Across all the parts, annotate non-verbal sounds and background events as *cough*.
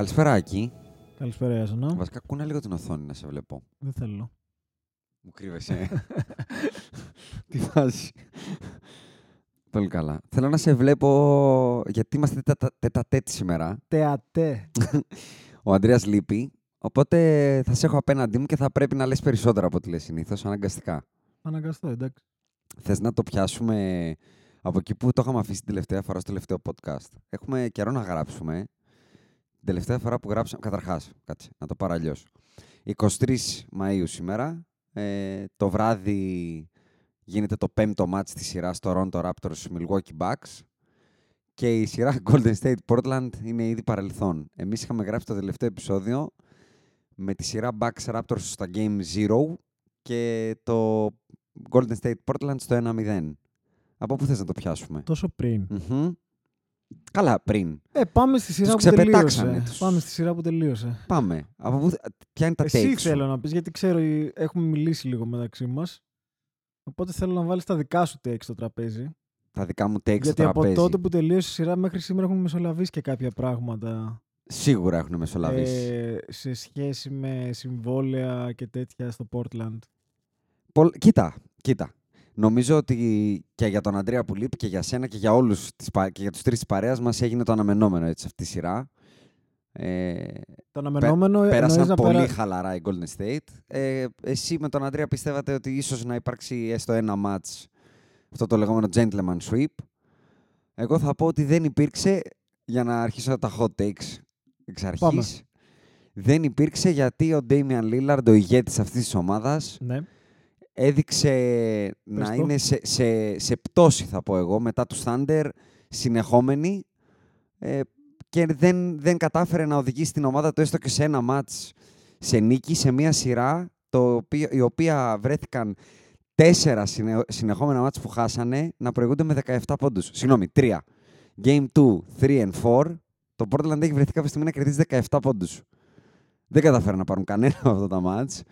Καλησπέρα, Άκη. Καλησπέρα, Ιάσονα. Βασικά, κούνα λίγο την οθόνη να σε βλέπω. Δεν θέλω. Μου κρύβεσαι. *laughs* Τι φάση. Πολύ καλά. Θέλω να σε βλέπω, γιατί είμαστε τετα- τετατέτ σήμερα. Τεατέ. *laughs* Ο Ανδρέας λείπει, οπότε θα σε έχω απέναντί μου και θα πρέπει να λες περισσότερα από ό,τι λες συνήθως, αναγκαστικά. Αναγκαστώ, εντάξει. Θες να το πιάσουμε από εκεί που το είχαμε αφήσει την τελευταία φορά στο τελευταίο podcast. Έχουμε καιρό να γράψουμε. Την τελευταία φορά που γράψαμε, καταρχάς, κάτσε, να το πάρω αλλιώς. 23 Μαΐου σήμερα, ε, το βράδυ γίνεται το πέμπτο μάτς της σειράς Toronto Raptors Milwaukee Bucks και η σειρά *laughs* Golden State Portland είναι ήδη παρελθόν. Εμείς είχαμε γράψει το τελευταίο επεισόδιο με τη σειρά Bucks Raptors στα Game 0 και το Golden State Portland στο 1-0. Από πού θες να το πιάσουμε; Τόσο πριν. Μμμ. Καλά, πριν. Ε, πάμε στη σειρά Τους που ξεπετάξανε τελείωσε. τους. Πάμε στη σειρά που τελείωσε. Πάμε. Από πού... Ποια είναι τα Εσύ takes σου; θέλω να πεις, γιατί ξέρω ε, έχουμε μιλήσει λίγο μεταξύ μας. Οπότε θέλω να βάλεις τα δικά σου takes στο τραπέζι. Τα δικά μου takes στο γιατί από τραπέζι. τότε που τελείωσε η σειρά μέχρι σήμερα έχουμε μεσολαβήσει και κάποια πράγματα. Σίγουρα έχουν μεσολαβήσει. ε, σε σχέση με συμβόλαια και τέτοια στο Portland. Πολ- Κοίτα, κοίτα. Νομίζω ότι και για τον Αντρέα που λείπει και για σένα και για όλους τις πα- και για τους τρεις της παρέας μας έγινε το αναμενόμενο έτσι, αυτή η σειρά. Ε, Το αναμενόμενο εννοείς πέρασαν να πολύ περα- χαλαρά οι Golden State. Ε, εσύ με τον Αντρέα πιστεύατε ότι ίσως να υπάρξει έστω ένα match αυτό το λεγόμενο gentleman sweep. Εγώ θα πω ότι δεν υπήρξε για να αρχίσω τα hot takes εξ αρχής. Πάμε. Δεν υπήρξε γιατί ο Damian Lillard, ο ηγέτης αυτής της ομάδας, Ναι. Έδειξε να το. είναι σε, σε, σε πτώση, θα πω εγώ, μετά τους Thunder, συνεχόμενη ε, και δεν, δεν κατάφερε να οδηγήσει την ομάδα του έστω και σε ένα μάτς σε νίκη, σε μία σειρά, το οποίο, η οποία βρέθηκαν τέσσερα συνε, συνεχόμενα ματς που χάσανε να προηγούνται με 17 πόντους. Συγγνώμη, τρία. Game 2, 3 and 4. Το Portland έχει βρεθεί κάποια στιγμή να κερδίζει 17 πόντους. Δεν καταφέραν να πάρουν κανένα από αυτά τα ματς.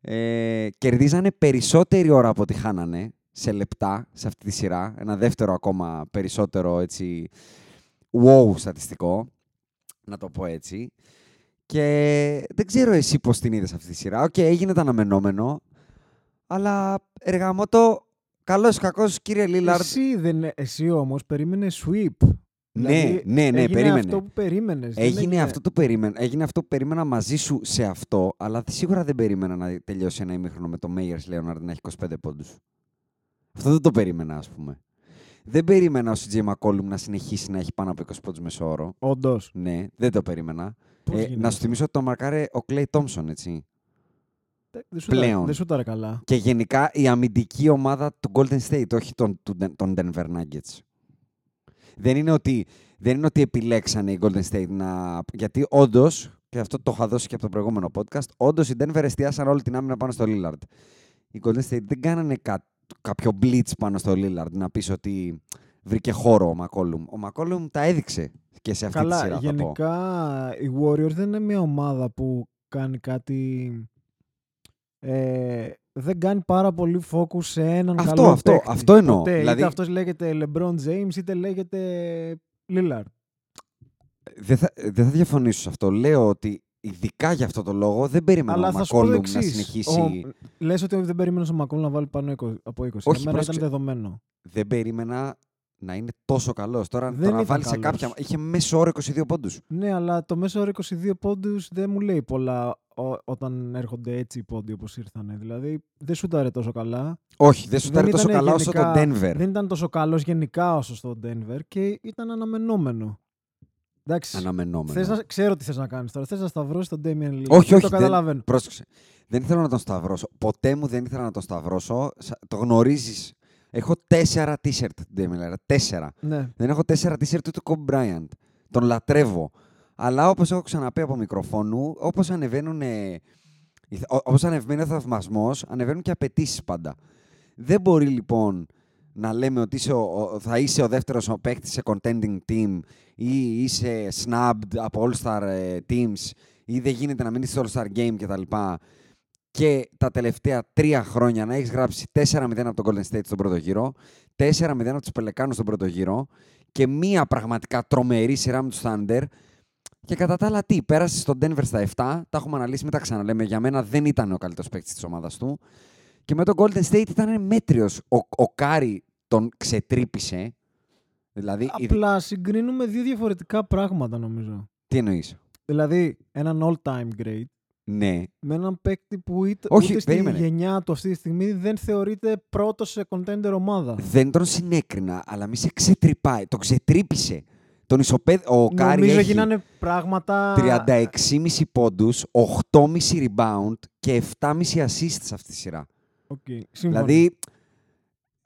Ε, κερδίζανε περισσότερη ώρα από ό,τι χάνανε σε λεπτά σε αυτή τη σειρά. Ένα δεύτερο ακόμα περισσότερο έτσι wow στατιστικό, να το πω έτσι. Και δεν ξέρω εσύ πώς την είδες αυτή τη σειρά. Οκ, έγινε το αναμενόμενο, αλλά εργαμότο, καλός ή κακός κύριε Λίλαρντ; Εσύ, δεν, εσύ όμως περίμενες sweep. Ναι, ναι, ναι, έγινε περίμενε. αυτό που περίμενες. δεν Έγινε, αυτό το περίμενα, έγινε αυτό που περίμενα μαζί σου σε αυτό, αλλά σίγουρα δεν περίμενα να τελειώσει ένα ημίχρονο με το Μέγερς Λέοναρντ να έχει 25 πόντους. Αυτό δεν το περίμενα, ας πούμε. Δεν περίμενα ο CJ McCollum να συνεχίσει να έχει πάνω από 20 πόντους μεσόωρο. Όντως. Ναι, δεν το περίμενα. Πώς Ε, γίνεται να σου αυτό; θυμίσω ότι το μαρκάρε ο Clay Thompson, έτσι. Δεν σου πλέον. Δεν σου τα καλά. Και γενικά η αμυντική ομάδα του Golden State, όχι των, του- των Denver Nuggets. Δεν είναι, ότι, δεν είναι ότι επιλέξανε οι Golden State να... Γιατί όντως, και αυτό το είχα δώσει και από το προηγούμενο podcast, όντως οι Denver εστιάσαν όλη την άμυνα πάνω στο Lillard. Οι Golden State δεν κάνανε κα- κάποιο blitz πάνω στο Lillard να πεις ότι βρήκε χώρο ο McCollum. Ο McCollum τα έδειξε και σε αυτή τη Καλά, σειρά θα πω. γενικά οι Warriors δεν είναι μια ομάδα που κάνει κάτι... Ε, δεν κάνει πάρα πολύ focus σε έναν Αυτό, καλό αυτό, παίκτη. αυτό εννοώ. Ποτέ. Δηλαδή- Είτε αυτός λέγεται LeBron James είτε λέγεται Lillard. Δεν θα, δεν θα διαφωνήσω σε αυτό. Λέω ότι ειδικά για αυτό το λόγο δεν περίμενα Αλλά ο θα σου πω το McCollum να εξής. συνεχίσει. Ο- Λες ότι δεν περίμενε ο Μακόλ να βάλει πάνω 20 από 20. Όχι, Για μένα πρόσεξε. ήταν δεδομένο. Δεν περίμενα να είναι τόσο καλός. Τώρα Δεν το να ήταν βάλει σε καλός. κάποια. Είχε μέσο όρο 22 πόντους. Ναι, αλλά το μέσο όρο 22 πόντους δεν μου λέει πολλά ο- όταν έρχονται έτσι οι πόντοι όπως ήρθανε. Δηλαδή δεν σούταρε τόσο καλά. Όχι, δεν σου τόσο ήτανε καλά όσο το γενικά- Denver. Δεν ήταν τόσο καλός γενικά όσο στο Denver και ήταν αναμενόμενο. Εντάξει. Αναμενόμενο. Θες να, ξέρω τι θες να κάνεις τώρα. Θες να σταυρώσεις τον Damian Lillard. Όχι, Δεν όχι. Το καταλαβαίνω. Πρόσεξε. Δεν θέλω να τον σταυρώσω. Ποτέ μου δεν ήθελα να τον σταυρώσω. Σα- Το γνωρίζεις. Έχω τέσσερα t-shirt του Damian Lillard. Τέσσερα. Ναι. Δεν έχω τέσσερα t-shirt του Kobe Bryant. Τον λατρεύω. Αλλά όπως έχω ξαναπεί από μικροφόνου, όπως ανεβαίνουν. Όπως ανεβαίνει ο θαυμασμός, ανεβαίνουν και απαιτήσεις πάντα. Δεν μπορεί λοιπόν να λέμε ότι είσαι ο, ο- θα είσαι ο δεύτερος ο παίκτης σε contending team ή είσαι snubbed από all-star ε, teams ή δεν γίνεται να μείνεις στο all-star game κτλ. Και τα τελευταία τρία χρόνια να έχεις γράψει 4-0 από τον Golden State στον πρώτο γύρο, 4-0 από τους Πελεκάνους στον πρώτο γύρο και μία πραγματικά τρομερή σειρά με τους Thunder. Και κατά τα άλλα, τι, πέρασες στον Denver στα 7, τα έχουμε αναλύσει, μην τα ξαναλέμε. Για μένα δεν ήταν ο καλύτερος παίκτης της ομάδας του. Και με τον Golden State ήταν μέτριος. Ο, ο Κάρι τον ξετρύπησε. Δηλαδή, η- Απλά συγκρίνουμε δύο διαφορετικά πράγματα νομίζω. τι εννοείς; Δηλαδή έναν all-time great Ναι, με έναν παίκτη που είτε, Όχι, ούτε στη περίμενε. γενιά του αυτή τη στιγμή δεν θεωρείται πρώτος σε contender ομάδα. δεν τον συνέκρινα, αλλά μη σε ξετρυπάει. Τον ξετρύπησε. Τον ισοπέδ... Ο Κάρι Νομίζω έχει γίνανε πράγματα... 36,5 πόντους, 8,5 rebound και 7,5 assist σε αυτή τη σειρά. Οκ, συμφωνώ. Δηλαδή,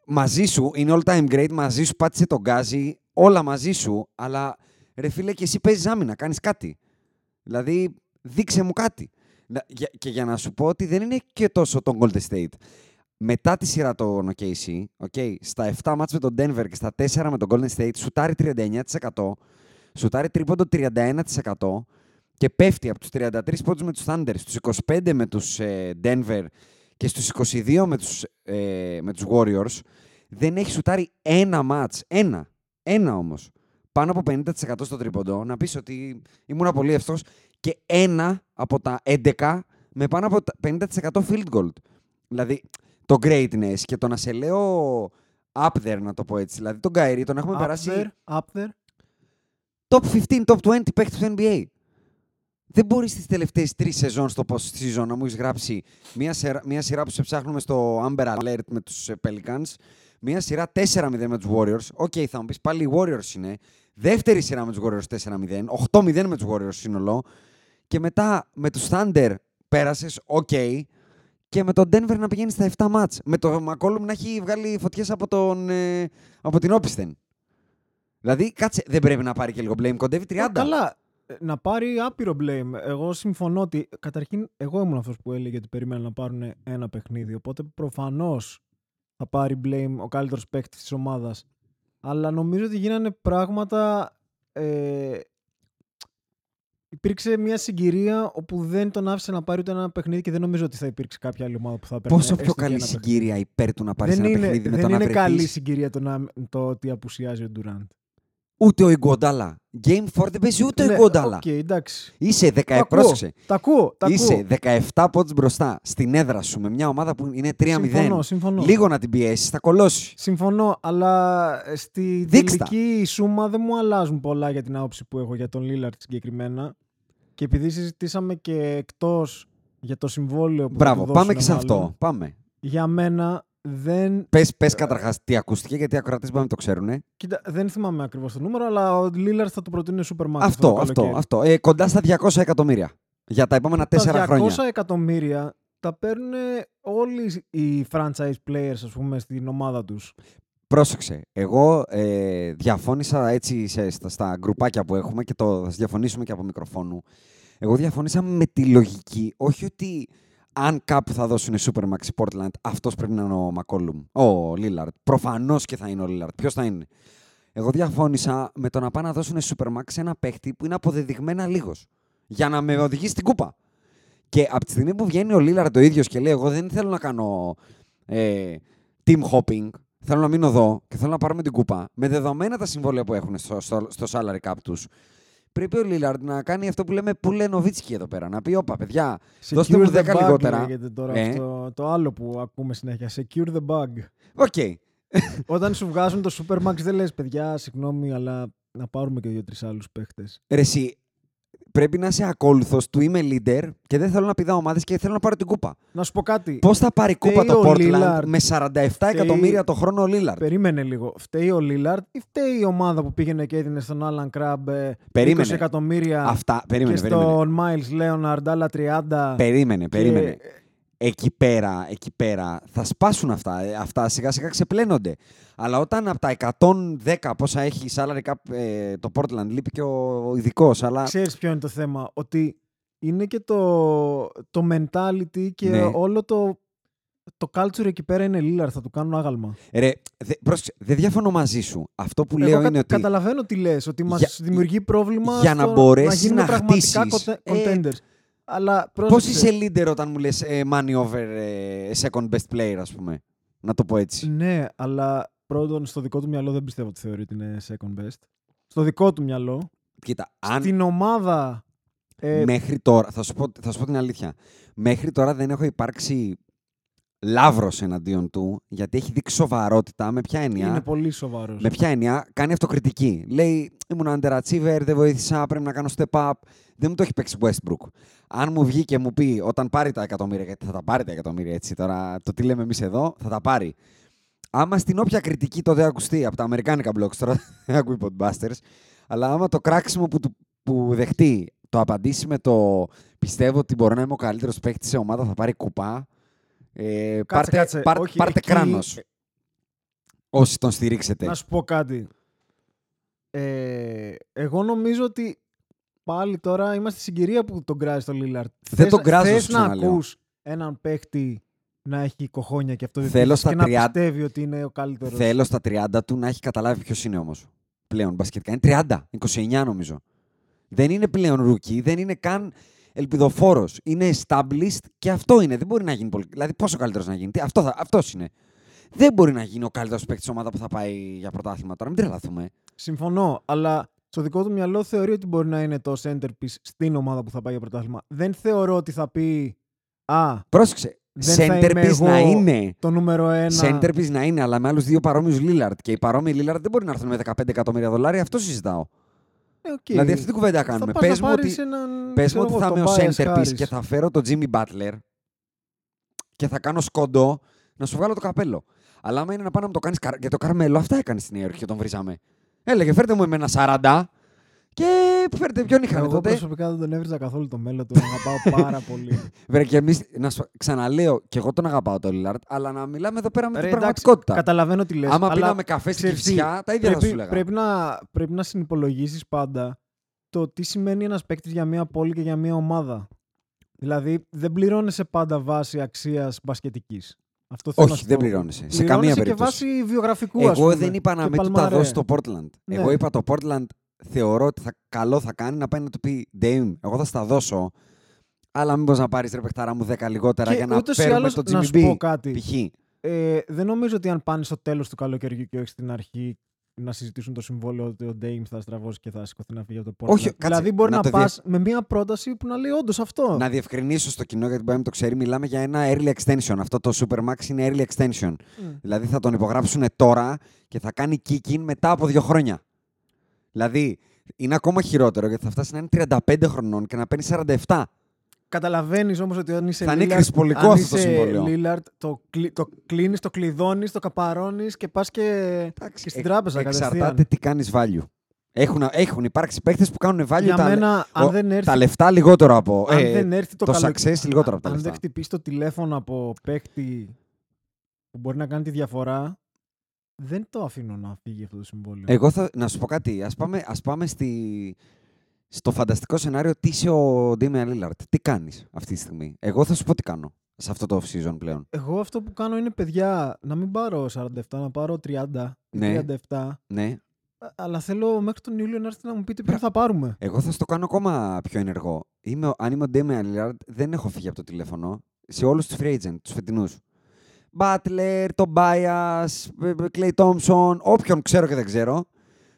μαζί σου, είναι all time great, μαζί σου πάτησε τον γκάζι, όλα μαζί σου, αλλά ρε φίλε και εσύ παίζεις άμυνα, κάνεις κάτι. Δηλαδή, δείξε μου κάτι. Να- για- Και για να σου πω ότι δεν είναι και τόσο τον Golden State. Μετά τη σειρά των OKC, okay, στα 7 μάτς με τον Denver και στα 4 με τον Golden State, σουτάρει 39%, σουτάρει τρίποντο 31% και πέφτει από τους 33 πόντους με τους Thunder, στους 25 με τους ε, Denver και στους 22 με τους, ε, με τους Warriors, δεν έχει σουτάρει ένα μάτς. Ένα. Ένα όμως. Πάνω από 50% στο τρίποντο. Να πεις ότι ήμουν πολύ εύστοχος. Και ένα από τα 11 με πάνω από τα 50% field goal. Δηλαδή, το greatness και το να σε λέω up there, να το πω έτσι. Δηλαδή, τον Kyrie τον έχουμε up περάσει there, up there. top 15, top 20 παίκτη του NBA. Δεν μπορείς στις τελευταίες τρεις σεζόν στο post season να μου έχεις γράψει μια σειρά, μια σειρά που σε ψάχνουμε στο Amber Alert με τους Pelicans, μια σειρά 4-0 με τους Warriors. Οκ, θα μου πεις πάλι οι Warriors είναι. Δεύτερη σειρά με τους Warriors 4-0. 8-0 με τους Warriors σύνολο. Και μετά με τους Thunder πέρασες, οκ. Και με τον Denver να πηγαίνεις στα 7 ματς. Με το McCollum να έχει βγάλει φωτιές από, τον, ε, από την Όπισθεν. Δηλαδή, κάτσε, δεν πρέπει να πάρει και λίγο blame. Κοντεύει 30. Ε, Καλά. Ε, Να πάρει άπειρο blame. Εγώ συμφωνώ ότι καταρχήν εγώ ήμουν αυτός που έλεγε ότι περίμενα να πάρουν ένα παιχνίδι. Οπότε προφανώς θα πάρει blame ο καλύτερος παίκτης της ομάδας. Αλλά νομίζω ότι γίνανε πράγματα. Ε, υπήρξε μια συγκυρία όπου δεν τον άφησε να πάρει ούτε ένα παιχνίδι και δεν νομίζω ότι θα υπήρξε κάποια άλλη ομάδα που θα παίρνει. Πόσο πιο καλή συγκυρία υπέρ του να πάρεις Δεν ένα είναι, παιχνίδι με δεν το να είναι βρεθείς. καλή συγκυρία το, να, το ότι απουσιάζει ο Ντουράντ. Ούτε ο Ιγκοντάλα. Game 4 δεν παίζει ούτε ο Ιγκοντάλα. Ναι, Οκ, εντάξει. Είσαι 10, Τα ακούω, πρόσεξε. Τα ακούω. Τα Είσαι ακούω. 17 πόντους μπροστά στην έδρα σου με μια ομάδα που είναι 3-0. Συμφωνώ, συμφωνώ. Λίγο να την πιέσεις, θα κολώσεις. Συμφωνώ, αλλά ε, στη Δείξτε τα. τελική σούμα δεν μου αλλάζουν πολλά για την άποψη που έχω για τον Λίλαρτ συγκεκριμένα. Και επειδή συζητήσαμε και εκτός για το συμβόλαιο που θα Μπράβο, του πάμε δώσουν και σε μάλλον, αυτό. Πάμε. Για μένα δεν. Πες, πες καταρχάς τι ακούστηκε, γιατί οι ακροατές μπορεί να το ξέρουν. ε. Κοίτα, δεν θυμάμαι ακριβώς το νούμερο, αλλά ο Λίλαρτ θα το προτείνει Super Max. Αυτό, το αυτό, καλοκαίρι. αυτό. Ε, κοντά στα 200 εκατομμύρια. Για τα επόμενα 4 τα 200 χρόνια. εκατομμύρια τα παίρνουν όλοι οι franchise players, ας πούμε, στην ομάδα τους. Πρόσεξε. Εγώ ε, διαφώνησα έτσι σε, στα, στα γκρουπάκια που έχουμε και το θα διαφωνήσουμε και από μικροφόνου. Εγώ διαφώνησα με τη λογική, όχι ότι αν κάπου θα δώσουν Supermax Portland, αυτός πρέπει να είναι ο Μακόλουμ. Ο Λίλαρτ. Προφανώς και θα είναι ο Λίλαρτ. Ποιος θα είναι. Εγώ διαφώνησα με το να πάνε να δώσουν Supermax σε ένα παίχτη που είναι αποδεδειγμένα λίγος. Για να με οδηγήσει στην κούπα. Και από τη στιγμή που βγαίνει ο Λίλαρντ το ίδιος και λέει: Εγώ δεν θέλω να κάνω ε, team hopping. Θέλω να μείνω εδώ και θέλω να πάρουμε την κούπα. Με δεδομένα τα συμβόλαια που έχουν στο, στο, στο salary cap τους, πρέπει ο Λίλαρντ να κάνει αυτό που λέμε που λένε Νοβίτσκι εδώ πέρα. Να πει: Όπα, παιδιά, δώστε μου Secure the 10 bag λιγότερα. λέγεται τώρα Ε. αυτό, το άλλο που ακούμε συνέχεια. Secure the bag. Οκ. Όταν σου βγάζουν το Supermax δεν λες παιδιά, συγγνώμη, αλλά να πάρουμε και δύο-τρεις άλλους παίχτες. Ρε, εσύ, πρέπει να είσαι ακόλουθος του είμαι leader και δεν θέλω να πηδάω ομάδες και θέλω να πάρω την κούπα. Να σου πω κάτι. Πώς θα πάρει κούπα Φταίει το ο Portland Lillard. με 47 εκατομμύρια το χρόνο ο Lillard; Περίμενε λίγο. Φταίει ο Λίλαρντ ή φταίει η ομάδα που πήγαινε και έδινε στον Άλαν Κραμπ ε, Περίμενε. 20 εκατομμύρια Αυτά, περίμενε, και περίμενε. στον Μάιερς Λέοναρντ άλλα 30. Περίμενε, περίμενε. Και- Εκεί πέρα, εκεί πέρα θα σπάσουν αυτά. Ε, Αυτά σιγά σιγά ξεπλένονται. Αλλά όταν από τα 110 πόσα έχει salary cap ε, το Portland, λείπει και ο, ο ειδικός. Αλλά Ξέρεις ποιο είναι το θέμα; Ότι είναι και το, το mentality και Ναι. όλο το, το culture εκεί πέρα είναι Lillard. Θα του κάνουν άγαλμα. ρε, δε, πρόσεξε, δεν διαφωνώ μαζί σου. Αυτό που Εγώ λέω κα- είναι ότι. Καταλαβαίνω τι λες, ότι μας Για- δημιουργεί πρόβλημα για να στο μπορέσεις γίνουμε να πραγματικά χτίσεις. conte- Ε, contenders. Αλλά Πώς πρόσεξε, είσαι leader όταν μου λες ε, money over ε, second best player, ας πούμε; Να το πω έτσι. Ναι, αλλά πρώτον στο δικό του μυαλό δεν πιστεύω ότι θεωρεί ότι είναι second best. Στο δικό του μυαλό. Κοίτα, αν Στην ομάδα. Ε, μέχρι τώρα, θα σου, πω, θα σου πω την αλήθεια. Μέχρι τώρα δεν έχω υπάρξει λαύρος εναντίον του, γιατί έχει δείξει σοβαρότητα με ποια έννοια; είναι πολύ σοβαρός. Με ποια έννοια; Κάνει αυτοκριτική. Λέει, ήμουν underachiever, δεν βοήθησα, πρέπει να κάνω step up. Δεν μου το έχει παίξει Westbrook. Αν μου βγει και μου πει όταν πάρει τα εκατομμύρια, γιατί θα τα πάρει τα εκατομμύρια έτσι τώρα, το τι λέμε εμείς εδώ, θα τα πάρει. Άμα στην όποια κριτική το δεν ακουστεί από τα αμερικάνικα blogs, τώρα *laughs* δεν ακούει podbusters, αλλά άμα το κράξιμο που, του- που δεχτεί το απαντήσει με το πιστεύω ότι μπορώ να είμαι ο καλύτερος παίκτης σε ομάδα, θα πάρει κουπά. Ε, πάρτε κάτσε. πάρ- Όχι, πάρτε εκεί- κράνος. Όσοι τον στηρίξετε. Να σου πω κάτι. Ε, εγώ νομίζω ότι πάλι τώρα είμαστε στην συγκυρία που τον κράζει το Λίλαρτ. Δεν τον κράζω, Θες σου να ξαναλέω. ακούς έναν παίχτη να έχει κοχόνια και αυτό Θέλω στα και να 30 πιστεύει ότι είναι ο καλύτερος. Θέλω στα 30 του να έχει καταλάβει ποιος είναι όμως. Πλέον μπασκετικά. Είναι 30, 29 νομίζω. Δεν είναι πλέον rookie, δεν είναι καν ελπιδοφόρος. Είναι established και αυτό είναι. Δεν μπορεί να γίνει πολύ. Δηλαδή, πόσο καλύτερος να γίνει; Τι, αυτό θα, αυτός είναι. Δεν μπορεί να γίνει ο καλύτερος παίκτης της ομάδας που θα πάει για πρωτάθλημα τώρα. Μην τρελαθούμε. Συμφωνώ, αλλά στο δικό του μυαλό θεωρεί ότι μπορεί να είναι το centerpiece στην ομάδα που θα πάει για πρωτάθλημα. Δεν θεωρώ ότι θα πει Α, Πρόσεξε. Δεν θα είμαι Centerpiece να εγώ είναι. το νούμερο ένα. Centerpiece να είναι, αλλά με άλλους δύο παρόμοιους Lillard. Και οι παρόμοιοι Lillard δεν μπορεί να έρθουν με 15 εκατομμύρια δολάρια. Αυτό συζητάω. Ε, οκ. Δηλαδή, αυτή την κουβέντα Θα κάνουμε. πας να Πες μου ότι. πάρεις έναν, Πες ξέρω μου ότι εγώ, θα είμαι ο τον Tobias centerpiece Harris. και θα φέρω τον Jimmy Butler και θα κάνω σκοντό να σου βγάλω το καπέλο. Αλλά άμα είναι να πάω να μου το κάνεις για το Καρμέλο, αυτά έκανε στην Νέα Υόρκη και τον βρίζαμε. Έλεγε φέρτε μου εμένα 40 και φέρτε ποιον είχαμε Εγώ τότε. προσωπικά δεν τον έβριζα καθόλου το μέλλον του. Τον αγαπάω πάρα πολύ. *laughs* Βρε και εμείς, να σου ξαναλέω, και εγώ τον αγαπάω τον Λίλαρτ, αλλά να μιλάμε εδώ πέρα με Ρε, την εντάξει, πραγματικότητα. καταλαβαίνω τι λες. Άμα αλλά πίναμε καφέ στην ξέρεις τι, Κυψιά, τα ίδια θα πρέπει, σου λέγα. πρέπει, να, πρέπει να συνυπολογίσεις πάντα το τι σημαίνει ένας παίκτης για μια πόλη και για μια ομάδα. Δηλαδή, δεν πληρώνεσαι πάντα βάση αξίας μπασκετικής. Αυτό θέλω να Όχι, σου δεν πω. πληρώνεσαι. Σε Πληρώνεσαι καμία και περίπτωση. βάση βιογραφικού, ας Εγώ πούμε, δεν είπα να και μην του τα παλμαρέ. δώσει στο Portland. Ναι. Εγώ είπα το Portland θεωρώ ότι θα, καλό θα κάνει να πάει να του πει Dame, εγώ θα στα δώσω. Αλλά μήπως να πάρεις ρε παιχτάρα μου 10 λιγότερα Και για να ούτως ή φέρουμε άλλως, το να Jimmy σου B. πω κάτι. Π.χ. Ε, δεν νομίζω ότι αν πάνε στο τέλος του καλοκαιριού και όχι στην αρχή να συζητήσουν το συμβόλαιο ότι ο Dame θα στραβώσει και θα σηκωθεί να φύγει από το Portland. Όχι, κάτσε, δηλαδή μπορεί να να, το πας με μια πρόταση που να λέει όντως αυτό. Να διευκρινίσω στο κοινό γιατί μπορεί να μην το ξέρει, μιλάμε για ένα early extension. Αυτό το Supermax είναι early extension. Μμ. Δηλαδή θα τον υπογράψουν τώρα και θα κάνει kick-in μετά από δύο χρόνια. Δηλαδή είναι ακόμα χειρότερο γιατί θα φτάσει να είναι 35 χρονών και να παίρνει 47. Καταλαβαίνεις όμως ότι αν είσαι Θα είναι Lillard, κρυσπολικό αν αυτό το είσαι συμβόλαιο. Lillard, το, κλει, το κλείνεις, το κλειδώνεις, το καπαρώνεις και πας και, Εντάξει, και στην εκ- τράπεζα Εξαρτάται κατευθείαν. τι κάνεις value. Έχουν, έχουν υπάρξει παίχτε που κάνουν value Για τα, μένα, αν ο- δεν έρθει, τα λεφτά λιγότερο από. αν ε, δεν έρθει το, το καλο- success λιγότερο από τα αν λεφτά. δεν χτυπήσει το τηλέφωνο από παίκτη που μπορεί να κάνει τη διαφορά, δεν το αφήνω να φύγει αυτό το συμβόλαιο. Εγώ θα, να σου πω κάτι. Ας πάμε, ας πάμε στη, στο φανταστικό σενάριο τι είσαι ο Damian Lillard. Τι κάνεις αυτή τη στιγμή; Εγώ θα σου πω τι κάνω σε αυτό το off-season πλέον. Εγώ αυτό που κάνω είναι παιδιά να μην πάρω 47, να πάρω 30, Ναι. 37. Ναι. α- Αλλά θέλω μέχρι τον Ιούλιο να έρθετε να μου πείτε ποιον θα πάρουμε. Εγώ θα στο κάνω ακόμα πιο ενεργό. Είμαι, ο- αν είμαι ο Damian Lillard, δεν έχω φύγει από το τηλέφωνο σε όλους τους free agent, τους φετινούς. Butler, Tobias, Clay Thompson, όποιον ξέρω και δεν ξέρω,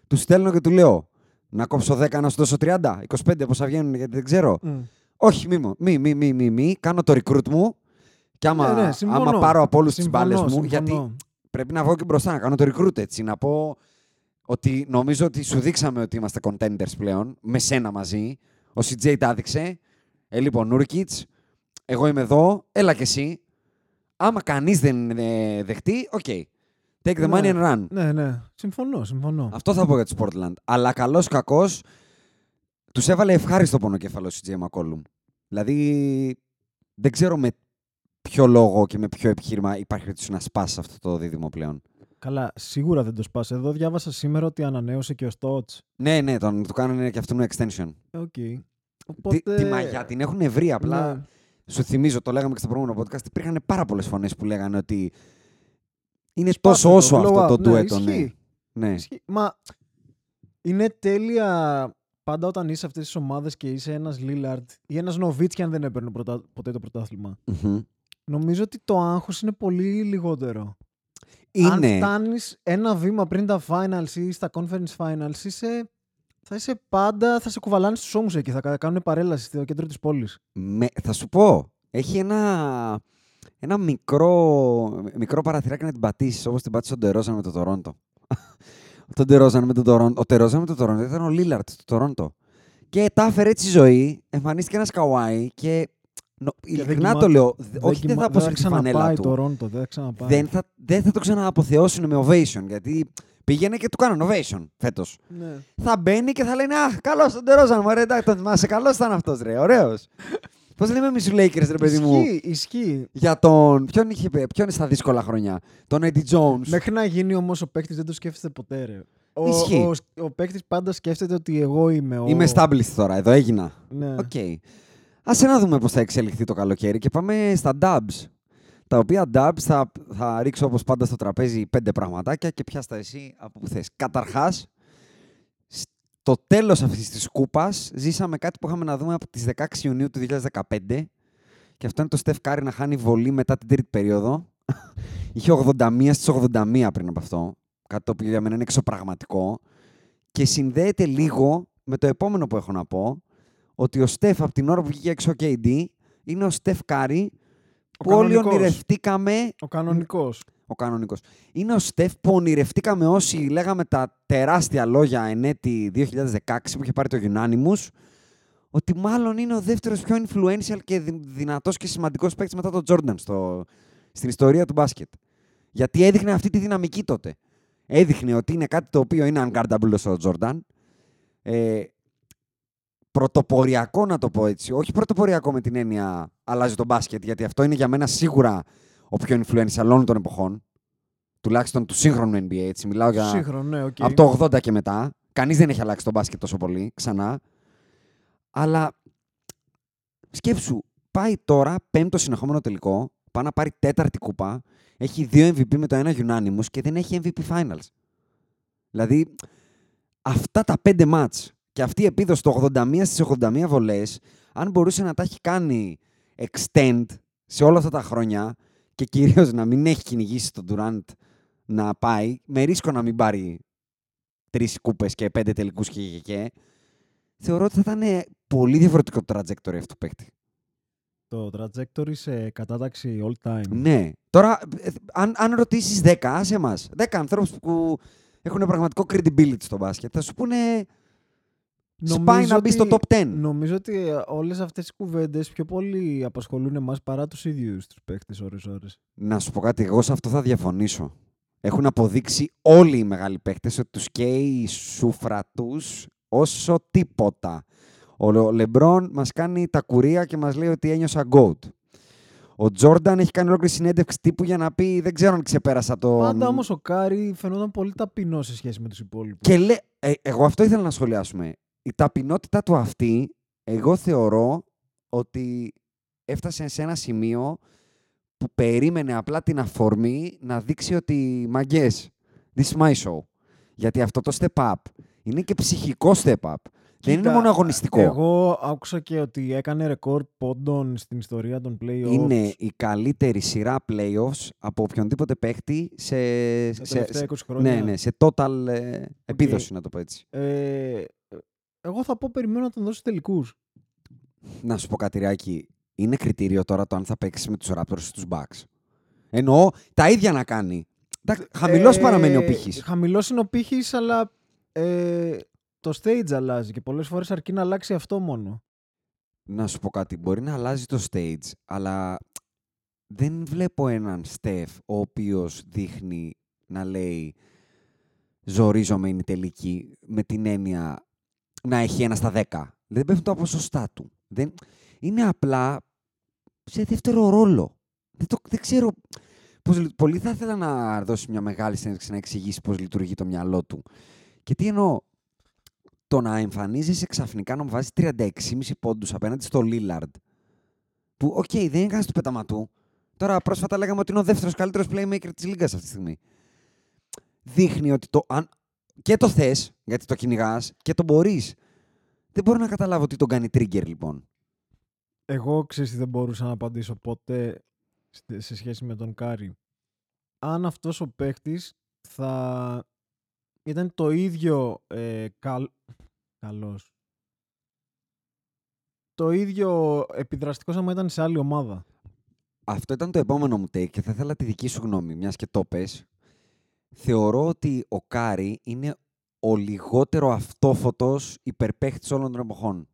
τους στέλνω και του λέω να κόψω 10 να σου δώσω 30, 25 πόσα βγαίνουν γιατί δεν ξέρω. Μμ. Όχι, μη, μου, μη, μη, μη, μη, μη, κάνω το recruit μου και άμα, Ναι, ναι, συμφωνώ. άμα πάρω από όλους τις Συμφωνώ, μπάλες μου, συμφωνώ. γιατί πρέπει να βγω και μπροστά, να κάνω το recruit έτσι. Να πω ότι νομίζω ότι σου δείξαμε ότι είμαστε contenders πλέον, με σένα μαζί. Ο CJ τα έδειξε. Ε, λοιπόν, Νούρκιτς, εγώ είμαι εδώ, έλα κι εσύ. Άμα κανείς δεν ε, δεχτεί, οκ. Take the money Ναι. and run. Ναι, ναι. Συμφωνώ, συμφωνώ. Αυτό θα πω για τους Portland. Αλλά καλός κακός τους έβαλε ευχάριστο πονοκέφαλος η CJ McCollum. Δηλαδή δεν ξέρω με ποιο λόγο και με ποιο επιχείρημα υπάρχει περίπτωση να σπάσει αυτό το δίδυμο πλέον. Καλά, σίγουρα δεν το σπάσε. Εδώ διάβασα σήμερα ότι ανανέωσε και ο Στότς. Ναι, ναι, τον, του κάνανε και αυτόν extension. Ε, Οκ. Τη, Οπότε... τη μαγιά την έχουν βρει. Απλά Ναι. Σου θυμίζω, το λέγαμε και στο προηγούμενο podcast, υπήρχαν πάρα πολλές φωνές που λέγανε ότι είναι Σπάσε τόσο το, όσο blow αυτό up. το Ναι, ντουέτο. Ναι. ισχύει. ναι. Ισχύει. Μα είναι τέλεια πάντα όταν είσαι σε αυτές τις ομάδες και είσαι ένας Λίλαρντ ή ένας Νοβίτσκι αν δεν έπαιρνε πρωτα- ποτέ το πρωτάθλημα. Μμμ. Νομίζω ότι το άγχος είναι πολύ λιγότερο. Αν Είναι. φτάνεις ένα βήμα πριν τα finals ή στα conference finals, είσαι, θα είσαι πάντα, θα σε κουβαλάνε στους ώμους εκεί, θα κάνουν παρέλαση στο κέντρο της πόλης. Με, θα σου πω, έχει ένα, ένα μικρό, μικρό παραθυράκι να την πατήσεις, όπως την πάτησες ο Ντερόζαν με το Τορόντο. *laughs* τον Ντερόζαν με το Τορόντο. Ο Ντερόζαν με το Τορόντο ήταν ο Λίλαρτ του Τορόντο. Και τα έφερε έτσι η ζωή, εμφανίστηκε ένας Καουάι και. νο- ειλικρινά κοιμά- το λέω, δε- όχι δεν κοιμα- θα αποσυρθεί η φανέλα ξαναπάει του. το Ρόντο, δεν θα ξαναπάει. Δεν θα, δεν θα το ξανααποθεώσουν με ovation, γιατί πήγαινε και του κάνανε ovation φέτος. Ναι. θα μπαίνει και θα λένε Α, καλό τον Ντερόζαν, μου εντάξει, τον θυμάσαι, καλός ήταν αυτός, ρε, ωραίος. Πώς λέμε εμείς τους Lakers, ρε παιδί μου; Ισχύει, ισχύει. Για τον. Ποιον, είχε, πει- ποιον είναι στα δύσκολα χρόνια; Τον Eddie Jones. Μέχρι να γίνει όμως ο παίκτης δεν το σκέφτεται ποτέ. Ρε. Ο, Ισχύει. ο, ο παίκτης πάντα σκέφτεται ότι εγώ είμαι ο. Είμαι established τώρα, εδώ έγινα. Ναι. Οκ. Άσε να δούμε πώς θα εξελιχθεί το καλοκαίρι και πάμε στα dubs. Τα οποία dubs θα, θα ρίξω όπως πάντα στο τραπέζι πέντε πραγματάκια και πιάσ' τα εσύ από που θες. Καταρχάς, στο τέλος αυτής της κούπας ζήσαμε κάτι που είχαμε να δούμε από τις 16 Ιουνίου του 2015. Και αυτό είναι το Steph Curry να χάνει βολή μετά την τρίτη περίοδο. *laughs* Είχε 81 στις 81 πριν από αυτό. Κάτι το οποίο για μένα είναι εξωπραγματικό. Και συνδέεται λίγο με το επόμενο που έχω να πω. Ότι ο Στεφ από την ώρα που βγήκε έξω ο KD είναι ο Στεφ Κάρι που όλοι κανονικός. ονειρευτήκαμε. Ο κανονικός. Ο κανονικός. Είναι ο Στεφ που ονειρευτήκαμε όσοι λέγαμε τα τεράστια λόγια εν έτει 2016 που είχε πάρει το Unanimous ότι μάλλον είναι ο δεύτερος πιο influential και δυ- δυνατός και σημαντικός παίκτης μετά τον Jordan στο, στην ιστορία του μπάσκετ. Γιατί έδειχνε αυτή τη δυναμική τότε. Έδειχνε ότι είναι κάτι το οποίο είναι unguardable στο Jordan. Ε, πρωτοποριακό να το πω έτσι. Όχι πρωτοποριακό με την έννοια αλλάζει το μπάσκετ, γιατί αυτό είναι για μένα σίγουρα ο πιο influential όλων των εποχών. Τουλάχιστον του σύγχρονου NBA. Έτσι. Μιλάω για Σύγχρονο, ναι, οκ. από το 80 και μετά. Κανείς δεν έχει αλλάξει το μπάσκετ τόσο πολύ ξανά. Αλλά σκέψου, πάει τώρα πέμπτο συνεχόμενο τελικό, πάει να πάρει τέταρτη κούπα, έχει δύο MVP με το ένα Unanimous και δεν έχει MVP Finals. Δηλαδή, αυτά τα πέντε μάτς και αυτή η επίδοση το 81 στις 81 βολές, αν μπορούσε να τα έχει κάνει extend σε όλα αυτά τα χρόνια και κυρίως να μην έχει κυνηγήσει τον Durant να πάει, με ρίσκο να μην πάρει τρεις κούπες και πέντε τελικούς και, και, και θεωρώ ότι θα ήταν πολύ διαφορετικό το trajectory αυτού του παίκτη. Το trajectory σε κατάταξη all time. Ναι. Τώρα, ε, αν, αν ρωτήσεις 10, άσε εμάς, 10 ανθρώπους που έχουν πραγματικό credibility στο μπάσκετ, θα σου πούνε σπάει να μπει στο top 10. Νομίζω ότι ε, όλες αυτές οι κουβέντες πιο πολύ απασχολούν εμάς παρά τους ίδιους τους παίχτες ώρες-ώρες. Να σου πω κάτι, εγώ σε αυτό θα διαφωνήσω. Έχουν αποδείξει όλοι οι μεγάλοι παίκτες ότι τους καίει η σούφρα τους όσο τίποτα. Ο Λε- Λεμπρόν μας κάνει τα κουρία και μας λέει ότι ένιωσα GOAT. Ο Τζόρνταν έχει κάνει ολόκληρη συνέντευξη τύπου για να πει δεν ξέρω αν ξεπέρασα το... Πάντα όμως ο Κάρι φαινόταν πολύ ταπεινός σε σχέση με τους υπόλοιπους. Και λέ... ε, εγώ αυτό ήθελα να σχολιάσουμε. Η ταπεινότητα του αυτή, εγώ θεωρώ ότι έφτασε σε ένα σημείο που περίμενε απλά την αφορμή να δείξει ότι μάγκες, this is my show. Γιατί αυτό το step up είναι και ψυχικό step up. Δεν είναι Κοίτα, μόνο αγωνιστικό. Εγώ άκουσα και ότι έκανε ρεκόρ πόντων στην ιστορία των playoffs. Είναι η καλύτερη σειρά playoffs από οποιονδήποτε παίχτη σε, τα σε, τελευταία σε, 20 χρόνια. ναι, ναι, σε total ε, επίδοση, να το πω έτσι. Ε, εγώ θα πω περιμένω να τον δώσει τελικούς. Να σου πω κάτι, Ριάκη. Είναι κριτήριο τώρα το αν θα παίξει με τους Raptors ή τους Bucks. Εννοώ τα ίδια να κάνει. Χαμηλό Ε, παραμένει ο πύχης. Χαμηλός είναι ο πύχης, αλλά ε, το stage αλλάζει και πολλές φορές αρκεί να αλλάξει αυτό μόνο. Να σου πω κάτι. Μπορεί να αλλάζει το stage, αλλά δεν βλέπω έναν Στεφ ο οποίος δείχνει να λέει ζορίζομαι είναι η τελική με την έννοια να έχει ένα στα δέκα. Δεν πέφτουν τα ποσοστά του. Δεν... Είναι απλά σε δεύτερο ρόλο. Δεν, το... δεν ξέρω πώς... λει- Πολύ θα ήθελα να δώσει μια μεγάλη συνέντευξη να εξηγήσει πώς λειτουργεί το μυαλό του. Και τι εννοώ; Το να εμφανίζεσαι ξαφνικά να μου βάζεις 36,5 πόντους απέναντι στο Λίλαρντ. Που, οκ, δεν είναι κανένας του πεταματού. Τώρα πρόσφατα λέγαμε ότι είναι ο δεύτερος καλύτερος playmaker της Λίγκας αυτή τη στιγμή. Δείχνει ότι το. Αν, και το θες, γιατί το κυνηγάς, και το μπορείς. Δεν μπορώ να καταλάβω τι τον κάνει trigger, λοιπόν. Εγώ ξέρεις τι δεν μπορούσα να απαντήσω ποτέ στε- σε σχέση με τον Κάρι. Αν αυτός ο παίκτης θα ήταν το ίδιο ε, καλ... καλός. Το ίδιο επιδραστικός άμα ήταν σε άλλη ομάδα. Αυτό ήταν το επόμενο μου take και θα ήθελα τη δική σου γνώμη, μιας και το πες. Θεωρώ ότι ο Κάρι είναι ο λιγότερο αυτόφωτος υπερπαίχτης όλων των εποχών.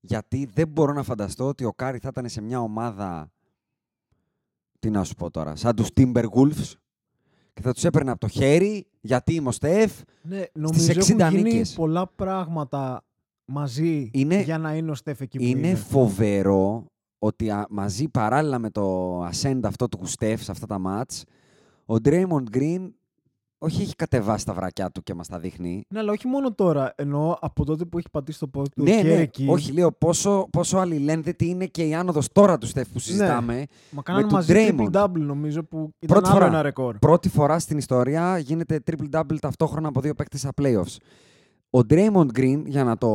Γιατί δεν μπορώ να φανταστώ ότι ο Κάρι θα ήταν σε μια ομάδα, τι να σου πω τώρα, σαν τους Timberwolves και θα τους έπαιρνε από το χέρι γιατί είμαι ο Στεφ. Ναι, νομίζω 60 έχουν γίνει νίκες. πολλά πράγματα μαζί Είναι- για να είναι ο Στέφ εκεί που Είναι είναι. φοβερό ότι α, μαζί παράλληλα με το ascend αυτό του Στεφ σε αυτά τα ματς, ο Draymond Green όχι έχει κατεβάσει τα βρακιά του και μας τα δείχνει. Ναι, αλλά όχι μόνο τώρα. Εννοώ από τότε που έχει πατήσει το πόδι του ναι, και ναι, εκεί. όχι λέω πόσο, πόσο αλληλένδετη είναι και η άνοδος τώρα του Στεφ που συζητάμε. Μα κάνανε του μαζί Draymond. triple-double νομίζω που ήταν Πρώτη άλλο φορά. ένα ρεκόρ. Πρώτη φορά στην ιστορία γίνεται triple-double ταυτόχρονα από δύο παίκτες στα playoffs. Ο Draymond Green, για να, το,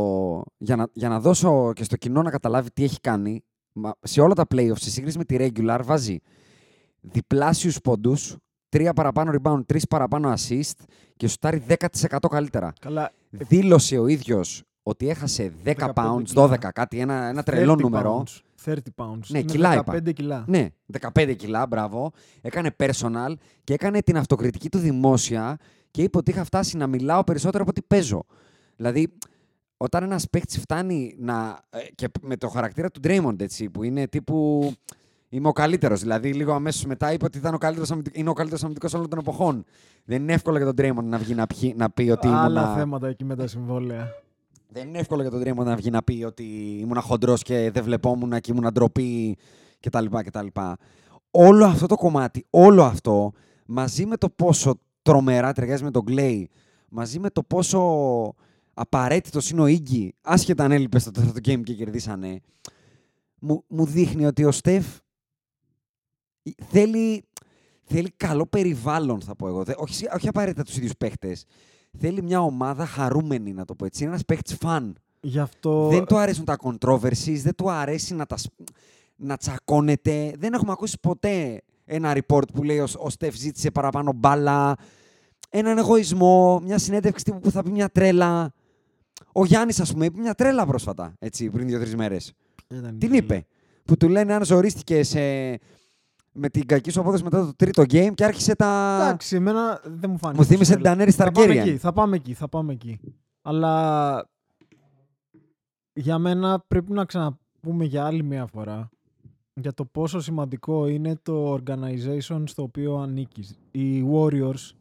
για, να, για να δώσω και στο κοινό να καταλάβει τι έχει κάνει, μα- σε όλα τα playoffs, σε σύγκριση με τη regular, βάζει διπλάσιους πόντους, τρία παραπάνω rebound, τρεις παραπάνω assist και σουτάρει 10% καλύτερα. Καλά, Δήλωσε ο ίδιος ότι έχασε 10 15 pounds, κιλά. 12 κάτι, ένα, ένα τρελό 30 νούμερο. pounds, 30 pounds. Ναι, Είναι κιλά 15 είπα. κιλά. Ναι, 15 κιλά, μπράβο. Έκανε personal και έκανε την αυτοκριτική του δημόσια και είπε ότι είχα φτάσει να μιλάω περισσότερο από ότι παίζω. Δηλαδή, όταν ένας παίκτης φτάνει να. ε, και με το χαρακτήρα του Draymond, έτσι, που είναι τύπου. Είμαι ο καλύτερος. Δηλαδή, λίγο αμέσως μετά είπε ότι ήταν ο καλύτερος, αμυντικ- είναι ο καλύτερος αμυντικός όλων των εποχών. Δεν είναι εύκολο για τον Draymond να βγει να, πιει- να πει ότι Άλλα ήμουνα... θέματα εκεί με τα συμβόλαια. Δεν είναι εύκολο για τον Draymond να βγει να πει ότι ήμουν χοντρός και δεν βλεπόμουν και ήμουν ντροπή κτλ. κτλ. Όλο αυτό το κομμάτι, όλο αυτό, μαζί με το πόσο τρομερά ταιριάζει με τον Clay, μαζί με το πόσο απαραίτητος είναι ο Ίγκη, άσχετα αν έλειπες στο τέταρτο game και κερδίσανε, μου, μου δείχνει ότι ο Στεφ θέλει, θέλει καλό περιβάλλον, θα πω εγώ. Δε- Όχι, όχι απαραίτητα τους ίδιους παίχτες. Θέλει μια ομάδα χαρούμενη, να το πω έτσι. Είναι ένας παίχτης φαν. Γι' αυτό. Δεν του αρέσουν τα controversies, δεν του αρέσει να, τα, σ- να τσακώνεται. Δεν έχουμε ακούσει ποτέ ένα report που λέει ο, ο Στεφ ζήτησε παραπάνω μπάλα, έναν εγωισμό, μια συνέντευξη τύπου που θα πει μια τρέλα. Ο Γιάννης, ας πούμε, είπε μια τρέλα πρόσφατα, έτσι, πριν δύο-τρεις μέρες. Ήταν Την τρελή. είπε. Που του λένε αν ζορίστηκες σε... με την κακή σου απόδοση μετά το τρίτο game και άρχισε τα... Εντάξει, εμένα δεν μου φάνηκε. Μου θύμισε τόσο την Τανέρη Θα πάμε Σταρκέριαν. εκεί, θα πάμε εκεί, θα πάμε εκεί. Αλλά για μένα πρέπει να ξαναπούμε για άλλη μια φορά για το πόσο σημαντικό είναι το organization στο οποίο ανήκεις. Οι Warriors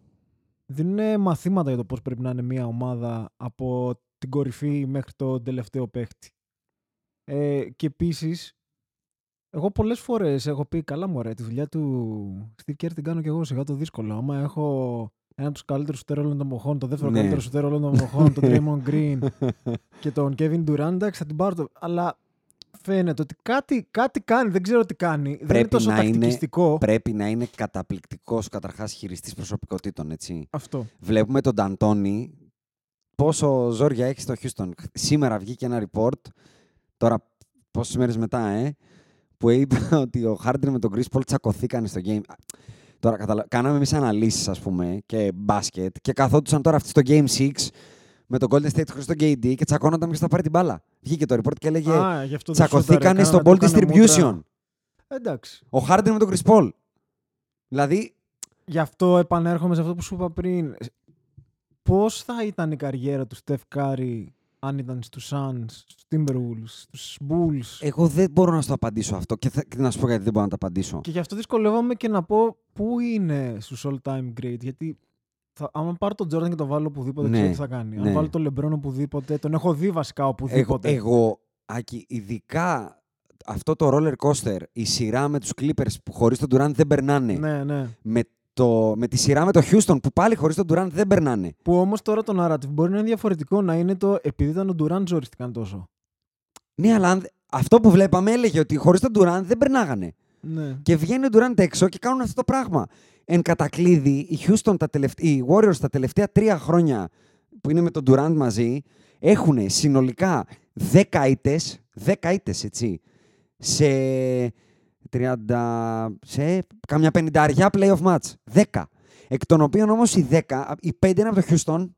δίνουν μαθήματα για το πώς πρέπει να είναι μια ομάδα από την κορυφή μέχρι το τελευταίο παίχτη. Ε, και επίσης, εγώ πολλές φορές έχω πει καλά μου τη δουλειά του Steve Kerr την κάνω και εγώ σιγά το δύσκολο. Άμα έχω ένα από τους καλύτερους σουτέρ όλων των εποχών, το δεύτερο Ναι. καλύτερο σουτέρ όλων των εποχών, τον *laughs* Draymond Green και τον Kevin Durant, εντάξει θα την πάρω. Το... Αλλά φαίνεται ότι κάτι, κάτι κάνει, δεν ξέρω τι κάνει. δεν είναι Πρέπει τόσο να είναι- τακτικιστικό. Πρέπει να είναι καταπληκτικός καταρχάς χειριστής προσωπικότητων, έτσι. Αυτό. Βλέπουμε τον Νταντόνι πόσο ζόρια έχει στο Houston. Σήμερα βγήκε ένα report, τώρα πόσες μέρες μετά, ε, που είπε *laughs* ότι ο Harden με τον Chris Paul τσακωθήκαν στο game. Τώρα καταλα... κάναμε εμείς αναλύσεις, ας πούμε, και μπάσκετ και καθόντουσαν τώρα αυτοί στο Game 6 με τον Golden State χωρίς τον KD και τσακώνονταν ποιος θα πάρει την μπάλα. Βγήκε το report και έλεγε Α, γι' αυτό δεν τσακωθήκανε σούταρε, στο κάνανε- ball του έκανε distribution. μούτρα. Εντάξει. Ο Harden με τον Chris Paul. Δηλαδή, Γι' αυτό επανέρχομαι σε αυτό που σου είπα πριν. Πώς θα ήταν η καριέρα του Στεφ Κάρι αν ήταν στους Suns, στους Timberwolves, στους Bulls. Εγώ δεν μπορώ να σου το απαντήσω αυτό και, θα, και να σου πω γιατί δεν μπορώ να το απαντήσω. Και γι' αυτό δυσκολεύομαι και να πω πού είναι στους all-time great. Γιατί θα, άμα πάρω τον Jordan και το βάλω οπουδήποτε, Ναι, ξέρω τι θα κάνει. ναι. Αν βάλω τον LeBron οπουδήποτε, τον έχω δει βασικά Εγώ, οπουδήποτε. εγώ, Άκη, ειδικά αυτό το roller coaster, η σειρά με τους Clippers που χωρίς τον Durant δεν περνάνε, Ναι, ναι. με, το, με τη σειρά με το Houston που πάλι χωρίς τον Durant δεν περνάνε. Που όμως τώρα το narrative μπορεί να είναι διαφορετικό, να είναι το επειδή ήταν ο Durant ζοριστηκαν τόσο. Ναι, αλλά αν- αυτό που βλέπαμε έλεγε ότι χωρίς τον Durant δεν περνάγανε. Ναι. Και βγαίνει ο Durant έξω και κάνουν αυτό το πράγμα. Εν κατακλείδη, οι Houston τα τελευταία, οι Warriors τα τελευταία τρία χρόνια που είναι με τον Durant μαζί έχουν συνολικά 10 ήττες, 10 ήττες, έτσι, σε 30, σε κάμια πενηνταριά playoff match. 10. Εκ των οποίων όμως οι 10, οι 5 είναι από το Houston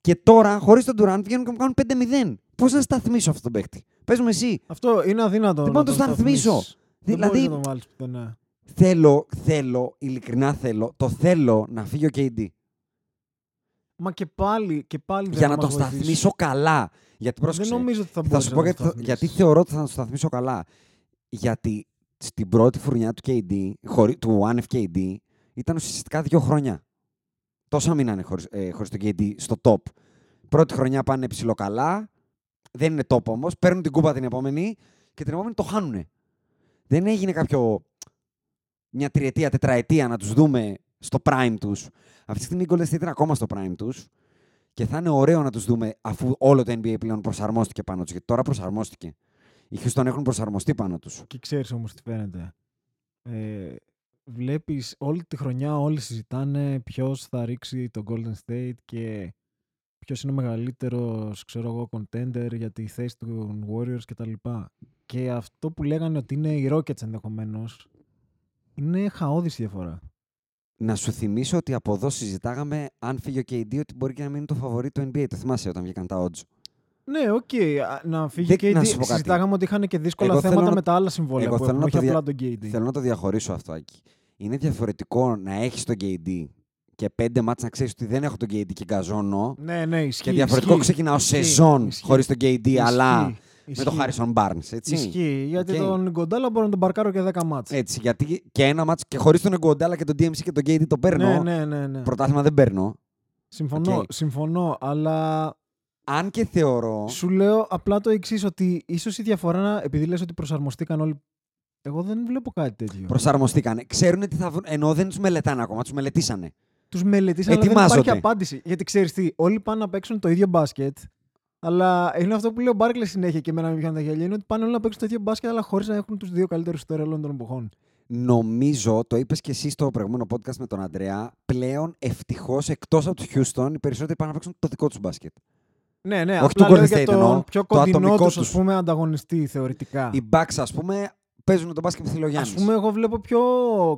και τώρα, χωρίς τον Durant, βγαίνουν και μου κάνουν 5-0. Πώς να σταθμίσω αυτόν τον παίκτη; Πες μου εσύ. Αυτό είναι αδύνατο. Δεν μπορώ να το τον σταθμίσω. σταθμίσεις. Δεν Δηλαδή- μπορείς να τον βάλεις πουθενά. Θέλω, θέλω, ειλικρινά θέλω, το θέλω να φύγει ο KD. Μα και πάλι, και πάλι δεν για θα να τον μας βοηθήσει. σταθμίσω καλά. Γιατί πρόσεξε, Δεν νομίζω ότι θα θα μπορείς σου να πω τον γιατί, σταθμίσεις. γιατί θεωρώ ότι θα τον σταθμίσω καλά. Γιατί στην πρώτη φουρνιά του KD, χωρί, του άνευ KD, ήταν ουσιαστικά δύο χρόνια. Τόσα μείνανε χωρίς, ε, χωρίς τον KD στο top. Πρώτη χρονιά πάνε ψηλοκαλά, δεν είναι top όμως, παίρνουν την κούπα την επόμενη και την επόμενη το χάνουνε. Δεν έγινε κάποιο μια τριετία, τετραετία να τους δούμε στο prime τους. Αυτή τη στιγμή οι Golden State είναι ακόμα στο prime τους και θα είναι ωραίο να τους δούμε αφού όλο το NBA πλέον προσαρμόστηκε πάνω τους. Γιατί τώρα προσαρμόστηκε. Οι Houston έχουν προσαρμοστεί πάνω τους. Και ξέρεις όμως τι φαίνεται. Ε, βλέπεις όλη τη χρονιά όλοι συζητάνε ποιος θα ρίξει το Golden State και ποιος είναι ο μεγαλύτερος, ξέρω εγώ, contender για τη θέση των Warriors κτλ. Και αυτό που λέγανε ότι είναι οι Rockets ενδεχομένως, είναι χαώδης η διαφορά. Να σου θυμίσω ότι από εδώ συζητάγαμε αν φύγει ο KD ότι μπορεί και να μείνει το φαβορή του NBA. Το θυμάσαι όταν βγήκαν τα odds. Ναι, οκ. α, Να φύγει Δεν- και να KD. σου πω κάτι. Συζητάγαμε ότι είχαν και δύσκολα Εγώ θέλω θέματα να- με τα άλλα συμβόλαια εγώ που θέλω έχουν, να όχι το απλά δια- τον KD. Θέλω να το διαχωρίσω αυτό, Άκη. Είναι διαφορετικό να έχεις τον KD και πέντε ματς να ξέρεις ότι δεν έχω τον KD και γκαζώνω. Ναι, ναι, ισχύει. Και διαφορετικό ισχύει. ξεκινάω Ισχύει, σεζόν ισχύει. χωρίς τον KD, Ισχύει, αλλά με ισχύει. τον Harrison Barnes. Έτσι. Ισχύει, γιατί Οκ. τον Γκοντάλα μπορώ να τον παρκάρω και 10 μάτς. Έτσι, γιατί και ένα ματς και χωρίς τον Εγκοντάλα και τον DMC και τον KD το παίρνω. ναι, ναι, ναι, ναι. Πρωτάθλημα δεν παίρνω. Συμφωνώ, Οκ. συμφωνώ, αλλά Αν και θεωρώ. σου λέω απλά το εξής ότι ίσως η διαφορά, να- επειδή λες ότι προσαρμοστήκαν όλοι, εγώ δεν βλέπω κάτι τέτοιο. Προσαρμοστήκανε. Ξέρουν τι θα βρουν. Ενώ δεν τους μελετάνε ακόμα, τους μελετήσανε. Τους μελετήσαν, αλλά δεν Ετοιμάζονται. υπάρχει απάντηση. Γιατί ξέρεις τι, όλοι πάνε να παίξουν το ίδιο μπάσκετ, αλλά είναι αυτό που λέει ο Μπάρκλε συνέχεια και εμένα με πιάνουν τα γέλια, είναι ότι πάνε όλοι να παίξουν το ίδιο μπάσκετ, αλλά χωρίς να έχουν τους δύο καλύτερους στέρε όλων των εποχών. Νομίζω, το είπες και εσύ στο προηγούμενο podcast με τον Αντρέα, πλέον ευτυχώς εκτός από τους Houston οι περισσότεροι πάνε να παίξουν το δικό τους μπάσκετ. Ναι, ναι, Όχι απλά του λέω Golden για State τον εννοώ, πιο το κοντινό ατομικό τους, τους. ας πούμε, ανταγωνιστή θεωρητικά. Οι Bucks, ας πούμε, παίζουν τον μπάσκετ που θέλει ο Γιάννη. Ας πούμε, εγώ βλέπω πιο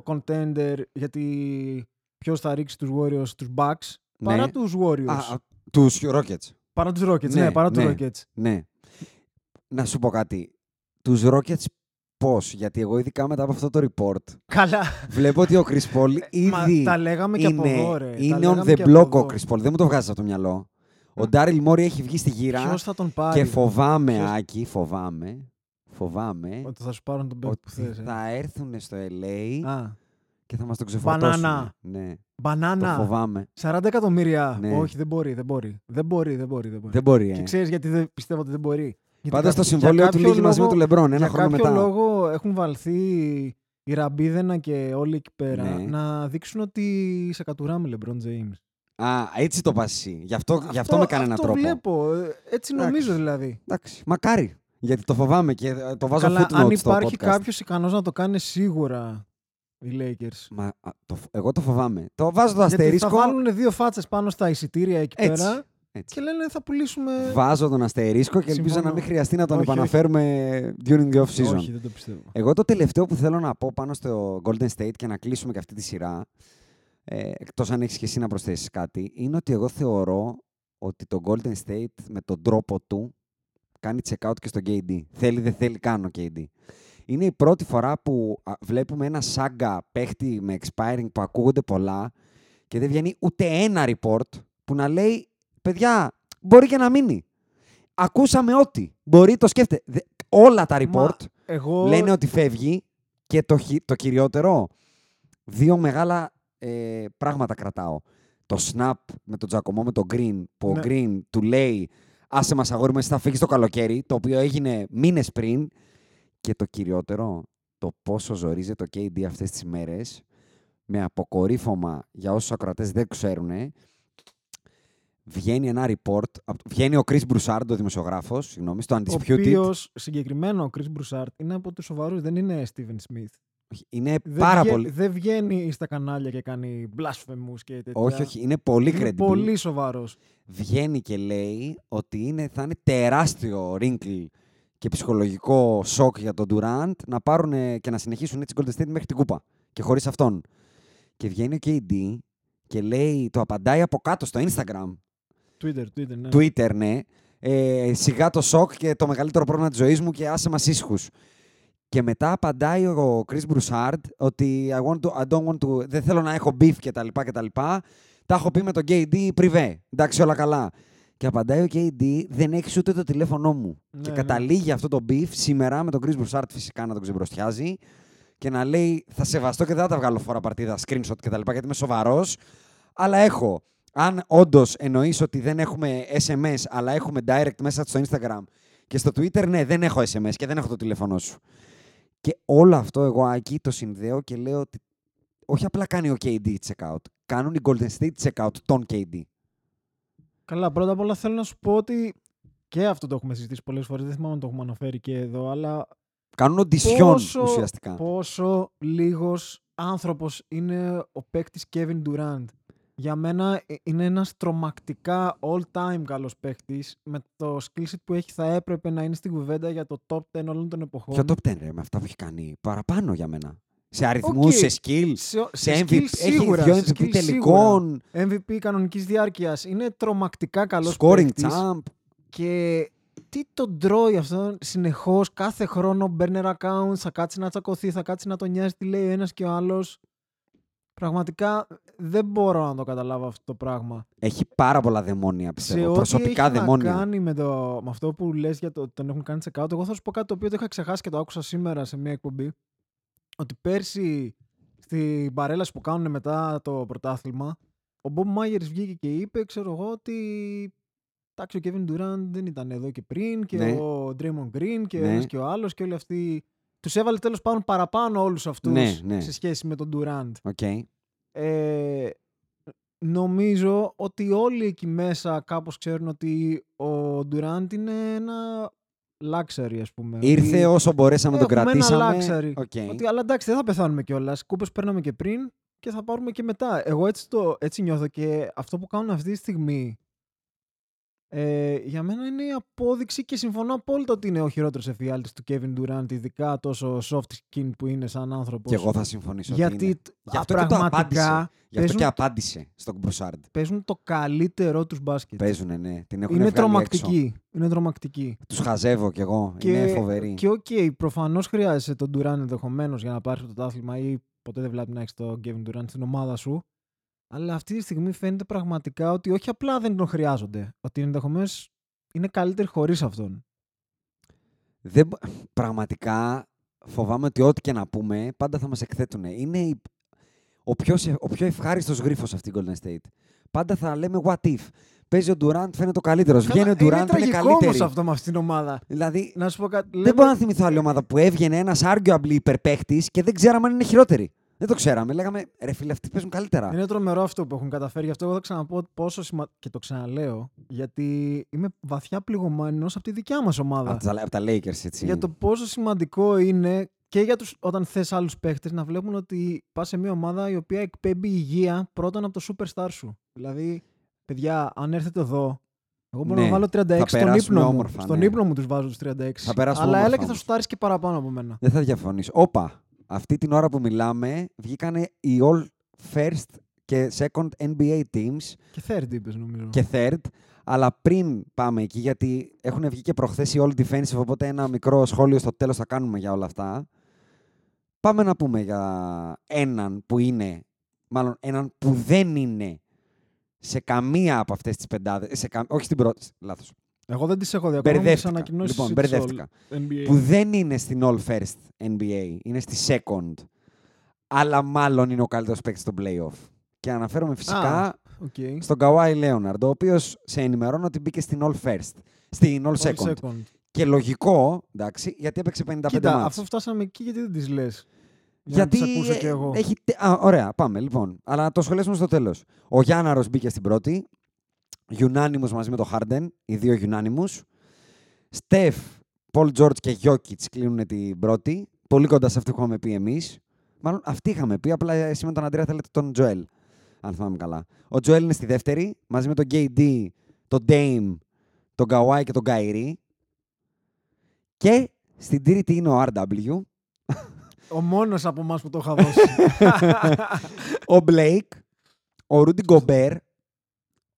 contender γιατί ποιος θα ρίξει τους Warriors, τους Bucks, Ναι. παρά τους Warriors. Τους Rockets. παρά τους Rockets, ναι, Ναι, παρά τους ναι. Rockets. Ναι. Να σου πω κάτι. Τους Rockets πώς, γιατί εγώ ειδικά μετά από αυτό το report Καλά. βλέπω ότι ο Chris Paul Μα ήδη τα λέγαμε και από είναι, εδώ, ρε. Τα είναι on λέγαμε the και από block ο εδώ. Chris Paul. Δεν μου το βγάζεις από το μυαλό. Ο Daryl Morey έχει βγει στη γύρα Ποιος θα τον πάρει; και φοβάμαι, Ποιος- Άκη, φοβάμαι, φοβάμαι Ότι θα σου πάρουν τον παίκτη που ότι θες. ε. θα έρθουν στο LA Α, και θα μας τον ξεφορτώσουν. Μπανάνα. Ναι, το μπανάνα. φοβάμαι. 40 εκατομμύρια. Ναι. Όχι, δεν μπορεί, δεν μπορεί. Δεν μπορεί, δεν μπορεί. Δεν μπορεί. Δεν μπορεί, Και ε. ξέρεις γιατί δεν πιστεύω ότι δεν μπορεί. Γιατί Πάντως το κάποιο- συμβόλαιο για του κάποιο λύγει μαζί με λόγο- του Λεμπρόν ένα για χρόνο κάποιο μετά. λόγο έχουν βαλθεί οι Ραμπίδενα και όλοι εκεί πέρα Ναι. να δείξουν ότι σε κατουράμε LeBron James. Α, έτσι το πας εσύ. Γι' αυτό, γι αυτό με κάνει έναν αυτό τρόπο. βλέπω. ε, Έτσι Εντάξει. νομίζω δηλαδή. Εντάξει, μακάρι. Γιατί το φοβάμαι και ε, το βάζω Καλά, footnote αν στο υπάρχει podcast. κάποιος ικανός να το κάνει σίγουρα οι Lakers. Μα, α, το, φ- εγώ το φοβάμαι. Το βάζω το Γιατί θα αστερίσκο. βάλουν δύο φάτσες πάνω στα εισιτήρια εκεί Έτσι, πέρα έτσι. και λένε θα πουλήσουμε. Βάζω τον αστερίσκο και ελπίζω Συμφωνώ. να μην χρειαστεί να τον Όχι, όχι. επαναφέρουμε during the off season. Όχι, δεν το πιστεύω. Εγώ το τελευταίο που θέλω να πω πάνω στο Golden State και να κλείσουμε και αυτή τη σειρά, ε, εκτός αν έχεις και εσύ να προσθέσεις κάτι, είναι ότι εγώ θεωρώ ότι το Golden State με τον τρόπο του κάνει check out και στο KD. Θέλει, δεν θέλει, κάνω KD. Είναι η πρώτη φορά που α, βλέπουμε ένα σάγκα παίχτη με expiring που ακούγονται πολλά και δεν βγαίνει ούτε ένα report που να λέει «Παιδιά, μπορεί και να μείνει». Ακούσαμε ότι. Μπορεί, το σκέφτε. Δε- Όλα τα report Μα, εγώ... λένε ότι φεύγει και το, χει- το κυριότερο, δύο μεγάλα ε, πράγματα κρατάω. Το snap με τον Τζακωμό με τον Green, που ο Ναι. Green του λέει «Άσε μας αγόρι μου, εσύ θα φύγεις το καλοκαίρι», το οποίο έγινε μήνες πριν. Και το κυριότερο, το πόσο ζορίζεται το KD αυτές τις μέρες, με αποκορύφωμα για όσους ακροατές δεν ξέρουν, βγαίνει ένα report, απ- βγαίνει ο Chris Broussard, ο δημοσιογράφος, συγγνώμη, στο Ο Undisputed. οποίος συγκεκριμένο ο Chris Broussard είναι από τους σοβαρούς, δεν είναι Steven Smith. Είναι Δεν πάρα βγαίνει- πολύ... Δεν βγαίνει στα κανάλια και κάνει blasphemous και τέτοια. Όχι, όχι, είναι πολύ Είναι credible. πολύ σοβαρός. Βγαίνει και λέει ότι είναι, θα είναι τεράστιο wrinkle και ψυχολογικό σοκ για τον Durant να πάρουν ε, και να συνεχίσουν έτσι Golden State μέχρι την κούπα και χωρίς αυτόν. Και βγαίνει ο KD και λέει, το απαντάει από κάτω στο Instagram, Twitter, Twitter, ναι. Twitter, ναι, ε, σιγά το σοκ και το μεγαλύτερο πρόβλημα της ζωής μου και άσε μας ήσυχους. Και μετά απαντάει ο Chris Broussard ότι I want to, I don't want to, δεν θέλω να έχω beef και τα λοιπά και τα λοιπά. Τα έχω πει με τον KD πριβέ. Εντάξει, όλα καλά. Και απαντάει ο KD, δεν έχεις ούτε το τηλέφωνό μου. Ναι, και ναι. καταλήγει αυτό το beef σήμερα με τον Chris Broussard φυσικά να τον ξεμπροστιάζει και να λέει θα σεβαστώ και δεν θα τα βγάλω φορά παρτίδα, screenshot και τα λοιπά γιατί είμαι σοβαρός. Αλλά έχω, αν όντως εννοείς ότι δεν έχουμε SMS αλλά έχουμε direct μέσα στο Instagram και στο Twitter, ναι, δεν έχω SMS και δεν έχω το τηλέφωνό σου. Και όλο αυτό εγώ Άκη το συνδέω και λέω ότι όχι απλά κάνει ο KD check out, κάνουν οι Golden State check out τον KD. Καλά, πρώτα απ' όλα θέλω να σου πω ότι και αυτό το έχουμε συζητήσει πολλές φορές, δεν θυμάμαι αν το έχουμε αναφέρει και εδώ, αλλά Κάνουν οντισιόν πόσο, ουσιαστικά. πόσο λίγος άνθρωπος είναι ο παίκτης Kevin Durant. Για μένα ε, είναι ένας τρομακτικά all-time καλός παίκτης. Με το skill set που έχει θα έπρεπε να είναι στην κουβέντα για το top 10 όλων των εποχών. Ποιο top 10 ρε, με αυτά που έχει κάνει παραπάνω για μένα. Σε αριθμούς, Οκ. σε skill, σε, σε σε MVP. skill Έχει σίγουρα, δύο σε MVP skill τελικών, σίγουρα. MVP κανονικής διάρκειας. Είναι τρομακτικά καλός scoring παίκτης. champ. Και τι τον τρώει αυτό συνεχώς, κάθε χρόνο burner account, θα κάτσει να τσακωθεί, θα κάτσει να τον νοιάζει τι λέει ο ένας και ο άλλος. Πραγματικά δεν μπορώ να το καταλάβω αυτό το πράγμα. Έχει πάρα πολλά δαιμόνια, Σε πιστεύω. ό,τι Προσωπικά έχει δαιμόνια. να κάνει με, το, με αυτό που λες για το ότι τον έχουν κάνει check out, εγώ θα σου πω κάτι το οποίο το είχα ξεχάσει και το άκουσα σήμερα σε μια εκπομπή. Ότι πέρσι στην παρέλαση που κάνουν μετά το πρωτάθλημα, ο Bob Myers βγήκε και είπε, ξέρω εγώ, ότι εντάξει, ο Kevin Durant δεν ήταν εδώ και πριν και Ναι. ο Draymond Green και ο Ναι. ένας και ο άλλος και όλοι αυτοί. Τους έβαλε τέλος πάντων παραπάνω όλους αυτούς Ναι, ναι. σε σχέση με τον Durant. OK. Ε, νομίζω ότι όλοι εκεί μέσα κάπως ξέρουν ότι ο Durant είναι ένα luxury, ας πούμε. Ήρθε Ότι- όσο μπορέσαμε τον έχουμε ένα κρατήσαμε. luxury. OK. ότι, αλλά εντάξει, δεν θα πεθάνουμε κιόλας. Κούπες παίρναμε και πριν και θα πάρουμε και μετά. Εγώ έτσι, το, έτσι νιώθω και αυτό που κάνουν αυτή τη στιγμή. Ε, για μένα είναι η απόδειξη και συμφωνώ απόλυτα ότι είναι ο χειρότερος εφιάλτης του Kevin Durant, ειδικά τόσο soft skin που είναι σαν άνθρωπος. Και εγώ θα συμφωνήσω. ότι Γιατί είναι. τ- Γι' α, αυτό και το απάντησε. πραγματικά Γι' αυτό παίζουν, και απάντησε στον Μπρουσάρντ. παίζουν το καλύτερό τους μπάσκετ. Παίζουνε, ναι. Την έχουν Είναι βγάλει τρομακτική. Είναι τρομακτική. Τους χαζεύω κι εγώ. Και, είναι φοβερή. Και οκ, προφανώς χρειάζεσαι τον Durant ενδεχομένως για να πάρεις πρωτάθλημα ή ποτέ δεν βλέπει να έχεις τον Kevin Durant στην ομάδα σου. Αλλά αυτή τη στιγμή φαίνεται πραγματικά ότι όχι απλά δεν τον χρειάζονται. Ότι ενδεχομένως είναι καλύτεροι χωρίς αυτόν. Δεν... μπο- Πραγματικά φοβάμαι ότι ό,τι και να πούμε πάντα θα μας εκθέτουν. Είναι η- ο πιο, σε- ο πιο ευχάριστος γρίφος αυτή η Golden State. Πάντα θα λέμε what if; Παίζει ο Durant, φαίνεται ο καλύτερος. Βγαίνει ο είναι Durant, είναι τραγικό καλύτερη. όμως αυτό με αυτήν την ομάδα. Δηλαδή, Να σου πω κάτι. δεν λέμε- μπορώ να θυμηθώ άλλη ομάδα που έβγαινε ένας arguably υπερπαίχτης και δεν ξέραμε αν είναι χειρότερη. Δεν το ξέραμε. Λέγαμε, ρε φίλε, αυτοί παίζουν καλύτερα. Είναι τρομερό αυτό που έχουν καταφέρει. Γι' αυτό εγώ θα ξαναπώ πόσο σημαντικό. Και το ξαναλέω. Γιατί είμαι βαθιά πληγωμένος από τη δικιά μας ομάδα. Από τα, από τα Lakers, έτσι. για το πόσο σημαντικό είναι και για τους, όταν θες άλλους παίχτες να βλέπουν ότι πας σε μια ομάδα η οποία εκπέμπει υγεία πρώτον από το superstar σου. Δηλαδή, παιδιά, αν έρθετε εδώ, εγώ μπορώ Ναι, να βάλω 36 θα στον περάσουμε ύπνο μου. όμορφα, Στον ναι. ύπνο μου τους βάζω τους 36. Θα περάσουμε Αλλά όμορφα έλα και θα όμως. σου τάρεις και παραπάνω από μένα. Δεν θα διαφωνήσω. Όπα, αυτή την ώρα που μιλάμε βγήκανε οι all first και second NBA teams Και third είπες νομίζω. και third. Αλλά πριν πάμε εκεί, γιατί έχουν βγει και προχθές οι all defensive, οπότε ένα μικρό σχόλιο στο τέλος θα κάνουμε για όλα αυτά. πάμε να πούμε για έναν που είναι, μάλλον έναν που δεν είναι σε καμία από αυτές τις πεντάδες, σε κα... όχι στην πρώτη, λάθος. Εγώ δεν τις έχω δει ακόμα με τις Μπερδεύτηκα. ανακοινώσεις Λοιπόν, της μπερδεύτηκα. All NBA. Που δεν είναι στην All First NBA, είναι στη Second, αλλά μάλλον είναι ο καλύτερος παίκτης στο playoff. Και αναφέρομαι φυσικά Α, οκ. στον Kawhi Leonard, ο οποίος σε ενημερώνω ότι μπήκε στην All First, στην All All Second. second. Και λογικό, εντάξει, γιατί έπαιξε 55 Κοίτα, ματς. αφού φτάσαμε εκεί, γιατί δεν τις λες; Για Γιατί να τις ακούσω κι ε, εγώ. έχει. τε- Α, ωραία, πάμε λοιπόν. Αλλά να το σχολιάσουμε στο τέλος. Ο Γιάνναρος μπήκε στην πρώτη. Unanimous μαζί με το Harden. Οι δύο Unanimous. Στεφ, Πολ Τζόρτ και Γιώκητ κλείνουν την πρώτη. Πολύ κοντά σε αυτό που είχαμε πει εμείς. Μάλλον αυτοί είχαμε πει. Απλά εσύ με τον Αντρέα θέλετε τον Τζοέλ. Αν θυμάμαι καλά. Ο Τζοέλ είναι στη δεύτερη. Μαζί με τον KD, τον Dame, τον Kawhi και τον Kyrie. Και στην τρίτη είναι ο RW. *laughs* Ο μόνος από εμάς που το είχα δώσει. *laughs* ο Μπλέικ, ο Ρούντι Γκομπέρ,